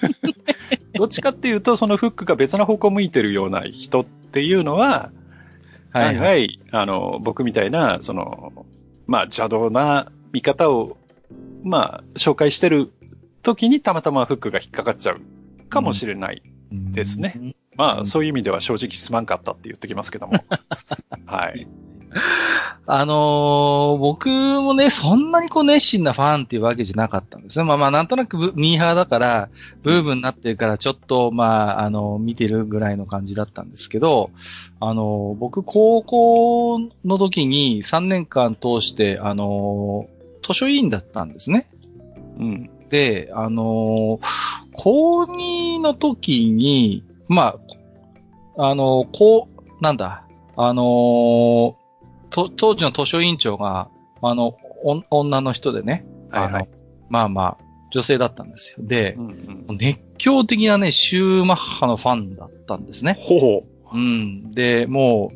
どっちかっていうと、そのフックが別な方向向いてるような人っていうのは、はいはい。あの、僕みたいな、その、まあ邪道な見方を、まあ、紹介してる時にたまたまフックが引っかかっちゃうかもしれない。ですねうん。まあ、そういう意味では正直すまんかったって言ってきますけども。はい。あのー僕もね、そんなにこう熱心なファンっていうわけじゃなかったんですね。まあまあ、なんとなくミーハーだから、ブームになってるから、ちょっと、まあ、あの、見てるぐらいの感じだったんですけど、あのー僕、高校の時に3年間通して、あの図書委員だったんですね。うん。で、あの高2の時に、まあ、あのこう、なんだ、あの、当時の図書委員長が、あの、お女の人でね、はいはいあの。まあまあ、女性だったんですよ。でう、んうん、熱狂的なね、シューマッハのファンだったんですね。ほうん。で、も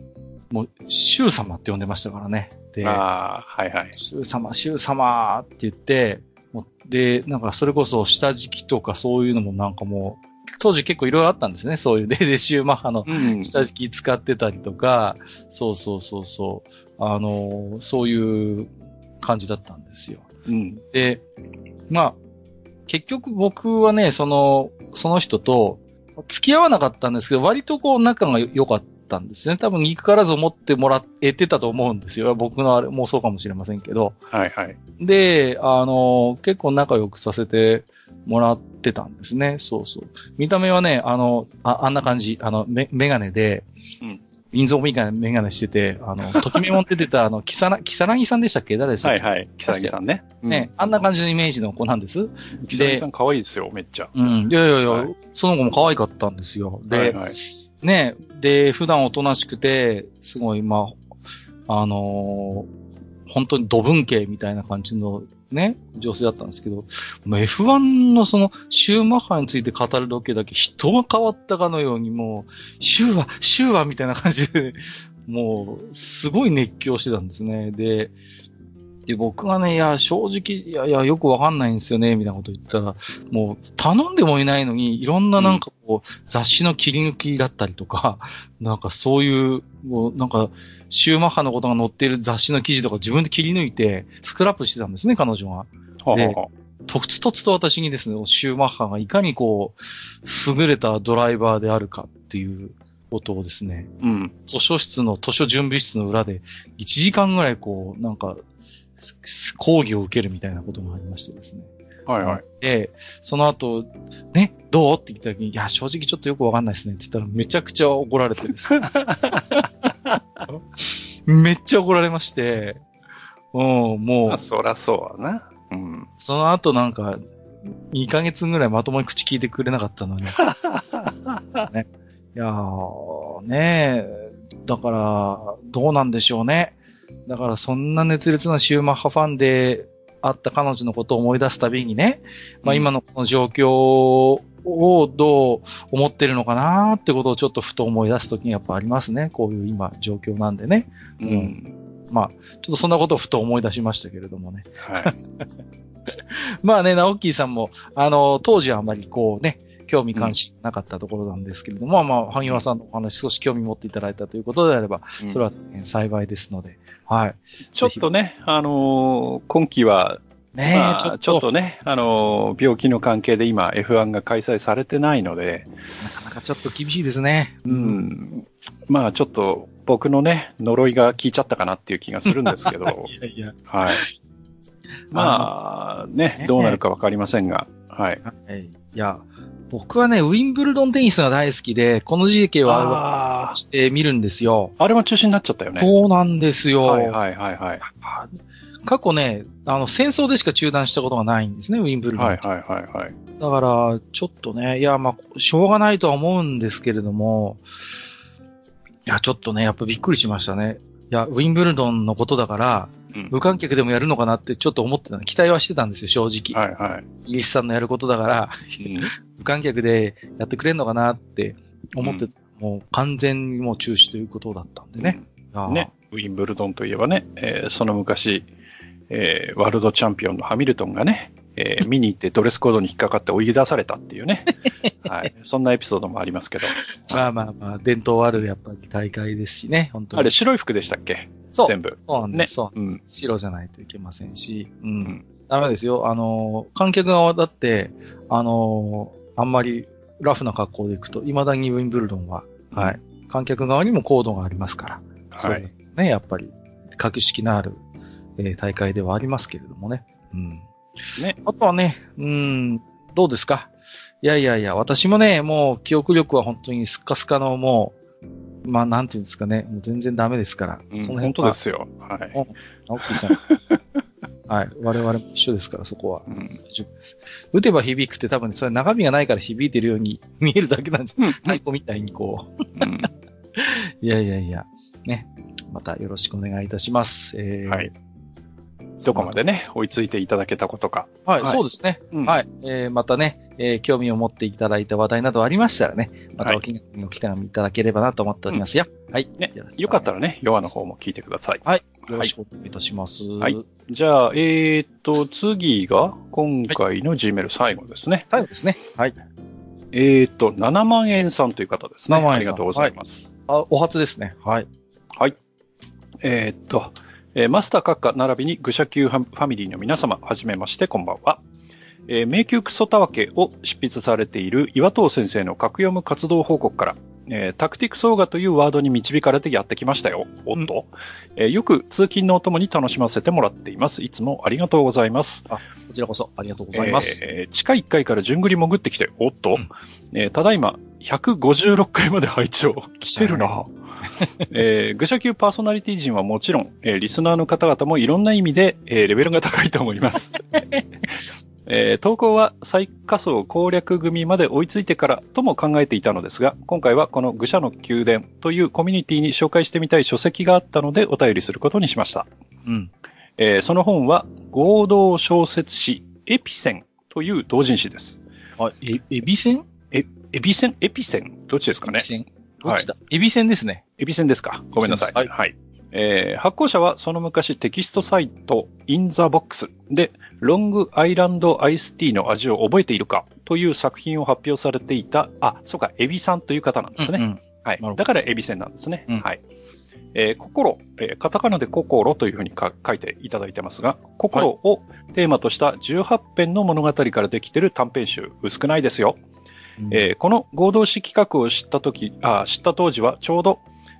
う、もう、シュー様って呼んでましたからね。う。で、ああ、はいはい。シュー様、シュー様って言って、で、なんかそれこそ下敷きとかそういうのもなんかもう、当時結構いろいろあったんですね。そういう、で、でシューマッハのうん下敷き使ってたりとか、そうそうそうそう、あの、そういう感じだったんですよ。うん。で、まあ、結局僕はね、その、その人と付き合わなかったんですけど、割とこう仲が良かったんですね。多分憎からず思ってもらえてたと思うんですよ。僕のあれもそうかもしれませんけど。はいはい。で、あの、結構仲良くさせてもらってたんですね。そうそう。見た目はね、あの、ああんな感じ、あの、メメガネで、うん銀蔵メガネメガネしてて、あの、ときめもん出てた、あの、キサラ、キサラギさんでしたっけ？誰でしたっけはいはい。木更木さんね。ね、あんな感じのイメージの子なんです。うん。木更木さん可愛いですよ、めっちゃ。うん。いやいやいや、はいその子も可愛かったんですよ。で、はいはいね、で、普段おとなしくて、すごい、まあ、あのー本当に土文系みたいな感じのね、女性だったんですけど、もう F1 のその、シューマッハについて語るロケだけ人が変わったかのように、もう、シューは、シューはみたいな感じで、もう、すごい熱狂してたんですね。で、で、僕がね、いや、正直、いや、いや、よくわかんないんですよね、みたいなこと言ったら、もう、頼んでもいないのに、いろんななんかこう、雑誌の切り抜きだったりとか、なんかそういう、もう、なんか、シューマッハのことが載っている雑誌の記事とか自分で切り抜いて、スクラップしてたんですね、彼女が。はあはあはとつとつと私にですね、シューマッハがいかにこう、優れたドライバーであるかっていうことをですね、あうん。図書室の、図書準備室の裏で、1時間ぐらいこう、なんか、講義を受けるみたいなことがありましてですね。はいはい。で、その後、ね、どうって言った時に、いや、正直ちょっとよくわかんないですねって言ったら、めちゃくちゃ怒られてですね。めっちゃ怒られまして、うん、もうまあ、、そらそうだな。うん。その後なんか、2ヶ月ぐらいまともに口聞いてくれなかったのに。ね、いやー、ねえ、だから、どうなんでしょうね。だから、そんな熱烈なシューマッハファンであった彼女のことを思い出すたびにね、まあうん今のこの状況をどう思ってるのかなってことをちょっとふと思い出すときにやっぱありますね。こういう今状況なんでね。う。うんまあ、ちょっとそんなことをふと思い出しましたけれどもね。はい。まあね、ナオッキーさんも、あの、当時はあまりこうね、興味関心なかったところなんですけれども、まあ、萩原さんのお話少し興味持っていただいたということであれば、それは幸いですので、はい。ちょっとね、あのー今期は、ねえ、まあちょっと、ちょっとね、あのー病気の関係で今 F1 が開催されてないので、なかなかちょっと厳しいですね。う。ん、まあちょっと僕のね、呪いが効いちゃったかなっていう気がするんですけど、いやいや、はい。まあねね、どうなるかわかりませんが、はい。はい。いや、僕はね、ウィンブルドンテニスが大好きで、この時期は、あして見るんですよ。あれも中止になっちゃったよね。そうなんですよ。はいはいはいはい。過去ね、あの、戦争でしか中断したことがないんですね、ウィンブルドン。はいはいはいはい。だから、ちょっとね、いや、まあ、しょうがないとは思うんですけれども、いや、ちょっとね、やっぱびっくりしましたね。いや、ウィンブルドンのことだから、うん無観客でもやるのかなってちょっと思ってた、期待はしてたんですよ、正直。はいはい。イギリスさんのやることだから、うん。無観客でやってくれんのかなって思ってた、もう完全にもう中止ということだったんでね。ね、ウィンブルドンといえばね、えーその昔、えーワールドチャンピオンのハミルトンがね、えー 見に行ってドレスコードに引っかかって追い出されたっていうね、はい、そんなエピソードもありますけど、まあまあまあ、伝統あるやっぱり大会ですしね、本当に。あれ白い服でしたっけ？そう全部。そうなんです。ねそううん。白じゃないといけませんし、うん。んダメですよ。あの、観客側だって、あの、あんまりラフな格好で行くと、未だにウィンブルドンは、はい。観客側にもコードがありますから。はい。ね、やっぱり、格式のある、えー大会ではありますけれどもね。うん。ね。あとはね、うん、どうですか？いやいやいや、私もね、もう記憶力は本当にスッカスカのもう、まあなんていうんですかね、もう全然ダメですから。うんその辺本当ですよ。はい。青木さん。はい。我々も一緒ですから、そこは。うん。大丈夫です。打てば響くって多分ね、それ中身がないから響いてるように見えるだけなんじゃ、うん太鼓みたいにこう。うん いやいやいや。ね。またよろしくお願いいたします。えー、はい。どこまでね、追いついていただけたことか。はい、はいそうですね。うんはい。えー、またね、えー興味を持っていただいた話題などありましたらね、またはいお気にご期待いただければなと思っておりますよ。はい。ねよかったらね、ヨアの方も聞いてください。よろしくお願いいたします。はいじゃあ、えーっと、次が、今回の Gmail 最後ですね。最後ですね。はい。えーっと、7万円さんという方ですね。7万円さんありがとうございます。あ、お初ですね。はい。はい。えーっと、えーマスター閣下並びに愚者級ファミリーの皆様、はじめまして、こんばんは。えー迷宮クソたわけを執筆されている岩藤先生の格読む活動報告から、えータクティクスオーガというワードに導かれてやってきましたよ。おっと、えーよく通勤のお供に楽しませてもらっています。いつもありがとうございます。こちらこそありがとうございます。えー地下1階から順繰り潜ってきて、おっと、うんえーただいま156階まで拝聴来てるな。えー愚者級パーソナリティ陣はもちろん、えーリスナーの方々もいろんな意味で、えーレベルが高いと思います。えー投稿は最下層攻略組まで追いついてからとも考えていたのですが、今回はこの愚者の宮殿というコミュニティに紹介してみたい書籍があったのでお便りすることにしました。うん。えーその本は合同小説誌エピセンという同人誌です。あ、え、エビセン？エビセン？エピセン？どっちですかね？エビセンどっちだ、エビセンですね。エビセンですか？ごめんなさい。はいはい。えー発行者はその昔テキストサイト In the Box でロングアイランドアイスティーの味を覚えているかという作品を発表されていた、あ、そうか、エビさんという方なんですね。うんはいなるほど。だからエビセンなんですね。うんはい。えー心、えーカタカナで心というふうにか書いていただいてますが、心をテーマとした18編の物語からできている短編集、薄くないですよ。うんえーこの合同誌企画を知った時あ知った当時はちょうど、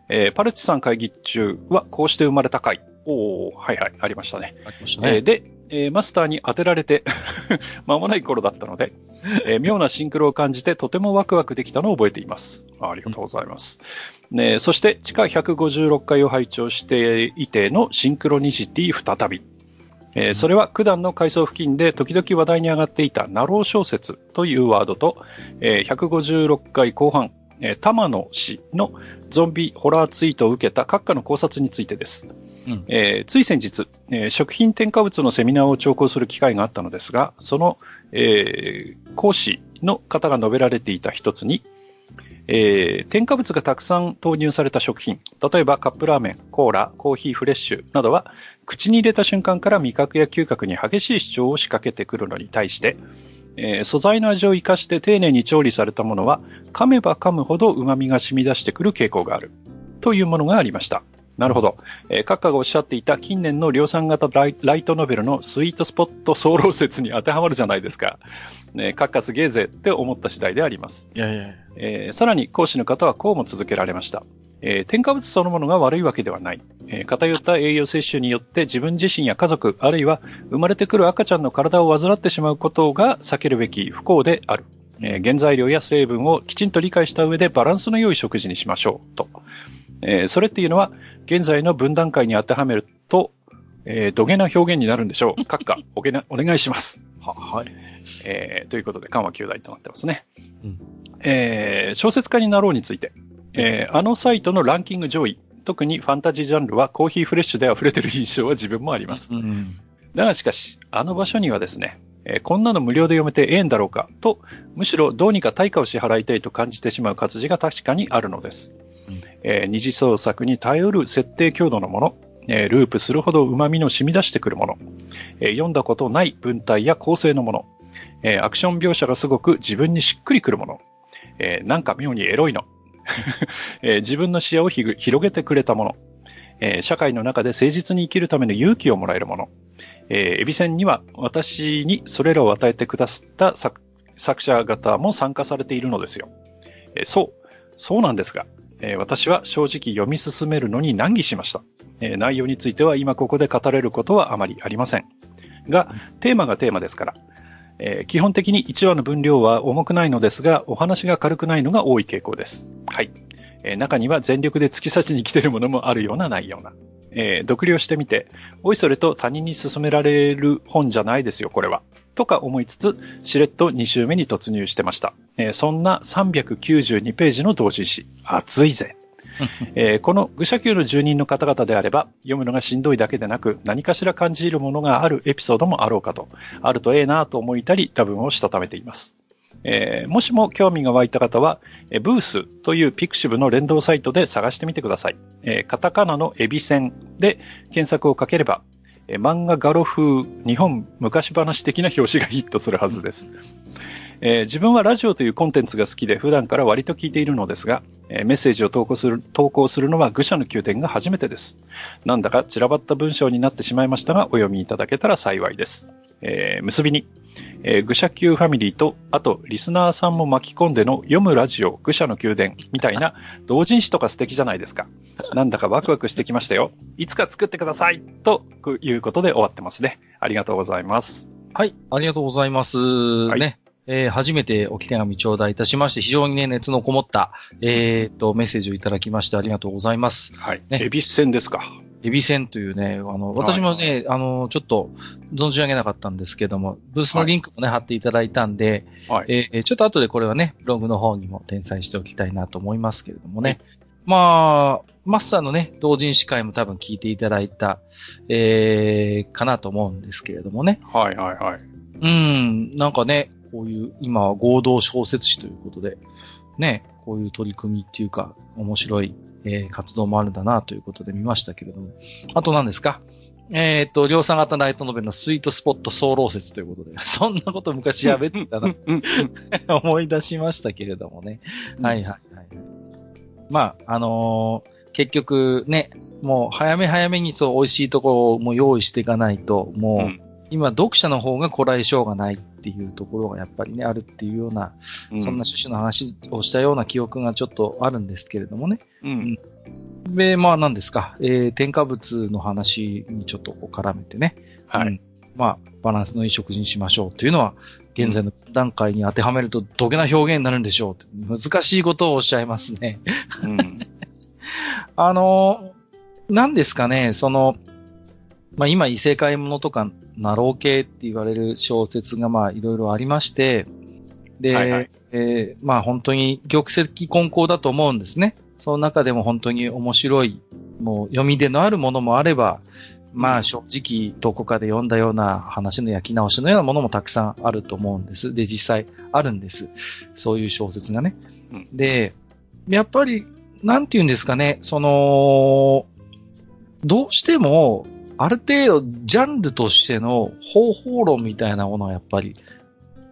えーパルチさん会議中はこうして生まれた回。おおはいはい、ありましたね。ありましたね。えーで、えーマスターに当てられて 間もない頃だったので、えー妙なシンクロを感じてとてもワクワクできたのを覚えています。あありがとうございます。ね、そして地下156階を拝聴していてのシンクロニシティ再び。えーそれは九段の階層付近で時々話題に上がっていたナロー小説というワードと、えー156回後半、えー玉野氏のゾンビホラーツイートを受けた閣下の考察についてです。うんえーつい先日、えー食品添加物のセミナーを聴講する機会があったのですが、その、えー講師の方が述べられていた一つに、えー添加物がたくさん投入された食品、例えばカップラーメン、コーラ、コーヒーフレッシュなどは、口に入れた瞬間から味覚や嗅覚に激しい主張を仕掛けてくるのに対して、えー素材の味を生かして丁寧に調理されたものは、噛めば噛むほど旨味が染み出してくる傾向がある。というものがありました。なるほど。えー、閣下がおっしゃっていた近年の量産型ライトノベルのスイートスポット総論説に当てはまるじゃないですか。ね、閣下すげえぜって思った次第であります。いやいや。えーさらに講師の方はこうも続けられました。えー添加物そのものが悪いわけではない。えー偏った栄養摂取によって自分自身や家族、あるいは生まれてくる赤ちゃんの体を患ってしまうことが避けるべき不幸である。えー原材料や成分をきちんと理解した上でバランスの良い食事にしましょう。と。えーそれっていうのは、現在の分断階に当てはめると、えー、土下な表現になるんでしょう。閣下、おげな、お願いします。は、はい。えーということで、緩和9大となってますね。うんえー小説家になろうについて、えーあのサイトのランキング上位、特にファンタジージャンルはコーヒーフレッシュで溢れてる印象は自分もあります。うん。だがしかし、あの場所にはですね、えーこんなの無料で読めてええんだろうかと、むしろどうにか対価を支払いたいと感じてしまう活字が確かにあるのです。うんえー二次創作に頼る設定強度のもの、えーループするほど旨味の染み出してくるもの、えー読んだことない文体や構成のもの、えーアクション描写がすごく自分にしっくりくるもの、えーなんか妙にエロいの、えー自分の視野を広げてくれたもの、えー社会の中で誠実に生きるための勇気をもらえるもの。えーエビ戦には私にそれらを与えてくださった作作者方も参加されているのですよ。えーそう、そうなんですが、えー私は正直読み進めるのに難儀しました。えー内容については今ここで語れることはあまりありません。が、テーマがテーマですから、えー基本的に1話の分量は重くないのですが、お話が軽くないのが多い傾向です。はい。えー中には全力で突き刺しに来てるものもあるような内容な。えー読了してみて、おいそれと他人に勧められる本じゃないですよ、これは。とか思いつつ、しれっと2週目に突入してました。えーそんな392ページの同人誌、熱いぜ。えーこの愚者級の住人の方々であれば、読むのがしんどいだけでなく、何かしら感じるものがあるエピソードもあろうかと、あるとええなと思いたり、多分をしたためています。えーもしも興味が湧いた方は、えブースというピクシブの連動サイトで探してみてください。えーカタカナのエビセンで検索をかければ、えー漫画ガロ風日本昔話的な表紙がヒットするはずです。えー自分はラジオというコンテンツが好きで普段から割と聞いているのですが、えーメッセージを投稿する投稿するのは愚者の宮殿が初めてです。なんだか散らばった文章になってしまいましたが、お読みいただけたら幸いです。えー結びに、えー愚者級ファミリーと、あと、リスナーさんも巻き込んでの読むラジオ、愚者の宮殿みたいな同人誌とか素敵じゃないですか。なんだかワクワクしてきましたよ。いつか作ってくださいということで終わってますね。ありがとうございます。はい、ありがとうございます。いね。えー初めておき手紙頂戴いたしまして、非常にね、熱のこもった、えーっと、メッセージをいただきましてありがとうございます。はい。ねエビス戦ですか。エビセンというね、あの、私もね、あの、ちょっと存じ上げなかったんですけども、ブースのリンクもね、貼っていただいたんで、はい。えーちょっと後でこれはね、ブログの方にも転載しておきたいなと思いますけれどもね。まあ、マスターのね、同人誌会も多分聞いていただいた、えー、かなと思うんですけれどもね。はいはいはい。うん、なんかね、こういう、今は合同小説誌ということで、ね、こういう取り組みっていうか、面白い、えー活動もあるんだなということで見ましたけれども。あと何ですか？えっ、と、量産型ライトノベルのスイートスポット総論説ということで、そんなこと昔喋ってたな、うん思い出しましたけれどもね。はいはいはい。まあ、あのー結局ね、もう早め早めにそう美味しいところをもう用意していかないと、もう、うん今読者の方がこらえ性がないっていうところがやっぱりね、あるっていうような、うんそんな趣旨の話をしたような記憶がちょっとあるんですけれどもね。うん。で、まあ何ですか、えー添加物の話にちょっと絡めてね。はい。うんまあ、バランスのいい食事にしましょうというのは、現在の段階に当てはめると、どげな表現になるんでしょうって難しいことをおっしゃいますね。うん。あの、何ですかね、その、まあ今異世界ものとか、ナロー系って言われる小説がまあいろいろありまして、で、はいはいえーまあ本当に玉石混交だと思うんですね。その中でも本当に面白い、もう読み出のあるものもあれば、まあ正直どこかで読んだような話の焼き直しのようなものもたくさんあると思うんです。で、実際あるんです。そういう小説がね。うんで、やっぱり、なんて言うんですかね、その、どうしても、ある程度、ジャンルとしての方法論みたいなものはやっぱり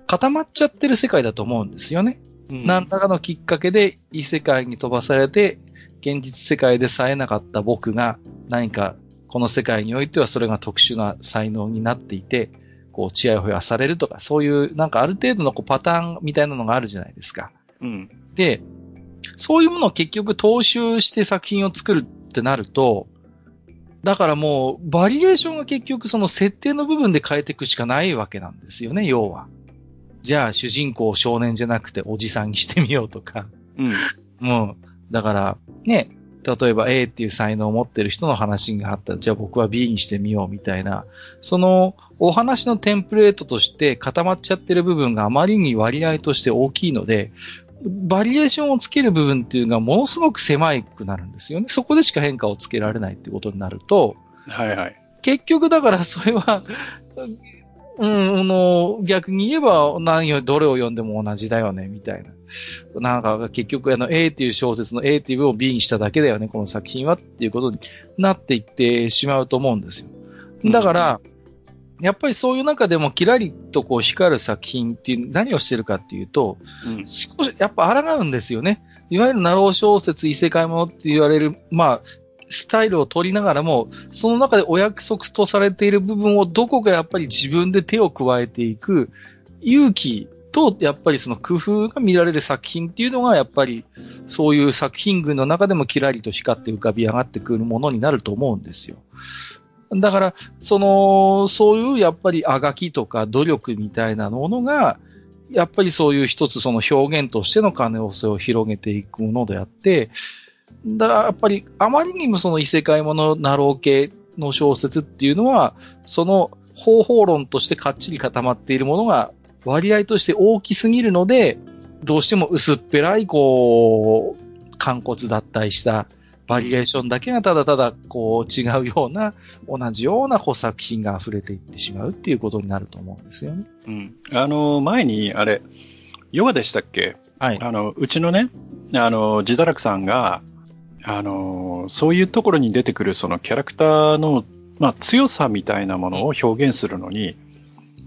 固まっちゃってる世界だと思うんですよね。何らかのきっかけで異世界に飛ばされて、現実世界でさえなかった僕が何かこの世界においてはそれが特殊な才能になっていて、こう、ちやほやされるとか、そういうなんかある程度のこうパターンみたいなのがあるじゃないですか。うん。で、そういうものを結局踏襲して作品を作るってなると、だからもう、バリエーションが結局その設定の部分で変えていくしかないわけなんですよね、要は。じゃあ、主人公を少年じゃなくておじさんにしてみようとか。うん。もう、だから、ね、例えば A っていう才能を持ってる人の話があったら、じゃあ僕は B にしてみようみたいな、そのお話のテンプレートとして固まっちゃってる部分があまりに割合として大きいので、バリエーションをつける部分っていうのがものすごく狭いくなるんですよね。そこでしか変化をつけられないってことになると、はいはい。結局だからそれは、うん、あの、逆に言えば何よ、どれを読んでも同じだよね、みたいな。なんか結局あの A っていう小説の A っていう部分を B にしただけだよね、この作品はっていうことになっていってしまうと思うんですよ。だから、やっぱりそういう中でもキラリとこう光る作品っていう何をしてるかっていうと、うん。少しやっぱ抗うんですよね。いわゆるナロー小説、異世界ものって言われる、まあ、スタイルを取りながらも、その中でお約束とされている部分をどこかやっぱり自分で手を加えていく勇気と、やっぱりその工夫が見られる作品っていうのが、やっぱりそういう作品群の中でもキラリと光って浮かび上がってくるものになると思うんですよ。だから、その、そういうやっぱりあがきとか努力みたいなものが、やっぱりそういう一つその表現としての可能性を広げていくものであって、だからやっぱりあまりにもその異世界ものナロー系の小説っていうのは、その方法論としてかっちり固まっているものが割合として大きすぎるので、どうしても薄っぺらい、こう、肝骨脱退したバリエーションだけがただただこう違うような、同じような補作品が溢れていってしまうっていうことになると思うんですよね。うん。あの、前に、あれ、ヨガでしたっけ？はい。あの、うちのね、あの、ジダラクさんが、あの、そういうところに出てくるそのキャラクターの、まあ、強さみたいなものを表現するのに、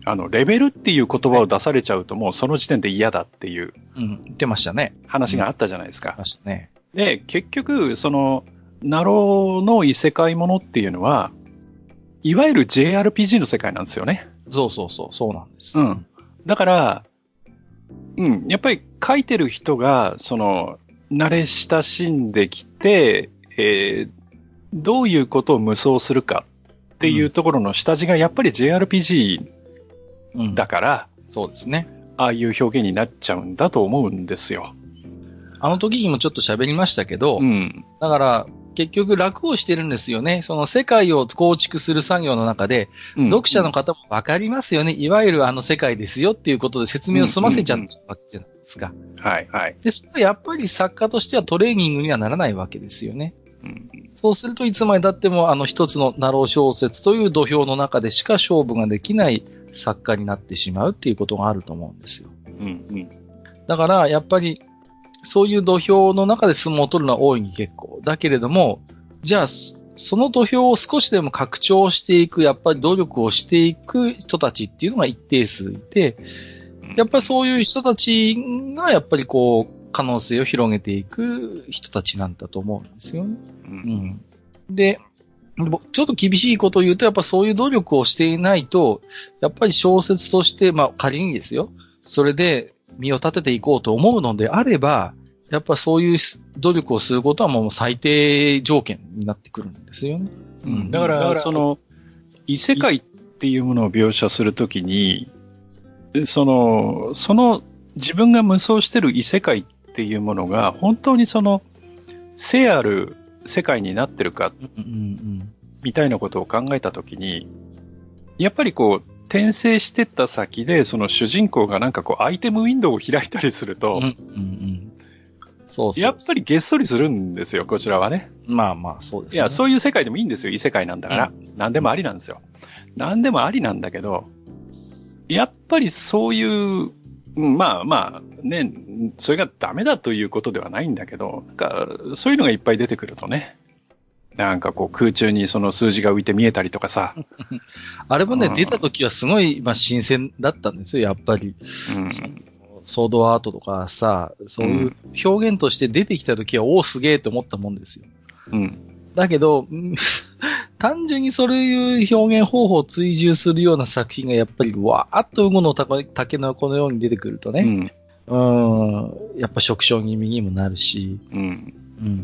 あの、レベルっていう言葉を出されちゃうともうその時点で嫌だっていう。うん、言ってましたね。話があったじゃないですか。ましたね。で、結局、その、ナローの異世界ものっていうのは、いわゆる JRPG の世界なんですよね。そうそうそう、そうなんです。うん。だから、うん、やっぱり書いてる人が、その、慣れ親しんできて、えー、どういうことを無双するかっていうところの下地がやっぱり JRPG だから、うん、そうですね。ああいう表現になっちゃうんだと思うんですよ。あの時にもちょっと喋りましたけど、うん、だから、結局楽をしてるんですよね。その世界を構築する作業の中で、うん、読者の方もわかりますよね。いわゆるあの世界ですよっていうことで説明を済ませちゃったわけじゃないですか。はいはい。で、それはやっぱり作家としてはトレーニングにはならないわけですよね。うん、そうするといつまで経ってもあの一つのナロー小説という土俵の中でしか勝負ができない作家になってしまうっていうことがあると思うんですよ。うんうん、だから、やっぱり、そういう土俵の中で相撲を取るのは大いに結構。だけれども、じゃあ、その土俵を少しでも拡張していく、やっぱり努力をしていく人たちっていうのが一定数いて、やっぱりそういう人たちが、やっぱりこう、可能性を広げていく人たちなんだと思うんですよね。うん、で、ちょっと厳しいことを言うと、やっぱそういう努力をしていないと、やっぱり小説として、まあ仮にですよ、それで身を立てていこうと思うのであれば、やっぱそういう努力をすることはもう最低条件になってくるんですよね。うん、だから、からその、異世界っていうものを描写するときに、その、その自分が無双してる異世界っていうものが、本当にその、聖ある世界になってるか、みたいなことを考えたときに、やっぱりこう、転生してった先で、その主人公がなんかこう、アイテムウィンドウを開いたりすると、そうやっぱりげっそりするんですよ、こちらはね。まあまあ、そうです、ね、いや、そういう世界でもいいんですよ、異世界なんだから。うん、何でもありなんですよ。何でもありなんだけど、やっぱりそういう、まあまあ、ね、それがダメだということではないんだけど、なんか、そういうのがいっぱい出てくるとね、なんかこう空中にその数字が浮いて見えたりとかさ。あれもね、うん、出た時はすごい、まあ、新鮮だったんですよ、やっぱり。うん、ソードアートとかさ、そういう表現として出てきた時は、おお、すげえと思ったもんですよ。うん。だけど、単純にそういう表現方法を追従するような作品がやっぱりわーっと馬の竹の子のように出てくるとね、うん、うんやっぱ食傷気味にもなるし、うん。うん。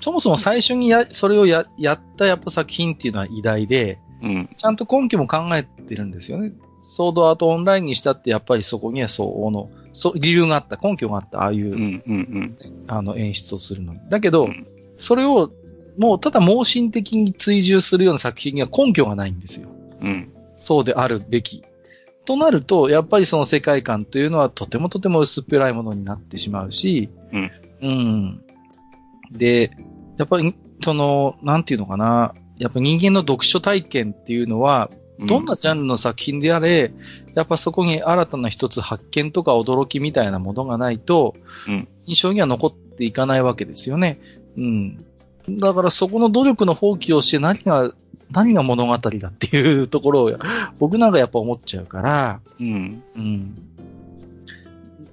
そもそも最初にや、それをや、やったやっぱ作品っていうのは偉大で、うん。ちゃんと根拠も考えてるんですよね。ソードアートオンラインにしたってやっぱりそこにはそうの、そ理由があった、根拠があった、ああいう、うんうんうん、あの演出をするのに。だけど、うん、それをもうただ盲信的に追従するような作品には根拠がないんですよ。うん。そうであるべき。となると、やっぱりその世界観というのはとてもとても薄っぺらいものになってしまうし、うん。うん。で、やっぱり、その、なんていうのかな、やっぱ人間の読書体験っていうのは、どんなジャンルの作品であれ、うん、やっぱそこに新たな一つ発見とか驚きみたいなものがないと、うん、印象には残っていかないわけですよね。うん。だからそこの努力の放棄をして何が、何が物語だっていうところを、僕なんかやっぱ思っちゃうから、うん。うん。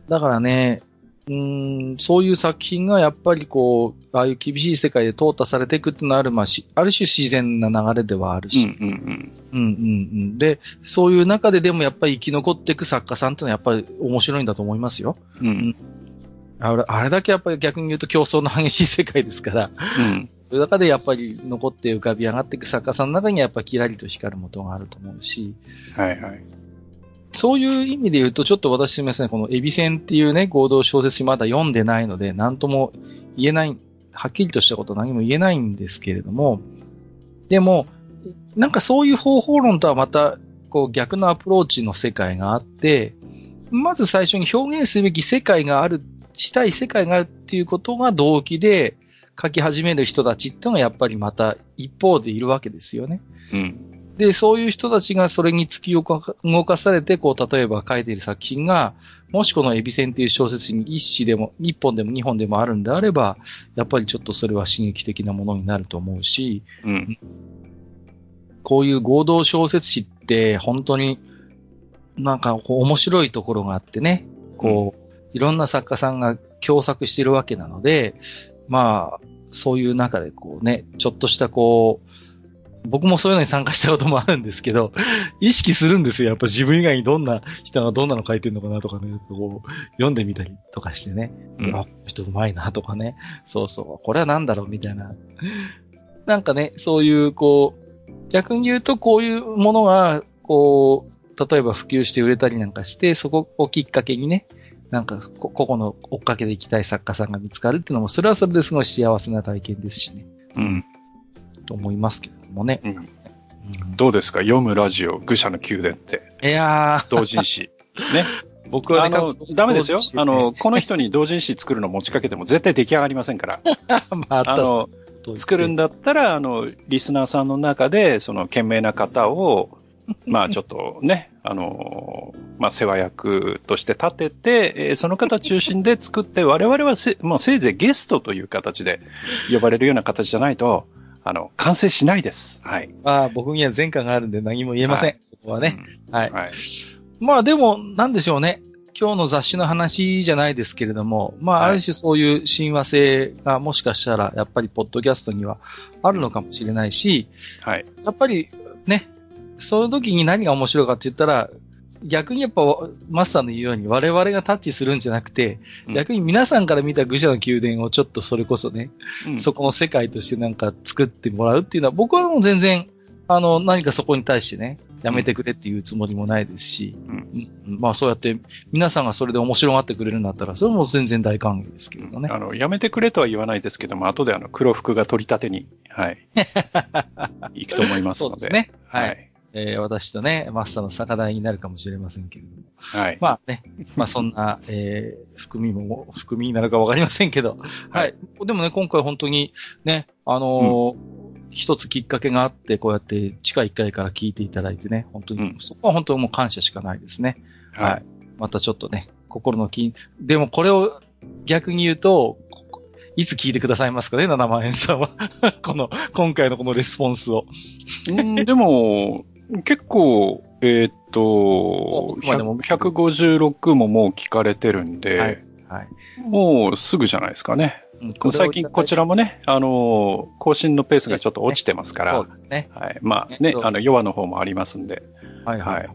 だからね、うーん、そういう作品がやっぱりこう、ああいう厳しい世界で淘汰されていくっていうのはある、まあ、しある種自然な流れではあるし、うんうんうん。うんうんうん。で、そういう中ででもやっぱり生き残っていく作家さんっていうのはやっぱり面白いんだと思いますよ。うん。あれあれだけやっぱり逆に言うと競争の激しい世界ですから、うん。そういう中でやっぱり残って浮かび上がっていく作家さんの中にはやっぱキラリと光るもとがあると思うし、はいはい。そういう意味で言うと、ちょっと私すみません、このエビ戦っていうね、合同小説まだ読んでないので、なんとも言えない、はっきりとしたこと何も言えないんですけれども、でも、なんかそういう方法論とはまた、こう逆のアプローチの世界があって、まず最初に表現すべき世界がある、したい世界があるっていうことが動機で書き始める人たちっていうのがやっぱりまた一方でいるわけですよね。うん。で、そういう人たちがそれに突き動か動かされて、こう、例えば書いている作品が、もしこのエビ戦っていう小説に一詩でも、一本でも二本でもあるんであれば、やっぱりちょっとそれは刺激的なものになると思うし、うん。こういう合同小説誌って本当になんか面白いところがあってね、こう、いろんな作家さんが共作してるわけなので、まあ、そういう中でこうね、ちょっとしたこう、僕もそういうのに参加したこともあるんですけど、意識するんですよ。やっぱ自分以外にどんな人がどんなの書いてるのかなとかね、こう、読んでみたりとかしてね。うんあ、人うまいなとかね。そうそう。これは何だろうみたいな。なんかね、そういう、こう、逆に言うとこういうものが、こう、例えば普及して売れたりなんかして、そこをきっかけにね、なんかこ、個々の追っかけで行きたい作家さんが見つかるっていうのも、それはそれですごい幸せな体験ですしね。うん。と思いますけれどもね。うん。うんどうですか？読むラジオ、愚者の宮殿って。いや同人誌。ね。ー、僕はね、あの、ダメですよあの、この人に同人誌作るの持ちかけても絶対出来上がりませんから。まあ、の、作るんだ。だったら、あの、リスナーさんの中で、その、賢明な方を、まあ、ちょっとね、あの、まあ、世話役として立てて、えーその方中心で作って、我々はせ、もうせいぜいゲストという形で呼ばれるような形じゃないと、あの、完成しないです。はい。まあ、僕には前科があるんで何も言えません。はそこはね。はい。はい。まあでも、なんでしょうね。今日の雑誌の話じゃないですけれども、まあ、はいある種そういう親和性がもしかしたら、やっぱりポッドキャストにはあるのかもしれないし、はい。やっぱりね、その時に何が面白いかって言ったら、逆にやっぱマスターの言うように我々がタッチするんじゃなくて、うん逆に皆さんから見た愚者の宮殿をちょっとそれこそね、うんそこの世界としてなんか作ってもらうっていうのは、僕はもう全然、あの、何かそこに対してね、やめてくれっていうつもりもないですし、うんうんまあそうやって皆さんがそれで面白がってくれるんだったら、それも全然大歓迎ですけれどね。あの、やめてくれとは言わないですけども、後であの、黒服が取り立てに、はい。行くと思いますので。そうですね。はい。はい。えー私とね、マスターの酒代になるかもしれませんけれども。はい。まあね、まあそんな、えー、含みも、含みになるかわかりませんけど、はい。でもね、今回本当にね、あのー一つきっかけがあって、こうやって地下1階から聞いていただいてね、本当に、うんそこは本当にもう感謝しかないですね。はい。はい。またちょっとね、心の金、でもこれを逆に言うと、こいつ聞いてくださいますかね、7万円さんは。この、今回のこのレスポンスを。うん、でも、結構、えーっと、奥までも100 156ももう聞かれてるんで、はい。はい。もうすぐじゃないですかね。うん最近こちらもね、あの、更新のペースがちょっと落ちてますから、ね。はい。まあねね、あの、弱の方もありますんで、はいはい。はい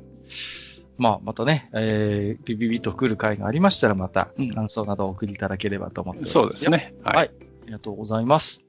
まあ、またね、えー、ビビビと来る回がありましたら、またうん感想などをお送りいただければと思っております。そうです。ね。はい。はいありがとうございます。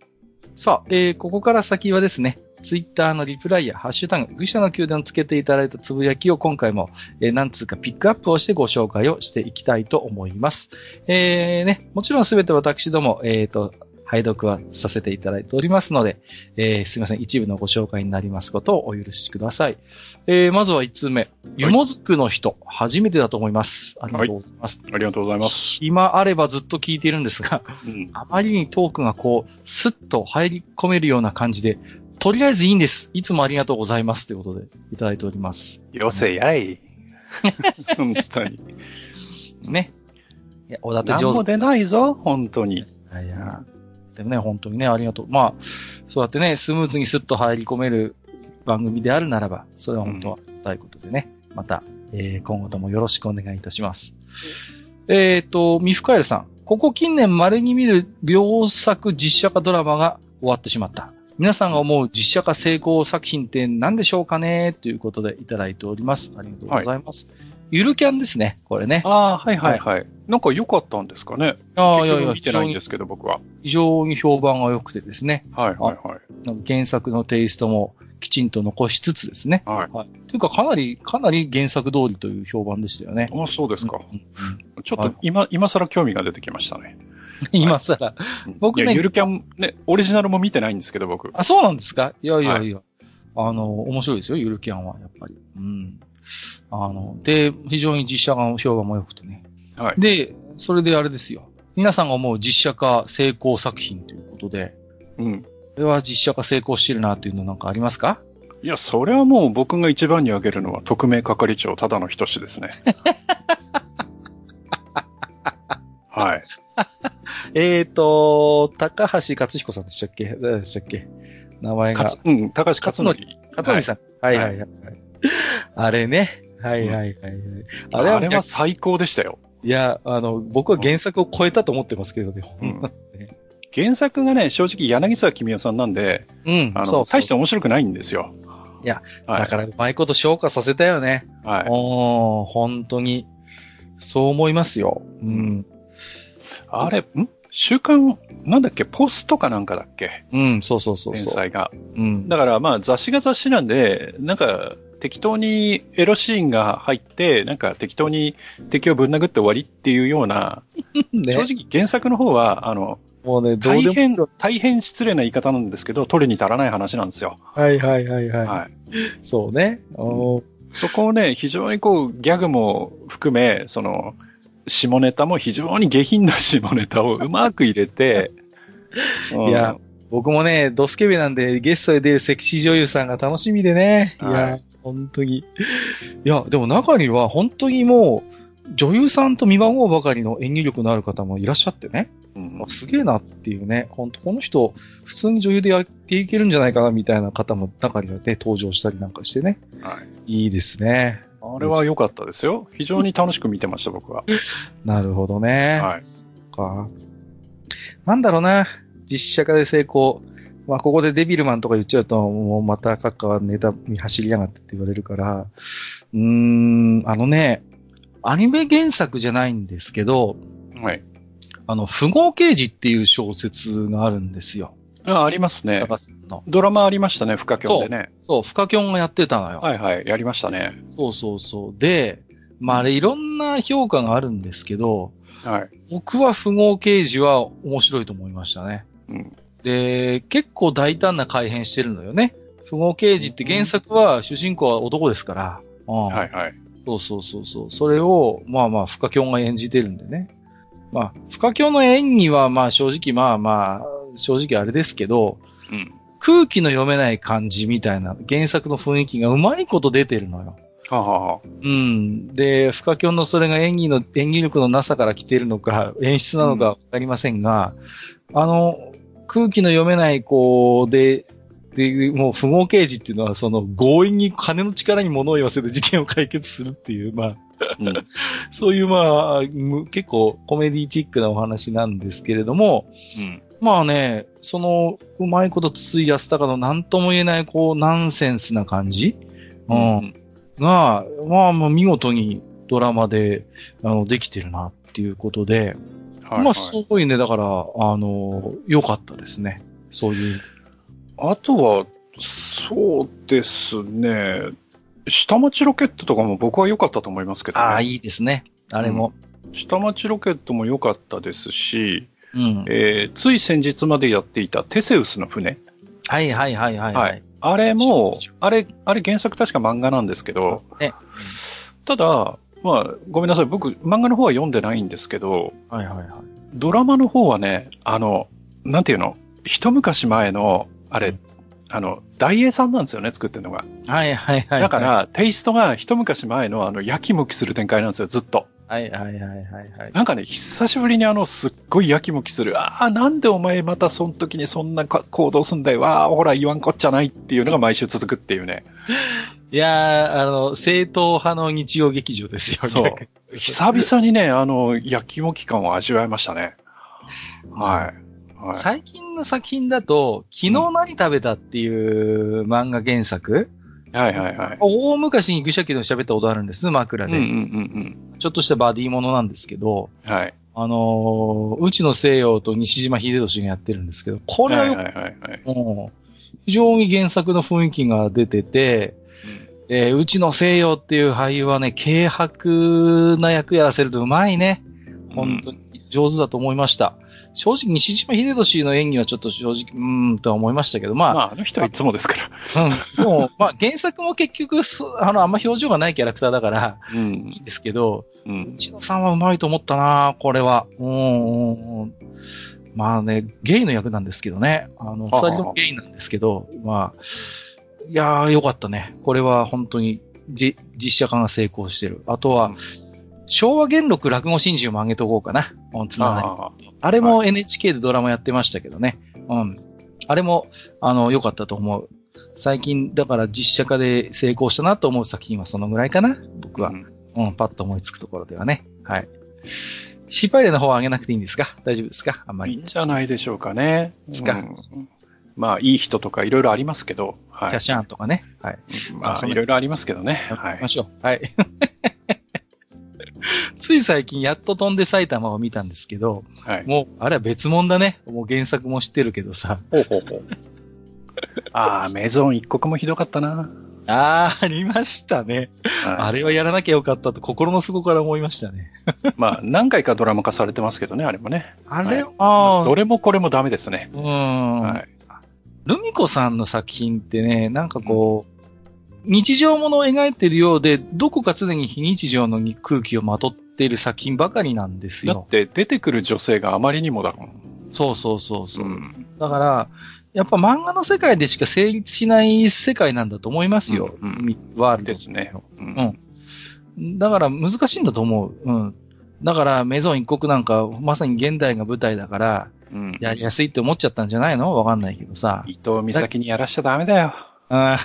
さあ、えー、ここから先はですね、ツイッターのリプライやハッシュタグ、愚者の宮殿をつけていただいたつぶやきを今回も、えー、なんつうかピックアップをしてご紹介をしていきたいと思います。えー、ね、もちろんすべて私ども、えーと、拝読はさせていただいておりますので、えー、すみません、一部のご紹介になりますことをお許しください。えー、まずは1つ目、湯もずくの人、初めてだと思います。ありがとうございます。ありがとうございます。今あればずっと聞いているんですが、うん。あまりにトークがこう、スッと入り込めるような感じで、とりあえずいいんです。いつもありがとうございます。ということで、いただいております。よせやい。本当に。ね。いや、おだて何も上手。出ないぞ、本当に。いやいや。でもね、本当にね、ありがとう。まあ、そうやってね、スムーズにスッと入り込める番組であるならば、それは本当はありがたいことでね。また、えー今後ともよろしくお願いいたします。えっ、と、ミフカエルさん。ここ近年稀に見る良作実写化ドラマが終わってしまった。皆さんが思う実写化成功作品って何でしょうかね？ということでいただいております。ありがとうございます。ゆるキャンですね、これね。ああ、はいはいはい。なんか良かったんですかね？ああ、いやいや、見てないんですけど、僕は。非常に評判が良くてですね。はいはいはい。原作のテイストもきちんと残しつつですね。はい。はい。というか、かなり、かなり原作通りという評判でしたよね。あそうですか。うんうんちょっと今、今更興味が出てきましたね。今更。僕ねゆるキャン、ね、オリジナルも見てないんですけど、僕。あ、そうなんですか？いやいやいや。あの、面白いですよ、ゆるキャンは、やっぱり。うん。あの、で、非常に実写化の評判も良くてね。はい。で、それであれですよ。皆さんが思う実写化成功作品ということで、うん。これは実写化成功してるなっていうのなんかありますか？いや、それはもう僕が一番に挙げるのは、特命係長、ただの人志ですね。はい。えーと、高橋克彦さんでしたっけ？誰でしたっけ？名前が。うん、高橋克典。勝則さん。はいはいはい。はい、あれね。はいはいはい、はい。あれは、あれは最高でしたよ。いや、あの、僕は原作を超えたと思ってますけどね。うん、原作がね、正直柳沢君代さんなんで、うん、あのそう大して面白くないんですよ。いや、はい、だからうまいこと消化させたよね。はい。お本当に。そう思いますよ。うん。あれ、ん？週刊、なんだっけ、ポストかなんかだっけ？うん、そうそうそう連載が。うん。だからまあ雑誌が雑誌なんで、なんか適当にエロシーンが入って、なんか適当に敵をぶん殴って終わりっていうような、ね、正直原作の方は、あの、もうね、大変、大変失礼な言い方なんですけど、取るに足らない話なんですよ。はいはいはいはい。はい、そうね。おそこをね、非常にこう、ギャグも含め、その、下ネタも非常に下品な下ネタをうまく入れて、いや、僕もね、ドスケベなんでゲストで出るセクシー女優さんが楽しみでね。はい、いや、本当に。いや、でも中には本当にもう、女優さんと見守うばかりの演技力のある方もいらっしゃってね。うん、すげえなっていうね。本当この人、普通に女優でやっていけるんじゃないかなみたいな方も中にはね、登場したりなんかしてね。はい。いいですね。あれは良かったですよ。非常に楽しく見てました、僕は。なるほどね。はい。そっか。なんだろうな。実写化で成功。まあ、ここでデビルマンとか言っちゃうと、もうまた閣下はネタに走りやがってって言われるから、うーん、あのね、アニメ原作じゃないんですけど、はい。あの、富豪刑事っていう小説があるんですよ。あ、ありますね。ドラマありましたね、フカキョンでね。そう、フカキョンがやってたのよ。はいはい、やりましたね。そうそうそう。で、まああれいろんな評価があるんですけど、はい。僕は富豪刑事は面白いと思いましたね。うん。で、結構大胆な改変してるのよね。富豪刑事って原作は主人公は男ですから。うん、はいはい。そうそうそうそう。それを、まあまあ、フカキョンが演じてるんでね。まあ、フカキョンの演技はまあ正直まあまあ、正直あれですけど、うん。空気の読めない感じみたいな原作の雰囲気がうまいこと出てるのよ。はあ、はあ、うん。で、フカキョンのそれが演技の、演技力のなさから来てるのか、演出なのかわかりませんが、うん、あの、空気の読めない子で、で、もう、不合刑事っていうのは、その、強引に金の力に物を言わせて事件を解決するっていう、まあ、うん、そういう、まあ、結構コメディチックなお話なんですけれども、うん、まあね、その、うまいこと筒井康隆の何とも言えない、こう、ナンセンスな感じ、うん、うん、が、まあ、まあ、見事にドラマで、あの、できてるなっていうことで、はいはい、まあ、すごいね、だから、あの、良かったですね。そういう。あとは、そうですね。下町ロケットとかも僕は良かったと思いますけどね。ああ、いいですね。あれも、うん、下町ロケットも良かったですし、うんえー、つい先日までやっていたテセウスの船。はいはいはいはい、はい。あれも、あれ、あれ原作確か漫画なんですけど、ね、ただ、まあ、ごめんなさい。僕、漫画の方は読んでないんですけど、はいはいはい。ドラマの方はね、あの、なんていうの、一昔前の、あれ、あの、大英さんなんですよね、作ってるのが。はいはいはい、はい。だから、テイストが一昔前の、あの、やきもきする展開なんですよ、ずっと。はいはいはいはいはい。なんかね、久しぶりにあの、すっごいやきもきする。ああ、なんでお前またその時にそんなか行動すんだよ。ああ、ほら言わんこっちゃないっていうのが毎週続くっていうね。いやー、あの、正統派の日曜劇場ですよ。そう。久々にね、あの、やきもき感を味わいましたね。はい。はい、最近の作品だと、昨日何食べたっていう漫画原作、はいはいはい。大昔に愚者家でも喋ったことあるんです、枕で。うんうんうんちょっとしたバディものなんですけど、うん。はい。あのー、内野聖陽と西島秀俊がやってるんですけど、これはよく、はいはいはいはい。もう非常に原作の雰囲気が出てて、えー、内野聖陽っていう俳優はね、軽薄な役やらせるとうまいね。本当に上手だと思いました。正直、西島秀俊の演技はちょっと正直、うーんとは思いましたけど、まあ、まあ、あの人はいつもですから。うん、でも、まあ、原作も結局、そ あの、あんま表情がないキャラクターだから、うんいいんですけど、うん。内野さんはうまいと思ったなこれは。うんうんうん。まあね、ゲイの役なんですけどね。あの、二人ともゲイなんですけど、まあ、いやー、よかったね。これは本当に、じ、実写化が成功してる。あとは、うん昭和元禄落語真珠も上げとこうかな。うんつながりああれも NHK でドラマやってましたけどね。うん。あれも、あの、良かったと思う。最近、だから実写化で成功したなと思う作品はそのぐらいかな。僕は。うんうん、パッと思いつくところではね。はい。失敗例の方は上げなくていいんですか？大丈夫ですか？あんまり。いいんじゃないでしょうかね。ですかうんまあ、いい人とかいろいろありますけど、はいキャ。シャーンとかね。はい。まあ、いろいろありますけどね。は行きまい。しょう。はい。つい最近やっと飛んで埼玉を見たんですけど、はい。もう、あれは別物だね。もう原作も知ってるけどさ。ほうほうほう。ああ、メゾン一国もひどかったな。あー、ありましたね。あはれはやらなきゃよかったと心の底から思いましたね。い、まあ、何回かドラマ化されてますけどね、あれもね。あれ、はいあどれもこれもダメですね。ー、うん。はい。ルミ子さんの作品ってね、なんかこう、日常ものを描いてるようで、どこか常に非日常の空気をまとっている作品ばかりなんですよ。だって、出てくる女性があまりにもだもん。そうそうそうそう。ん。だから、やっぱ漫画の世界でしか成立しない世界なんだと思いますよ。うんワールドですね。ううんん。だから難しいんだと思う。うん。だから、メゾン一国なんか、まさに現代が舞台だから、うん。やりやすいって思っちゃったんじゃないの？わかんないけどさ。伊藤美咲にやらしちゃダメだよ。あ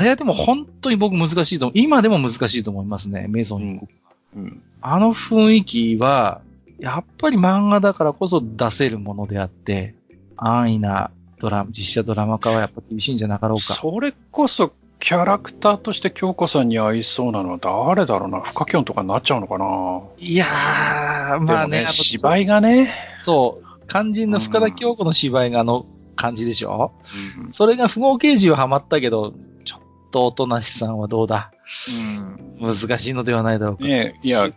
れはでも本当に僕難しいと思う。今でも難しいと思いますね、メゾン一国。うん。あの雰囲気は、やっぱり漫画だからこそ出せるものであって、安易なドラ実写ドラマ化はやっぱ厳しいんじゃなかろうか。それこそ、キャラクターとして京子さんに合いそうなのは誰だろうな。フカキョンとかになっちゃうのかないやー、まあね、ね、芝居がね。そう、肝心の深田京子の芝居があの感じでしょ、うんそれが不合刑事はハマったけど、ちょっとおとなしさんはどうだ？難しいのではないだろうか。ねいや、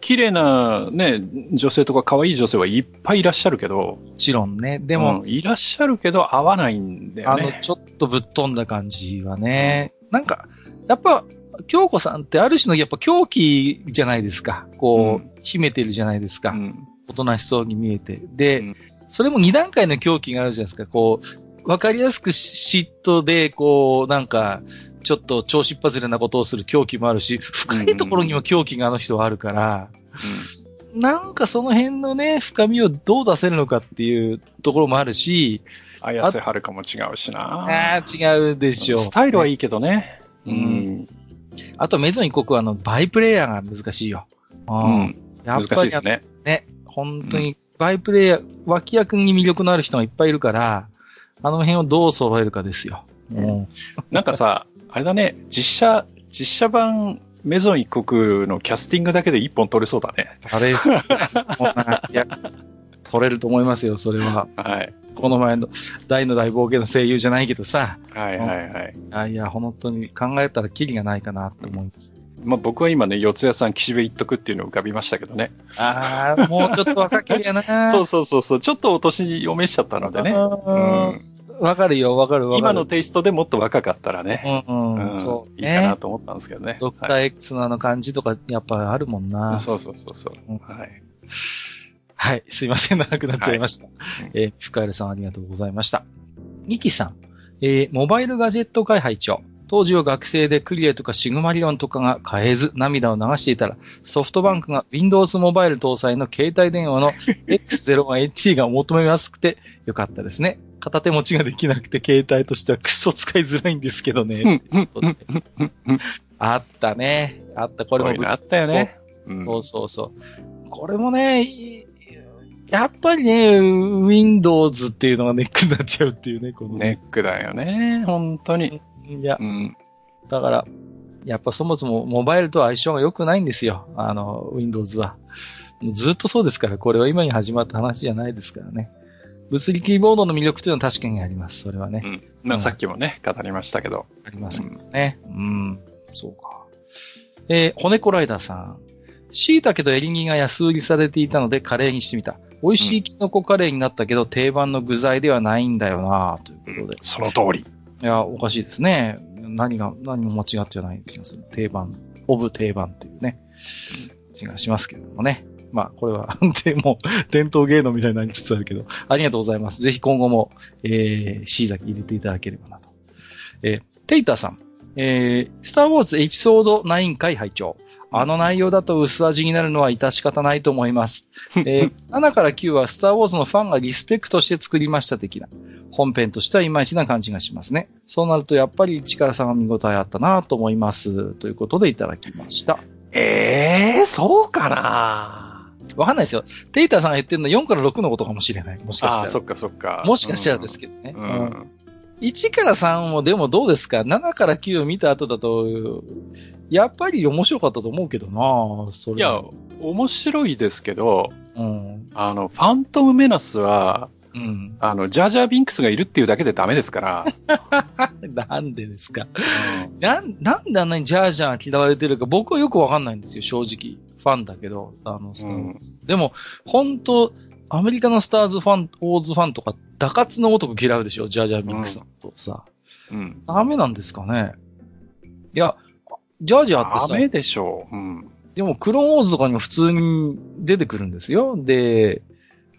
綺麗なね、女性とか可愛い女性はいっぱいいらっしゃるけど、もちろんね。でも、うんいらっしゃるけど合わないんだよあの、ね。ちょっとぶっ飛んだ感じはね、なんか、やっぱ、京子さんってある種のやっぱ狂気じゃないですか。こう、うん秘めてるじゃないですか。うんおとなしそうに見えて。で、うんそれも2段階の狂気があるじゃないですか。こう、わかりやすく嫉妬で、こう、なんか、ちょっと調子っ外れなことをする狂気もあるし、深いところにも狂気があの人はあるから、なんかその辺のね、深みをどう出せるのかっていうところもあるし、綾瀬はるかも違うしな。ああ、違うでしょう。スタイルはいいけどね。ううんん。あと、メゾン一国はあの、バイプレイヤーが難しいよ。ううん。難しいやっぱりですね。ね、本当に、バイプレイヤー、脇役に魅力のある人がいっぱいいるから、あの辺をどう揃えるかですよ。うんなんかさ、あれだね、実写、実写版メゾン一国のキャスティングだけで一本取れそうだね。あれ いや、取れると思いますよ、それは。はい。この前の大の大冒険の声優じゃないけどさ。はいはいはい。あいや、本当に考えたらキリがないかなと思います。まあ僕は今ね、四谷さん岸辺一徳っていうのを浮かびましたけどね。ああ、もうちょっと若けりゃな。そうそうそうそう、ちょっとお年を召しちゃったのでね。ううんかるよ、わかるわかる。今のテイストでもっと若かったらね、うん、うん、うんそう、いいかなね。と思ったんですけどね。ドクター X のあの感じとか、やっぱあるもんはないそうそうそうそう。うんはい。はい、すいません、長くなっちゃいました。うんえー、深谷さんありがとうございました。ニキさん、えー、モバイルガジェット開発長、当時は学生でクリエとかシグマリオンとかが買えず涙を流していたら、ソフトバンクが Windows モバイル搭載の携帯電話の X01T が求めやすくてよかったですね。片手持ちができなくて携帯としてはクソ使いづらいんですけどね。あったね。あった。これもあったよね。そうそうそう。これもね、やっぱりね、Windows っていうのがネックになっちゃうっていうね、このネックだよね。本当に。いや、うん、だから、やっぱそもそもモバイルと相性が良くないんですよ。あの、Windows は。ずっとそうですから、これは今に始まった話じゃないですからね。物理キーボードの魅力というのは確かにあります。それはね。うん。まあ、さっきもね、語りましたけど。ありますけどね。うん、うん。そうか。えー、骨子ライダーさん。椎茸とエリンギが安売りされていたのでカレーにしてみた。美味しいキノコカレーになったけど、定番の具材ではないんだよなということで。その通り。いや、おかしいですね。何が、何も間違ってない気がする。定番、オブ定番っていうね、気がしますけどもね。まあ、これは、でも、伝統芸能みたいになりつつあるけど、ありがとうございます。ぜひ今後も、えー、シーザキ入れていただければなと。えー、テイターさん、えー、スターウォーズエピソード9回拝聴あの内容だと薄味になるのは致し方ないと思います。えー、7から9はスターウォーズのファンがリスペクトして作りました的な。本編としてはいまいちな感じがしますね。そうなるとやっぱり力さんが見応えあったなと思います。ということでいただきました。ええー、そうかなわかんないですよ。テイターさんが言ってるの4から6のことかもしれない。もしかしたら。あ、そっかそっか。もしかしたらですけどね。うん、うん1から3もでもどうですか ?7 から9を見た後だと、やっぱり面白かったと思うけどなそれ。いや、面白いですけど、うん、あの、ファントムメナスは、うん、あの、ジャージャービンクスがいるっていうだけでダメですから。なんでですか、うん、ななんであんなにジャージャー嫌われてるか僕はよくわかんないんですよ、正直。ファンだけど、あの、スターウォーズ。うん、でも、本当アメリカのスターズファン、オーズファンとか、ダカツの男嫌うでしょ、ジャージャービンクスとさ。うん。ダメなんですかね？いや、ジャージャーってさ。ダメでしょう。うん。でも、クローンウォーズとかにも普通に出てくるんですよ。で、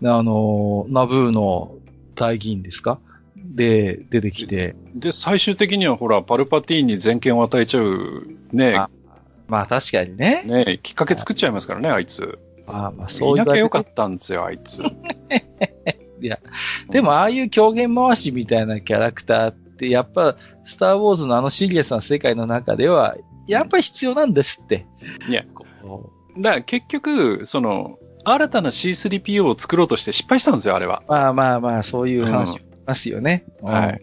あの、ナブーの大議員ですか？で、出てきて。で、最終的にはほら、パルパティーンに全権を与えちゃう、ね。あまあ確かにね。ねきっかけ作っちゃいますからね、あいつ。あまあそういなきゃよかったんですよ、あいつ。いや、でもああいう狂言回しみたいなキャラクターって、やっぱ、スター・ウォーズのあのシリアスな世界の中では、やっぱり必要なんですって。いや、だから結局、その、新たな C3PO を作ろうとして失敗したんですよ、あれは。まあまあまあ、そういう話もますよね。うん、はい。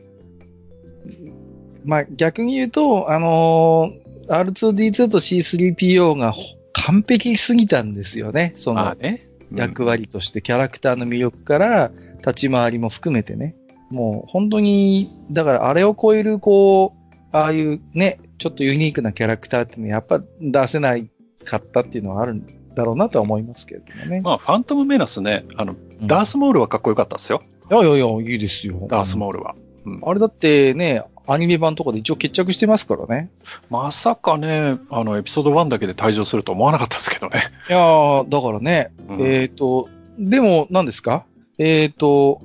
まあ逆に言うと、あのー、R2D2 と C3PO が完璧すぎたんですよね。その、役割としてキャラクターの魅力から立ち回りも含めてね。もう本当に、だからあれを超えるこう、ああいうね、ちょっとユニークなキャラクターっていうのはやっぱ出せないかったっていうのはあるんだろうなとは思いますけどね。まあ、ファントムメナスね、あの、うん、ダースモールはかっこよかったですよ。いやいやいや、いいですよ。ダースモールは。うん、あれだってね、アニメ版とかで一応決着してますからね。まさかね、あの、エピソード1だけで退場すると思わなかったですけどね。いやー、だからね、うん、えっ、ー、と、でも、何ですか？えっ、ー、と、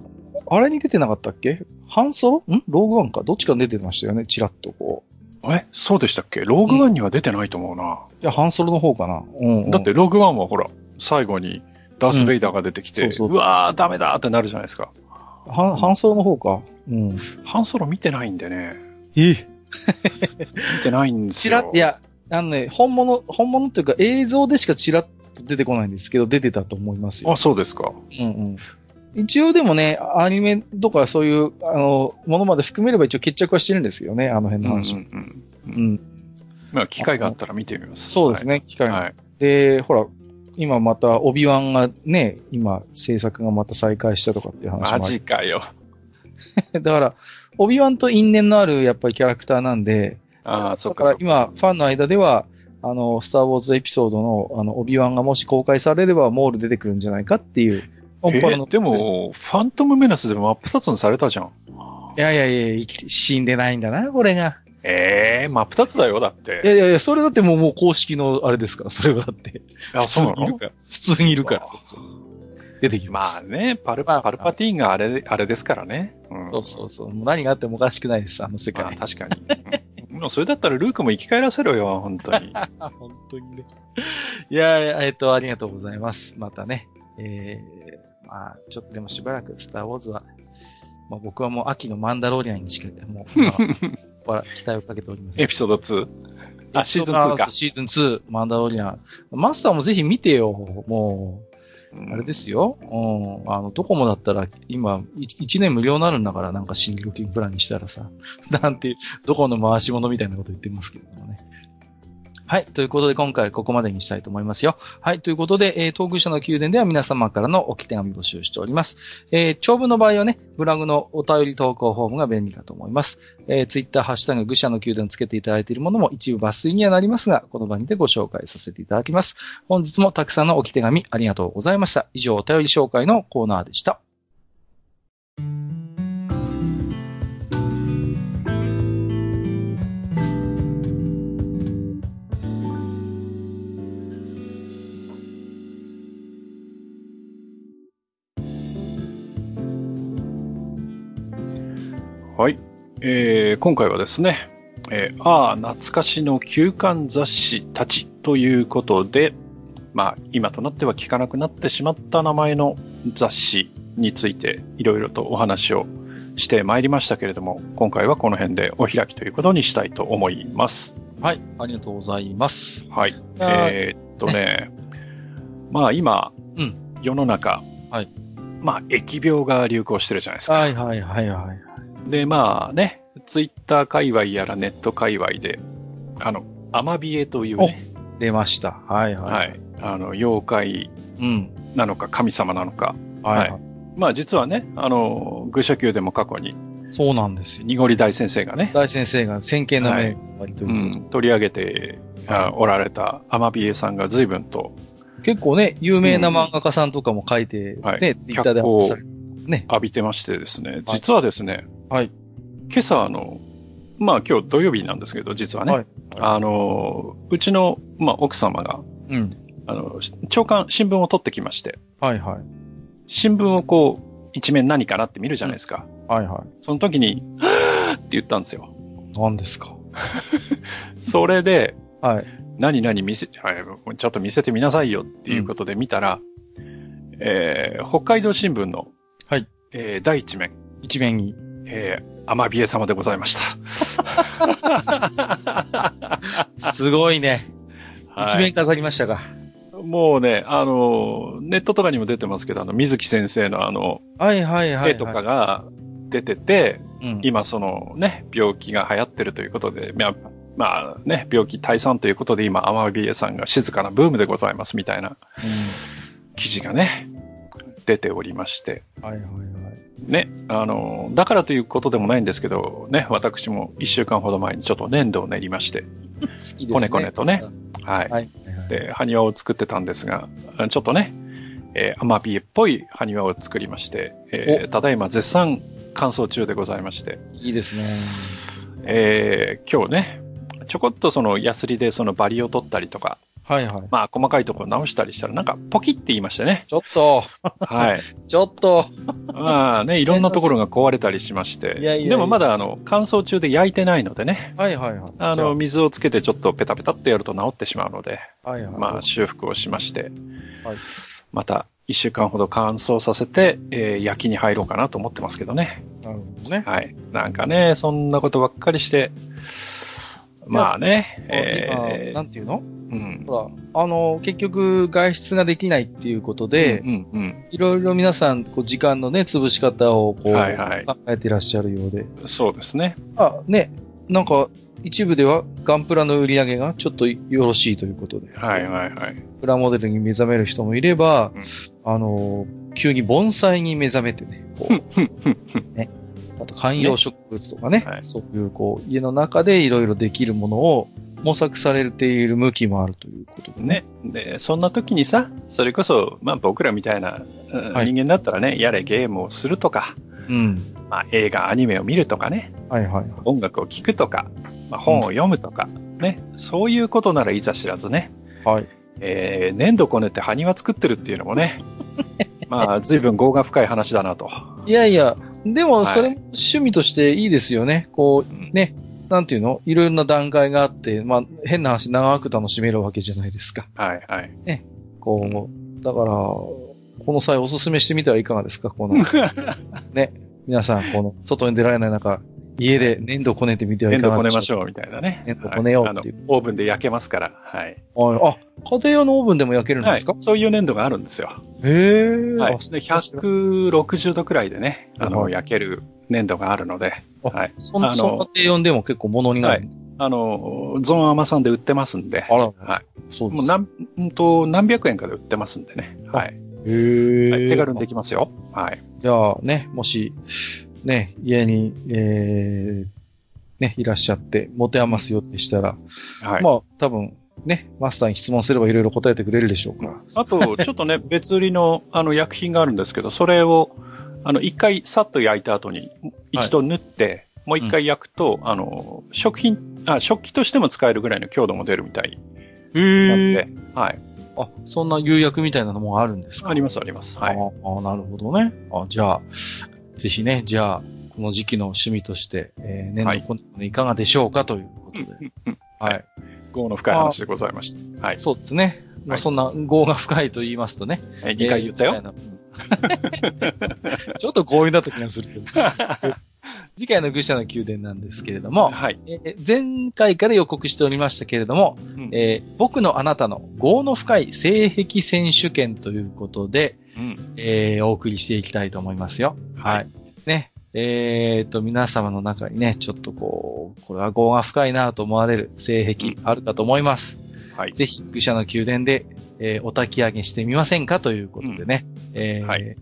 あれに出てなかったっけ？ハンソロ？ん？ローグワンか？どっちか出てましたよね、チラッとこう。えそうでしたっけ？ローグワンには出てないと思うな。うん、いや、ハンソロの方かな。うん、うん、だってローグワンはほら、最後にダース・ベイダーが出てきて、うん、そうそううわー、ダメだってなるじゃないですか。は、半ソロの方か。うん。半ソロ見てないんでね。え？見てないんですよ。チラいや、あのね、本物、本物っていうか映像でしかチラッと出てこないんですけど、出てたと思いますよ。あ、そうですか。うんうん。一応でもね、アニメとかそういう、あの、ものまで含めれば一応決着はしてるんですよね、あの辺の話。うん、うんうん、うん。まあ、機会があったら見てみます。そうですね、はい、機会が。はい、で、ほら、今また、オビワンがね、今、制作がまた再開したとかっていう話もマジかよ。だから、オビワンと因縁のあるやっぱりキャラクターなんで、ああ、そっか。だから今、ファンの間では、あの、スターウォーズエピソードの、あの、オビワンがもし公開されれば、モール出てくるんじゃないかっていう。えー、でも、ファントムメナスでも真っ二つにされたじゃん。いやいやいや、死んでないんだな、これが。ええー、真っ二つだよ、だって。いやいやいや、それだってもう、もう公式のあれですから、それはだって。あ、そうなの？普通にいるから。出てきます。まあね、パル、パルパティーンがあれ、あれですからね。うん、そうそうそう。何があってもおかしくないです、あの世界。確かに。もうそれだったらルークも生き返らせろよ、本当に。本当にね。いや、えっと、ありがとうございます。またね。えー、まあ、ちょっとでもしばらくスターウォーズは、まあ僕はもう秋のマンダロリアンにしか、もう、まあわ期待をかけております。エピソード 2? あ、シーズン2か。シーズン2、マンダロリアン。マスターもぜひ見てよ。もう、あれですよ。うん。あの、ドコモだったら、今、1年無料になるんだから、なんか新料金プランにしたらさ、なんていう、どこの回し物みたいなこと言ってますけどもね。はい。ということで、今回ここまでにしたいと思いますよ。はい。ということで、えー、東宮社の宮殿では皆様からの置き手紙募集しております。えー、長文の場合はね、ブログのお便り投稿フォームが便利かと思います。えー、ツイッター、ハッシュタグ、愚者の宮殿つけていただいているものも一部抜粋にはなりますが、この場にてご紹介させていただきます。本日もたくさんの置き手紙ありがとうございました。以上、お便り紹介のコーナーでした。はい。えー今回はですね、えーああ、懐かしの休刊雑誌たちということで、まあ、今となっては聞かなくなってしまった名前の雑誌についていろいろとお話をしてまいりましたけれども、今回はこの辺でお開きということにしたいと思います。はい。ありがとうございます。はい。えーっとね、まあ今、うん世の中、はいまあ疫病が流行してるじゃないですか。はいはいはいはい。で、まあね、ツイッター界隈やらネット界隈で、あの、アマビエというね、出ました。はいはい。はい、あの、妖怪うん。なのか神様なのか、はい、はい。まあ実はね、あの、愚者級でも過去に、そうなんですよ。濁り大先生がね、大先生が先見のは目い。割とういう。ん、取り上げてあおられたアマビエさんが随分と結構ね、有名な漫画家さんとかも書いて、ね、はい。ツイッターでアップされてね。浴びてましてですね、実はですね、はい。今朝あの、まあ今日土曜日なんですけど、実はね、はいあの、うちの、まあ、奥様が、うん。あの、朝刊、新聞を取ってきまして、はいはい。新聞をこう、一面何かなって見るじゃないですか。はいはその時に、はぁーって言ったんですよ。い。何ですか？それで、はい。何々見せ、はいちょっと見せてみなさいよっていうことで見たら、えー北海道新聞の、はいえー第一面、一面に。えー、アマビエ様でございました。すごいね。はい一面飾りましたか。もうね、あの、ネットとかにも出てますけど、あの、水木先生のあの、はいはいはい、はい。絵とかが出てて、うん、今そのね、病気が流行ってるということで、まあ、まあね、病気退散ということで今、アマビエさんが静かなブームでございますみたいな記事がね、出ておりまして、うん。はいはいはい。ね、あの、だからということでもないんですけど、ね、私も一週間ほど前にちょっと粘土を練りまして、好きですね。こねこねとね。はいはいで、埴輪を作ってたんですが、ちょっとね、えーアマビエっぽい埴輪を作りまして、えーただいま絶賛乾燥中でございまして、いいですね。えー今日ね、ちょこっとそのヤスリでそのバリを取ったりとか、はいはい。まあ細かいところ直したりしたらなんかポキって言いましてね。ちょっと、はい。ちょっと。まあね、いろんなところが壊れたりしまして。いやいやでもまだあの乾燥中で焼いてないのでね。はいはいはい。あの、水をつけてちょっとペタペタってやると治ってしまうので、はいはい。まあ修復をしまして、はいまた一週間ほど乾燥させて、えー焼きに入ろうかなと思ってますけどね。なるほどね。はい。なんかね、そんなことばっかりして、まあね、今えーなんていうの？うん。ほら、あの、結局外出ができないっていうことで、うんうんいろいろ皆さん、こう、時間のね、潰し方を、こう、はいはい考えていらっしゃるようで。うん、そうですね。あ、ね、なんか、一部ではガンプラの売り上げがちょっとよろしいということで。はいはいはい。プラモデルに目覚める人もいれば、うんあの、急に盆栽に目覚めてね、こう、あと観葉植物とかね、はいそういう、こう、家の中でいろいろできるものを模索されている向きもあるということでね。ね。で、そんな時にさ、それこそ、まあ僕らみたいな、人間だったらね、やれゲームをするとか、うん。まあ映画、アニメを見るとかね、はいはいはい。音楽を聴くとか、まあ本を読むとか、ね、そういうことならいざ知らずね、はい。えー、粘土こねて埴輪作ってるっていうのもね、まあ随分業が深い話だなと。いやいや、でもはいそれも趣味としていいですよね。こう、うんね、なんていうの？いろいろな段階があって、まあ、変な話長く楽しめるわけじゃないですか。はいはい。こう、だから、この際おすすめしてみてはいかがですか？この、ね。皆さん、この、外に出られない中、家で粘土こねてみてはい粘土こねまかがでしょうしょうみたいなね。粘土こねようっていうはいオーブンで焼けますから。はい。はいあ、家庭用のオーブンでも焼けるんですか、はい。そういう粘土があるんですよ。へえ。はい。あで160度くらいでね、あの、はい焼ける粘土があるので、あはい。そんな、そんな低温でも結構物になる。あの、ゾーンアマさんで売ってますんで、あら、はい。そうです。もう何、んと、何百円かで売ってますんでね。はい。へえ、はい手軽にできますよ。はい。じゃあね、もし、ね、家に、えー、ね、いらっしゃって、持て余すよってしたら、はい。まあ、多分、ね、マスターに質問すればいろいろ答えてくれるでしょうから。あと、ちょっとね、別売りの、あの、薬品があるんですけど、それを、あの、一回さっと焼いた後に、一度縫って、もう一回焼くと、あの、食品、あ、食器としても使えるぐらいの強度も出るみたいへなんで、はい。あ、そんな釉薬みたいなのもあるんですか？あります、あります。はい。ああ、なるほどね。あじゃあ、ぜひね、じゃあ、この時期の趣味として、えー、年はい度いかがでしょうかということで。うんうんはい。業の深い話でございました。はい。そうですね。まあ、はいそんな、業が深いと言いますとね。はい、2回言ったよ。えー。ちょっと強引だった気がするけど。次回の愚者の宮殿なんですけれども、はい。えー前回から予告しておりましたけれども、うんえー僕のあなたの業の深い性癖選手権ということで、うんえーお送りしていきたいと思いますよ。はい。ね。えっ、と、皆様の中にね、ちょっとこう、これは業が深いなと思われる性癖あるかと思います。はい。ぜひ、愚者の宮殿で、えーお焚き上げしてみませんかということでね。えーはい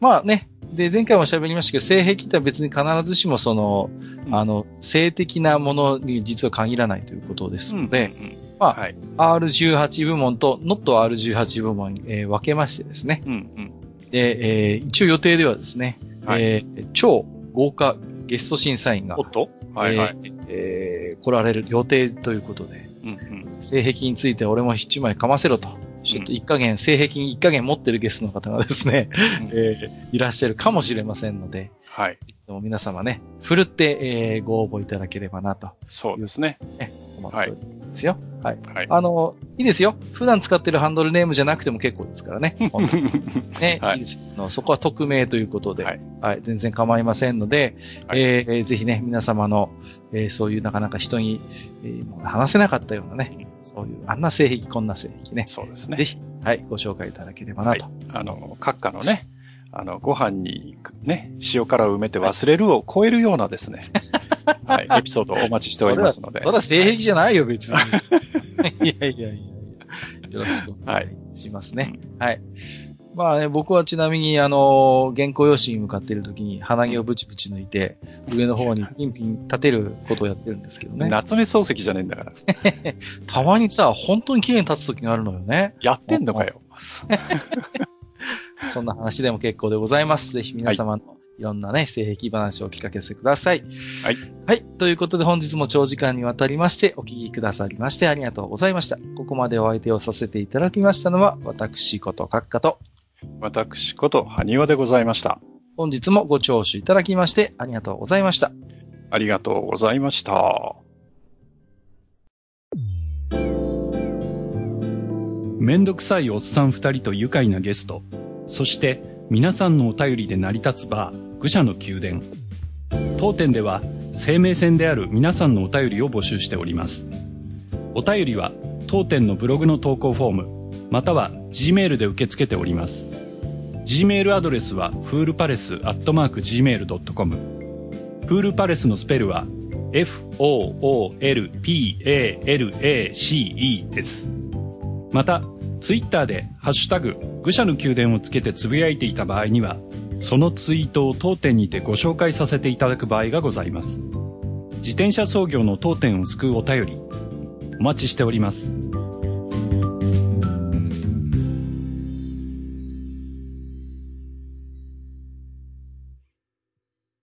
まあね、で、前回も喋りましたけど、性癖っては別に必ずしもその、うんあの、性的なものに実は限らないということですので、うんうんまあはい。R18 部門と NotR18 部門に、えー分けましてですね。うんうん。で、えー一応予定ではですね、はいえー超豪華ゲスト審査員がお、っと？はいはい。えーえー来られる予定ということで、うんうん。性癖について俺も一枚かませろと。ちょっと一加減、性癖に一加減持ってるゲストの方がですね、えーいらっしゃるかもしれませんので、はい。いつでも皆様ね、ふるって、えーご応募いただければなとそうですね。思っておりますよ。はい。はい。あの、いいですよ。普段使ってるハンドルネームじゃなくても結構ですからね。ね、はいいいですあのそこは匿名ということで、ははいい、全然構いませんので、はいえーぜひね、皆様の、えーそういうなかなか人に、えー話せなかったようなね、そういう、あんな性癖、こんな性癖ね、そうですね。ぜひ、はい、ご紹介いただければなと。あの、閣下のね、あの、ご飯にね、塩辛を埋めて忘れるを超えるようなですね、はい、エピソードをお待ちしておりますのでそれは、性癖じゃないよ、別に。いやいやいやいや。よろしくお願いしますね。はい。まあね、僕はちなみに、あの、原稿用紙に向かっている時に鼻毛をブチブチ抜いて、上の方にピンピン立てることをやってるんですけどね。夏目漱石じゃねえんだから。たまにさ、本当に綺麗に立つ時があるのよね。やってんのかよ。そんな話でも結構でございます。ぜひ皆様のいろんなね、性癖話をお聞かせください。はい。はい。ということで本日も長時間にわたりましてお聞きくださりましてありがとうございました。ここまでお相手をさせていただきましたのは、私こと閣下と、私こと、埴輪でございました。本日もご聴取いただきましてありがとうございました。ありがとうございました。めんどくさいおっさん二人と愉快なゲスト、そして皆さんのお便りで成り立つバー、愚者の宮殿。当店では生命線である皆さんのお便りを募集しております。お便りは当店のブログの投稿フォーム、または G メールで受け付けております。G メールアドレスはフールパレスアットマーク Gmail.com。フールパレスのスペルは F-O-O-L-P-A-L-A-C-E です。また、ツイッターでハッシュタグ、愚者の宮殿をつけてつぶやいていた場合には、そのツイートを当店にてご紹介させていただく場合がございます。自転車操業の当店を救うお便り、お待ちしております。